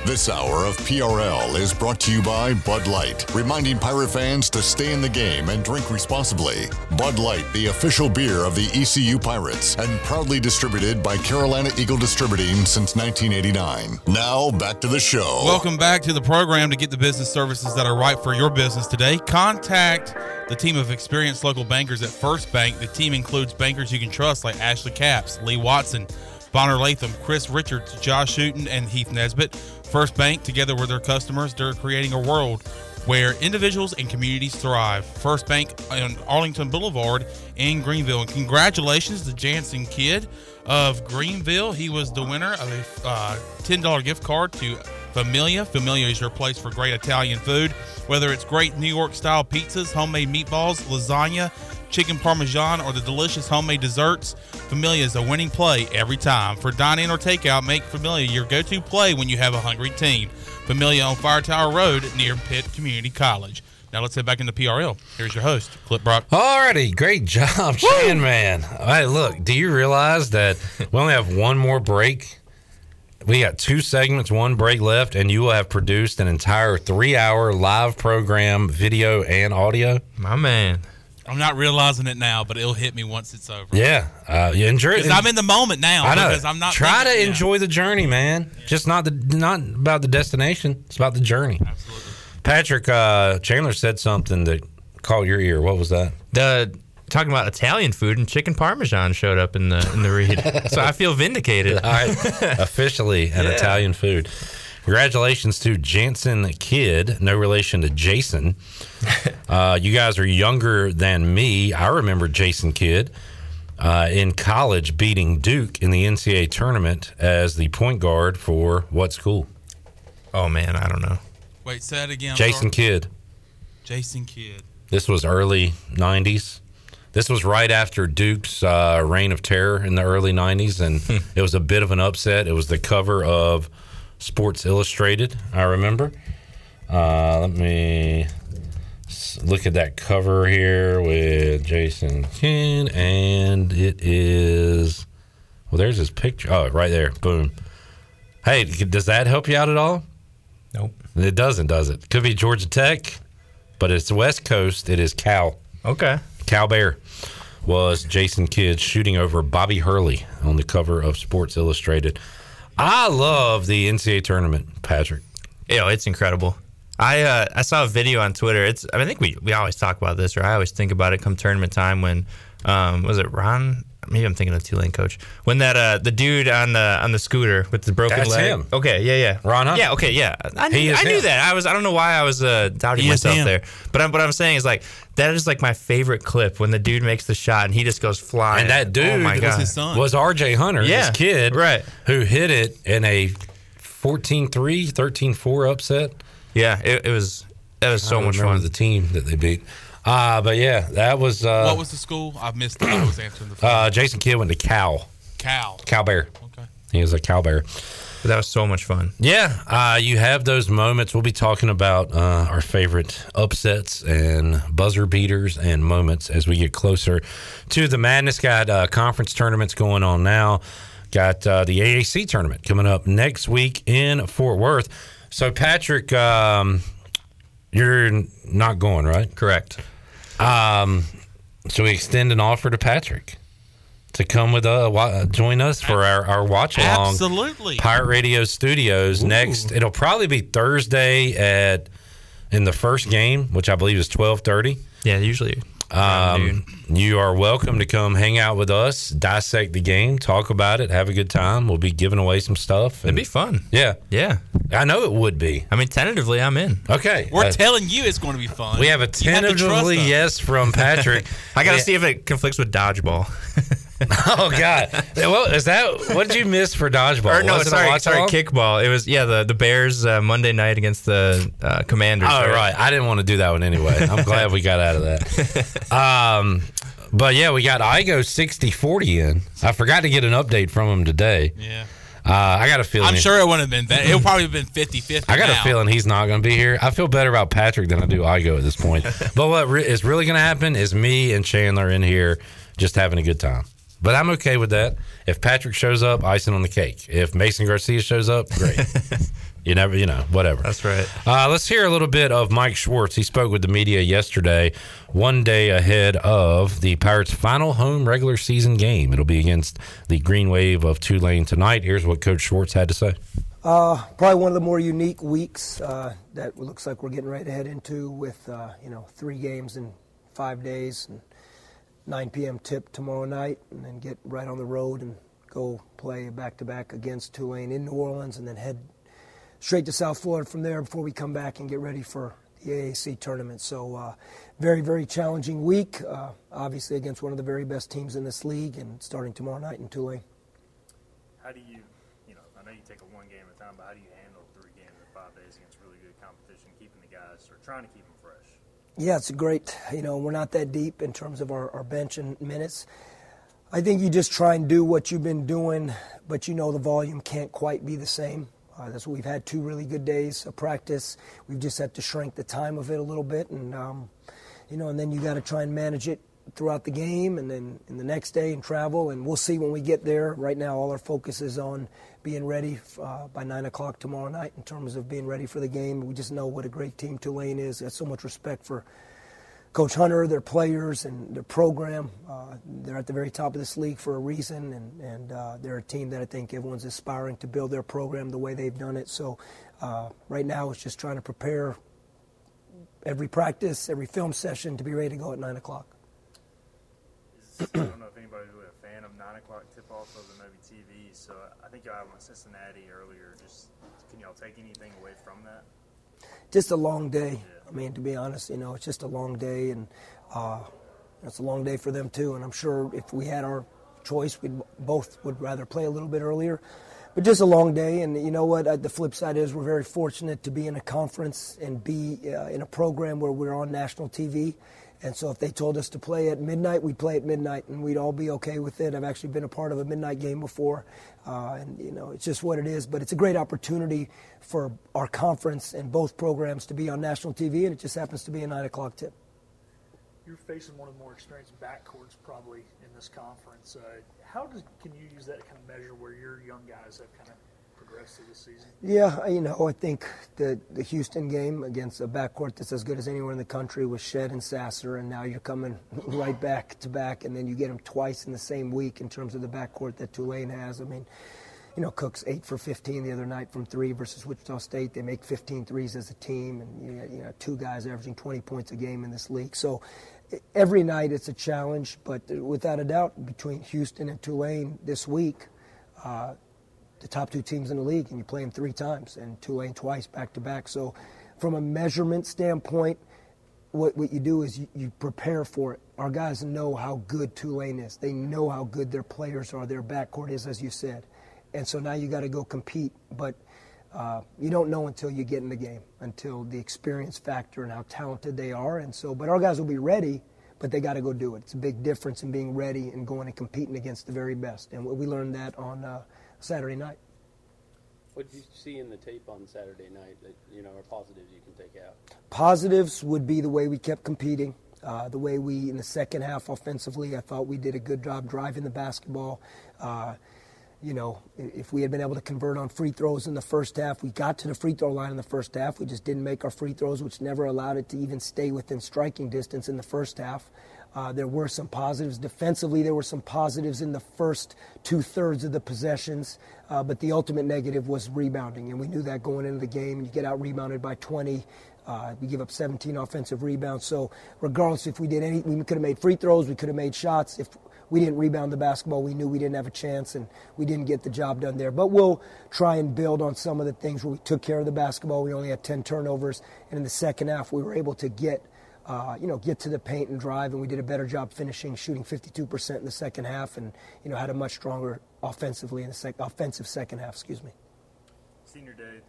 This hour of PRL is brought to you by Bud Light, reminding pirate fans to stay in the game and drink responsibly. Bud Light, the official beer of the ECU Pirates, and proudly distributed by Carolina Eagle Distributing since 1989. Now, back to the show. Welcome back to the program to get the business services that are right for your business today. Contact the team of experienced local bankers at First Bank. The team includes bankers you can trust like Ashley Caps, Lee Watson, Bonner Latham, Chris Richards, Josh Hooten, and Heath Nesbitt. First Bank, together with their customers, they're creating a world where individuals and communities thrive. First Bank on Arlington Boulevard in Greenville. And congratulations to Jansen Kidd of Greenville. He was the winner of a uh, $10 gift card to Familia. Familia is your place for great Italian food. Whether it's great New York style pizzas, homemade meatballs, lasagna, chicken parmesan, or the delicious homemade desserts, Familia is a winning play every time. For dine-in or takeout, make Familia your go-to play when you have a hungry team. Familia on Fire Tower Road near Pitt Community College. Now let's head back into PRL. Here's your host, Clip Brock. Alrighty, great job, Chan Man. Hey, look, do you realize that we only have one more break? We got two segments, one break left, and you will have produced an entire three-hour live program, video and audio. My man. I'm not realizing it now, but it'll hit me once it's over. Yeah, uh, you enjoy it. Because I'm in the moment now. I know. Because I'm not Try to yeah. enjoy the journey, man. Just not the not about the destination. It's about the journey. Absolutely. Patrick uh, Chandler said something that caught your ear. What was that? The talking about Italian food and chicken parmesan showed up in the in the read, so I feel vindicated. All right, officially an Yeah. Italian food. Congratulations to Jansen Kidd, no relation to Jason. Uh, you guys are younger than me. I remember Jason Kidd uh, in college beating Duke in the NCAA tournament as the point guard for what school? Oh man, I don't know. Wait, say that again. Jason sorry. Kidd. Jason Kidd. This was early 90s. This was right after Duke's uh, reign of terror in the early 90s, and it was a bit of an upset. It was the cover of Sports Illustrated, I remember. Uh, let me look at that cover here with Jason Kidd, and it is. Well, there's his picture. Oh, right there. Boom. Hey, does that help you out at all? Nope. It doesn't, does it? Could be Georgia Tech, but it's West Coast. It is Cal. Okay. Cal Bear was Jason Kidd shooting over Bobby Hurley on the cover of Sports Illustrated. I love the NCAA tournament, Patrick. Yeah, it's incredible. I uh, I saw a video on Twitter. It's I think we, we always talk about this, or I always think about it come tournament time when um, was it Ron? Maybe I'm thinking of Tulane coach when that uh, the dude on the on the scooter with the broken That's leg. him. Okay, yeah, yeah, Ron Hunt. Yeah, okay, yeah. I, He knew, is I knew him. that. I was I don't know why I was uh, doubting He myself there, but I'm, what I'm saying is like that is like my favorite clip when the dude makes the shot and he just goes flying. And that dude oh my God. was RJ Hunter, Yeah, his kid, right. who hit it in a 14 3, 13 4 upset. Yeah, it, it was that was so don't much remember fun. The team that they beat. Uh, but yeah, that was. Uh, what was the school? I missed it. I was answering the phone. uh, Jason Kidd went to Cal. Cal. Cal Bear. Okay. He was a Cal Bear. But that was so much fun. Yeah, uh, you have those moments. We'll be talking about uh, our favorite upsets and buzzer beaters and moments as we get closer to the madness. Got uh, conference tournaments going on now. Got uh, the AAC tournament coming up next week in Fort Worth. So, Patrick, um, you're not going, right? Correct. Um, so we extend an offer to Patrick to come with uh, wa- join us for our, our watch along. Absolutely. Pirate Radio Studios next. It'll probably be Thursday at in the first game, which I believe is twelve thirty. Yeah, usually. Um, you are welcome to come hang out with us, dissect the game, talk about it, have a good time. We'll be giving away some stuff. It'd be fun. Yeah, Yeah. I know it would be. I mean, tentatively, I'm in. Okay, We're Uh, telling you it's going to be fun. we have a You have tentatively yes from Patrick. I got to Yeah. see if it conflicts with dodgeball. Oh God! Well, is that what did you miss for dodgeball? or no, Was it a sorry, watch sorry, along? kickball. It was yeah, the the Bears uh, Monday night against the uh, Commanders. Oh right, I didn't want to do that one anyway. I'm glad we got out of that. Um, but yeah, we got Igo 60-40 in. I forgot to get an update from him today. Yeah. Uh, I got a feeling. I'm sure it wouldn't have been that. It'll probably have been 50 50. I got a feeling he's not going to be here. I feel better about Patrick than I do Igo at this point. but what re- is really going to happen is me and Chandler in here just having a good time. But I'm okay with that. If Patrick shows up, icing on the cake. If Mason Garcia shows up, great. you never, you know, whatever. That's right. Uh, let's hear a little bit of Mike Schwartz. He spoke with the media yesterday, one day ahead of the Pirates' final home regular season game. It'll be against the Green Wave of Tulane tonight. Here's what Coach Schwartz had to say. Uh, probably one of the more unique weeks uh, that looks like we're getting right to head into with uh, you know three games in five days and 9 p.m. tip tomorrow night, and then get right on the road and go play back to back against Tulane in New Orleans, and then head straight to South Florida from there before we come back and get ready for the AAC tournament. So, uh, very, very challenging week, uh, obviously against one of the very best teams in this league, and starting tomorrow night in Tulane. How do you, you know, I know you take it one game at a time, but how do you handle three games in five days against really good competition, keeping the guys or trying to keep them fresh? Yeah, it's great. You know, we're not that deep in terms of our, our bench and minutes. I think you just try and do what you've been doing, but you know the volume can't quite be the same. Uh, that's what we've had two really good days of practice. We've just had to shrink the time of it a little bit, and um, you know, and then you got to try and manage it throughout the game, and then in the next day and travel, and we'll see when we get there. Right now, all our focus is on being ready uh, by nine o'clock tomorrow night in terms of being ready for the game. We just know what a great team Tulane is. Got so much respect for Coach Hunter, their players, and their program. Uh, they're at the very top of this league for a reason, and, and uh, they're a team that I think everyone's aspiring to build their program the way they've done it. So uh, right now, it's just trying to prepare every practice, every film session to be ready to go at 9 o'clock. I don't know if anybody's really a fan of 9 o'clock tip-offs other than maybe TV, so I think y'all had one in Cincinnati earlier. Just Can y'all take anything away from that? Just a long day. I mean, to be honest, you know, it's just a long day, and uh, it's a long day for them too. And I'm sure if we had our choice, we both would rather play a little bit earlier. But just a long day, and you know what? Uh, the flip side is we're very fortunate to be in a conference and be uh, in a program where we're on national TV. And so if they told us to play at midnight, we'd play at midnight, and we'd all be okay with it. I've actually been a part of a midnight game before, uh, and you know it's just what it is. But it's a great opportunity for our conference and both programs to be on national TV, and it just happens to be a nine o'clock tip. You're facing one of the more experienced backcourts probably in this conference. Uh, how does can you use that to kind of measure where your young guys have kind of progressed through the season? Yeah, you know, I think the the Houston game against a backcourt that's as good as anywhere in the country was Shead and Sasser, and now you're coming right back to back, and then you get them twice in the same week in terms of the backcourt that Tulane has. I mean, you know, Cook's eight for 15 the other night from three versus Wichita State. They make 15 threes as a team, and you know, you know two guys averaging 20 points a game in this league. So every night it's a challenge, but without a doubt, between Houston and Tulane this week. Uh, the top two teams in the league, and you play them three times, and Tulane twice back to back. So, from a measurement standpoint, what, what you do is you, you, prepare for it. Our guys know how good Tulane is. They know how good their players are. Their backcourt is, as you said, and so now you got to go compete. But uh, you don't know until you get in the game, until the experience factor and how talented they are. And so, but our guys will be ready, but they got to go do it. It's a big difference in being ready and going and competing against the very best. And we learned that on. Uh, Saturday night. What did you see in the tape on Saturday night that you know are positives you can take out? Positives would be the way we kept competing, uh, the way we in the second half offensively. I thought we did a good job driving the basketball. Uh, you know, if we had been able to convert on free throws in the first half, we got to the free throw line in the first half. We just didn't make our free throws, which never allowed it to even stay within striking distance in the first half. Uh, there were some positives. Defensively, there were some positives in the first two thirds of the possessions, uh, but the ultimate negative was rebounding, and we knew that going into the game. You get out rebounded by 20. Uh, we give up 17 offensive rebounds. So, regardless if we did any, we could have made free throws, we could have made shots. If we didn't rebound the basketball, we knew we didn't have a chance, and we didn't get the job done there. But we'll try and build on some of the things where we took care of the basketball. We only had 10 turnovers, and in the second half, we were able to get uh, you know, get to the paint and drive, and we did a better job finishing, shooting 52% in the second half, and you know had a much stronger offensively in the sec- offensive second half. Excuse me. Senior day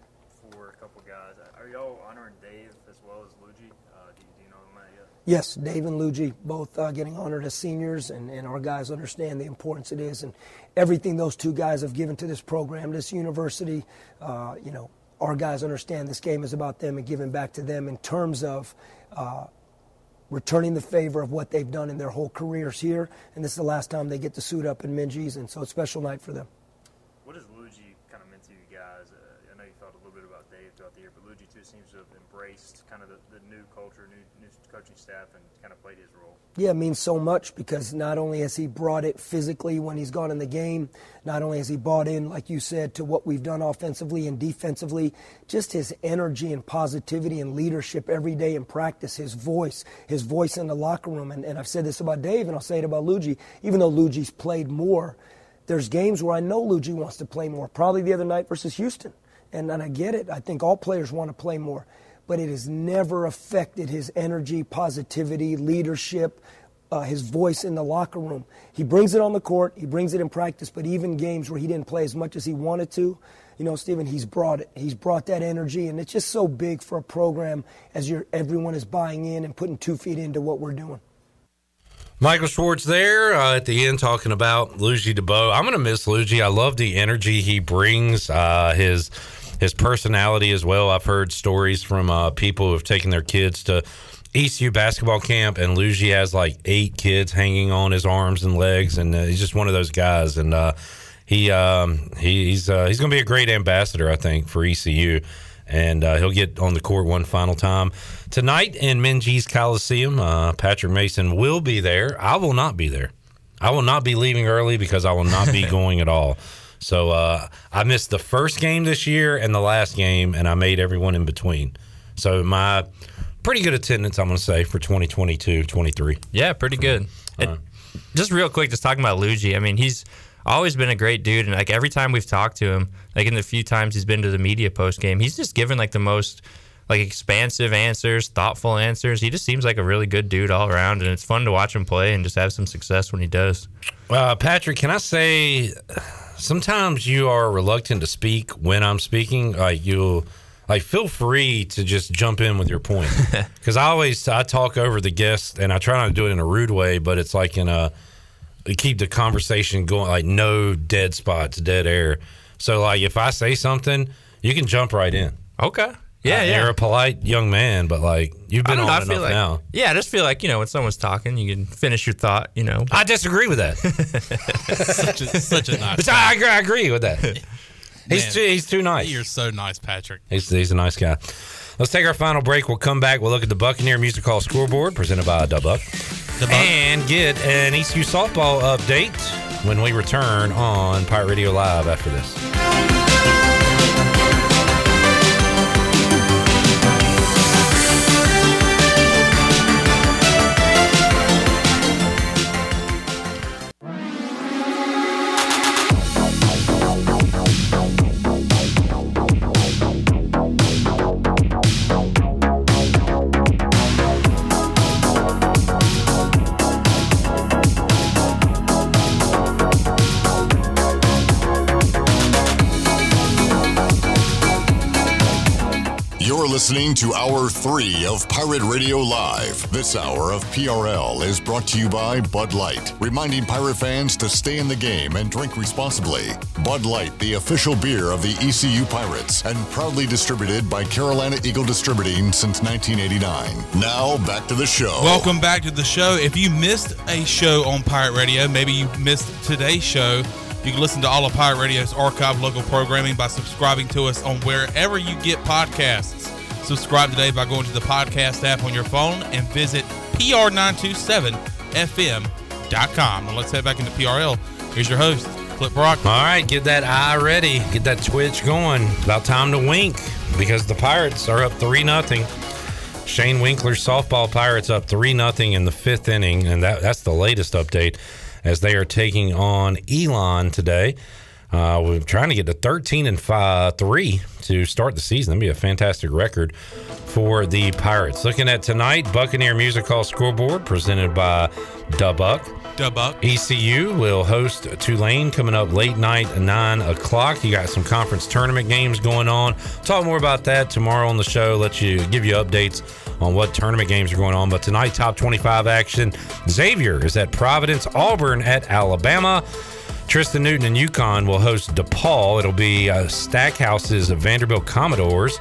for a couple guys. Are y'all honoring Dave as well as Ludgy? Uh, do, do, you know them yet? Yes, Dave and Ludgy both uh, getting honored as seniors, and, and our guys understand the importance it is, and everything those two guys have given to this program, this university. Uh, you know, our guys understand this game is about them and giving back to them in terms of uh, returning the favor of what they've done in their whole careers here. And this is the last time they get to suit up in Minges, and so it's a special night for them. What has Ludgy kind of meant to you guys? Uh, I know you thought a little bit about Dave throughout the year, but Ludgy too seems to have embraced kind of the, the new culture, new, new coaching staff, and kind of played his role. Yeah, it means so much because not only has he brought it physically when he's gone in the game, not only has he bought in, like you said, to what we've done offensively and defensively, just his energy and positivity and leadership every day in practice, his voice, his voice in the locker room. And, and I've said this about Dave, and I'll say it about Ludgy, even though Ludgy's played more, there's games where I know Ludgy wants to play more, probably the other night versus Houston. And, and I get it. I think all players want to play more but it has never affected his energy, positivity, leadership, uh, his voice in the locker room. He brings it on the court, he brings it in practice, but even games where he didn't play as much as he wanted to, you know, Stephen, he's brought it. He's brought that energy, and it's just so big for a program as you're, everyone is buying in and putting two feet into what we're doing. Michael Schwartz there uh, at the end talking about Ludgy Debaut. I'm going to miss Ludgy. I love the energy he brings, uh, his his personality as well. I've heard stories from uh, people who have taken their kids to ECU basketball camp, and Ludgy has like eight kids hanging on his arms and legs, and uh, he's just one of those guys. And uh, he, um, he he's uh, he's going to be a great ambassador, I think, for ECU and uh, he'll get on the court one final time tonight in Minges Coliseum. Uh, Patrick Mason will be there. I will not be there. I will not be leaving early because I will not be going at all. So uh, I missed the first game this year and the last game, and I made everyone in between. So my pretty good attendance, I'm going to say, for 2022 23. Yeah, pretty good. And just real quick, just talking about Ludgy. I mean, he's always been a great dude, and like every time we've talked to him, like in the few times he's been to the media post game, he's just given like the most like expansive answers, thoughtful answers. He just seems like a really good dude all around, and it's fun to watch him play and just have some success when he does. Uh, Patrick, can I say sometimes you are reluctant to speak when I'm speaking? Like you, like feel free to just jump in with your point because I always I talk over the guest and I try not to do it in a rude way, but it's like in a keep the conversation going, like no dead spots, dead air. So like if I say something, you can jump right in. Okay. Yeah, Uh, yeah. You're a polite young man, but like you've been don't know, on enough like, now. Yeah, I just feel like you know when someone's talking, you can finish your thought. You know, I disagree with that. such, a, such a nice. I agree, I agree with that. He's Man, too, he's too nice. You're so nice, Patrick. He's, he's a nice guy. Let's take our final break. We'll come back. We'll look at the Buccaneer Music Hall scoreboard presented by Dubuck. And get an ECU softball update when we return on Pirate Radio Live after this. Listening to Hour 3 of Pirate Radio Live. This hour of PRL is brought to you by Bud Light, reminding Pirate fans to stay in the game and drink responsibly. Bud Light, the official beer of the ECU Pirates, and proudly distributed by Carolina Eagle Distributing since 1989. Now, back to the show. Welcome back to the show. If you missed a show on Pirate Radio, maybe you missed today's show, you can listen to all of Pirate Radio's archive local programming by subscribing to us on wherever you get podcasts. Subscribe today by going to the podcast app on your phone and visit pr927fm.com. Now let's head back into PRL. Here's your host, Clip Brock. All right, get that eye ready. Get that twitch going. About time to wink because the Pirates are up 3 nothing. Shane Winkler's softball Pirates up 3 nothing in the fifth inning, and that, that's the latest update as they are taking on Elon today. Uh, we're trying to get to 13 and five, 3 to start the season. That'd be a fantastic record for the Pirates. Looking at tonight, Buccaneer Music Hall scoreboard presented by Dubuck. Dubuck. ECU will host Tulane coming up late night 9 o'clock. You got some conference tournament games going on. Talk more about that tomorrow on the show. Let you give you updates on what tournament games are going on. But tonight, top 25 action. Xavier is at Providence, Auburn at Alabama. Tristen Newton and UConn will host DePaul. It'll be uh, Stackhouse's Vanderbilt Commodores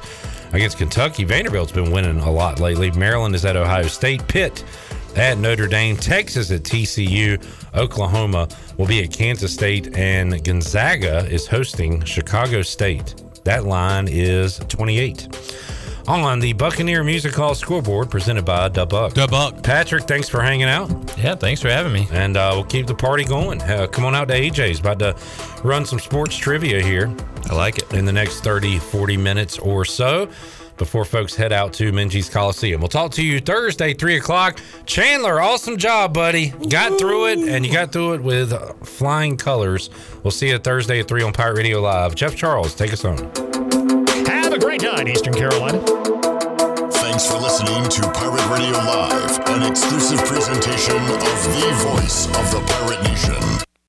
against Kentucky. Vanderbilt's been winning a lot lately. Maryland is at Ohio State. Pitt at Notre Dame. Texas at TCU. Oklahoma will be at Kansas State. And Gonzaga is hosting Chicago State. That line is 28 on the Buccaneer Music Hall scoreboard presented by Dubuck. Dubuck. Patrick, thanks for hanging out. Yeah, thanks for having me. And uh, we'll keep the party going. Uh, come on out to AJ's. About to run some sports trivia here. I like it. In the next 30, 40 minutes or so before folks head out to Minges Coliseum. We'll talk to you Thursday, 3 o'clock. Chandler, awesome job, buddy. Got through it, and you got through it with flying colors. We'll see you Thursday at 3 on Pirate Radio Live. Jeff Charles, take us home. A great night, Eastern Carolina. Thanks for listening to Pirate Radio Live, an exclusive presentation of the voice of the pirate nation.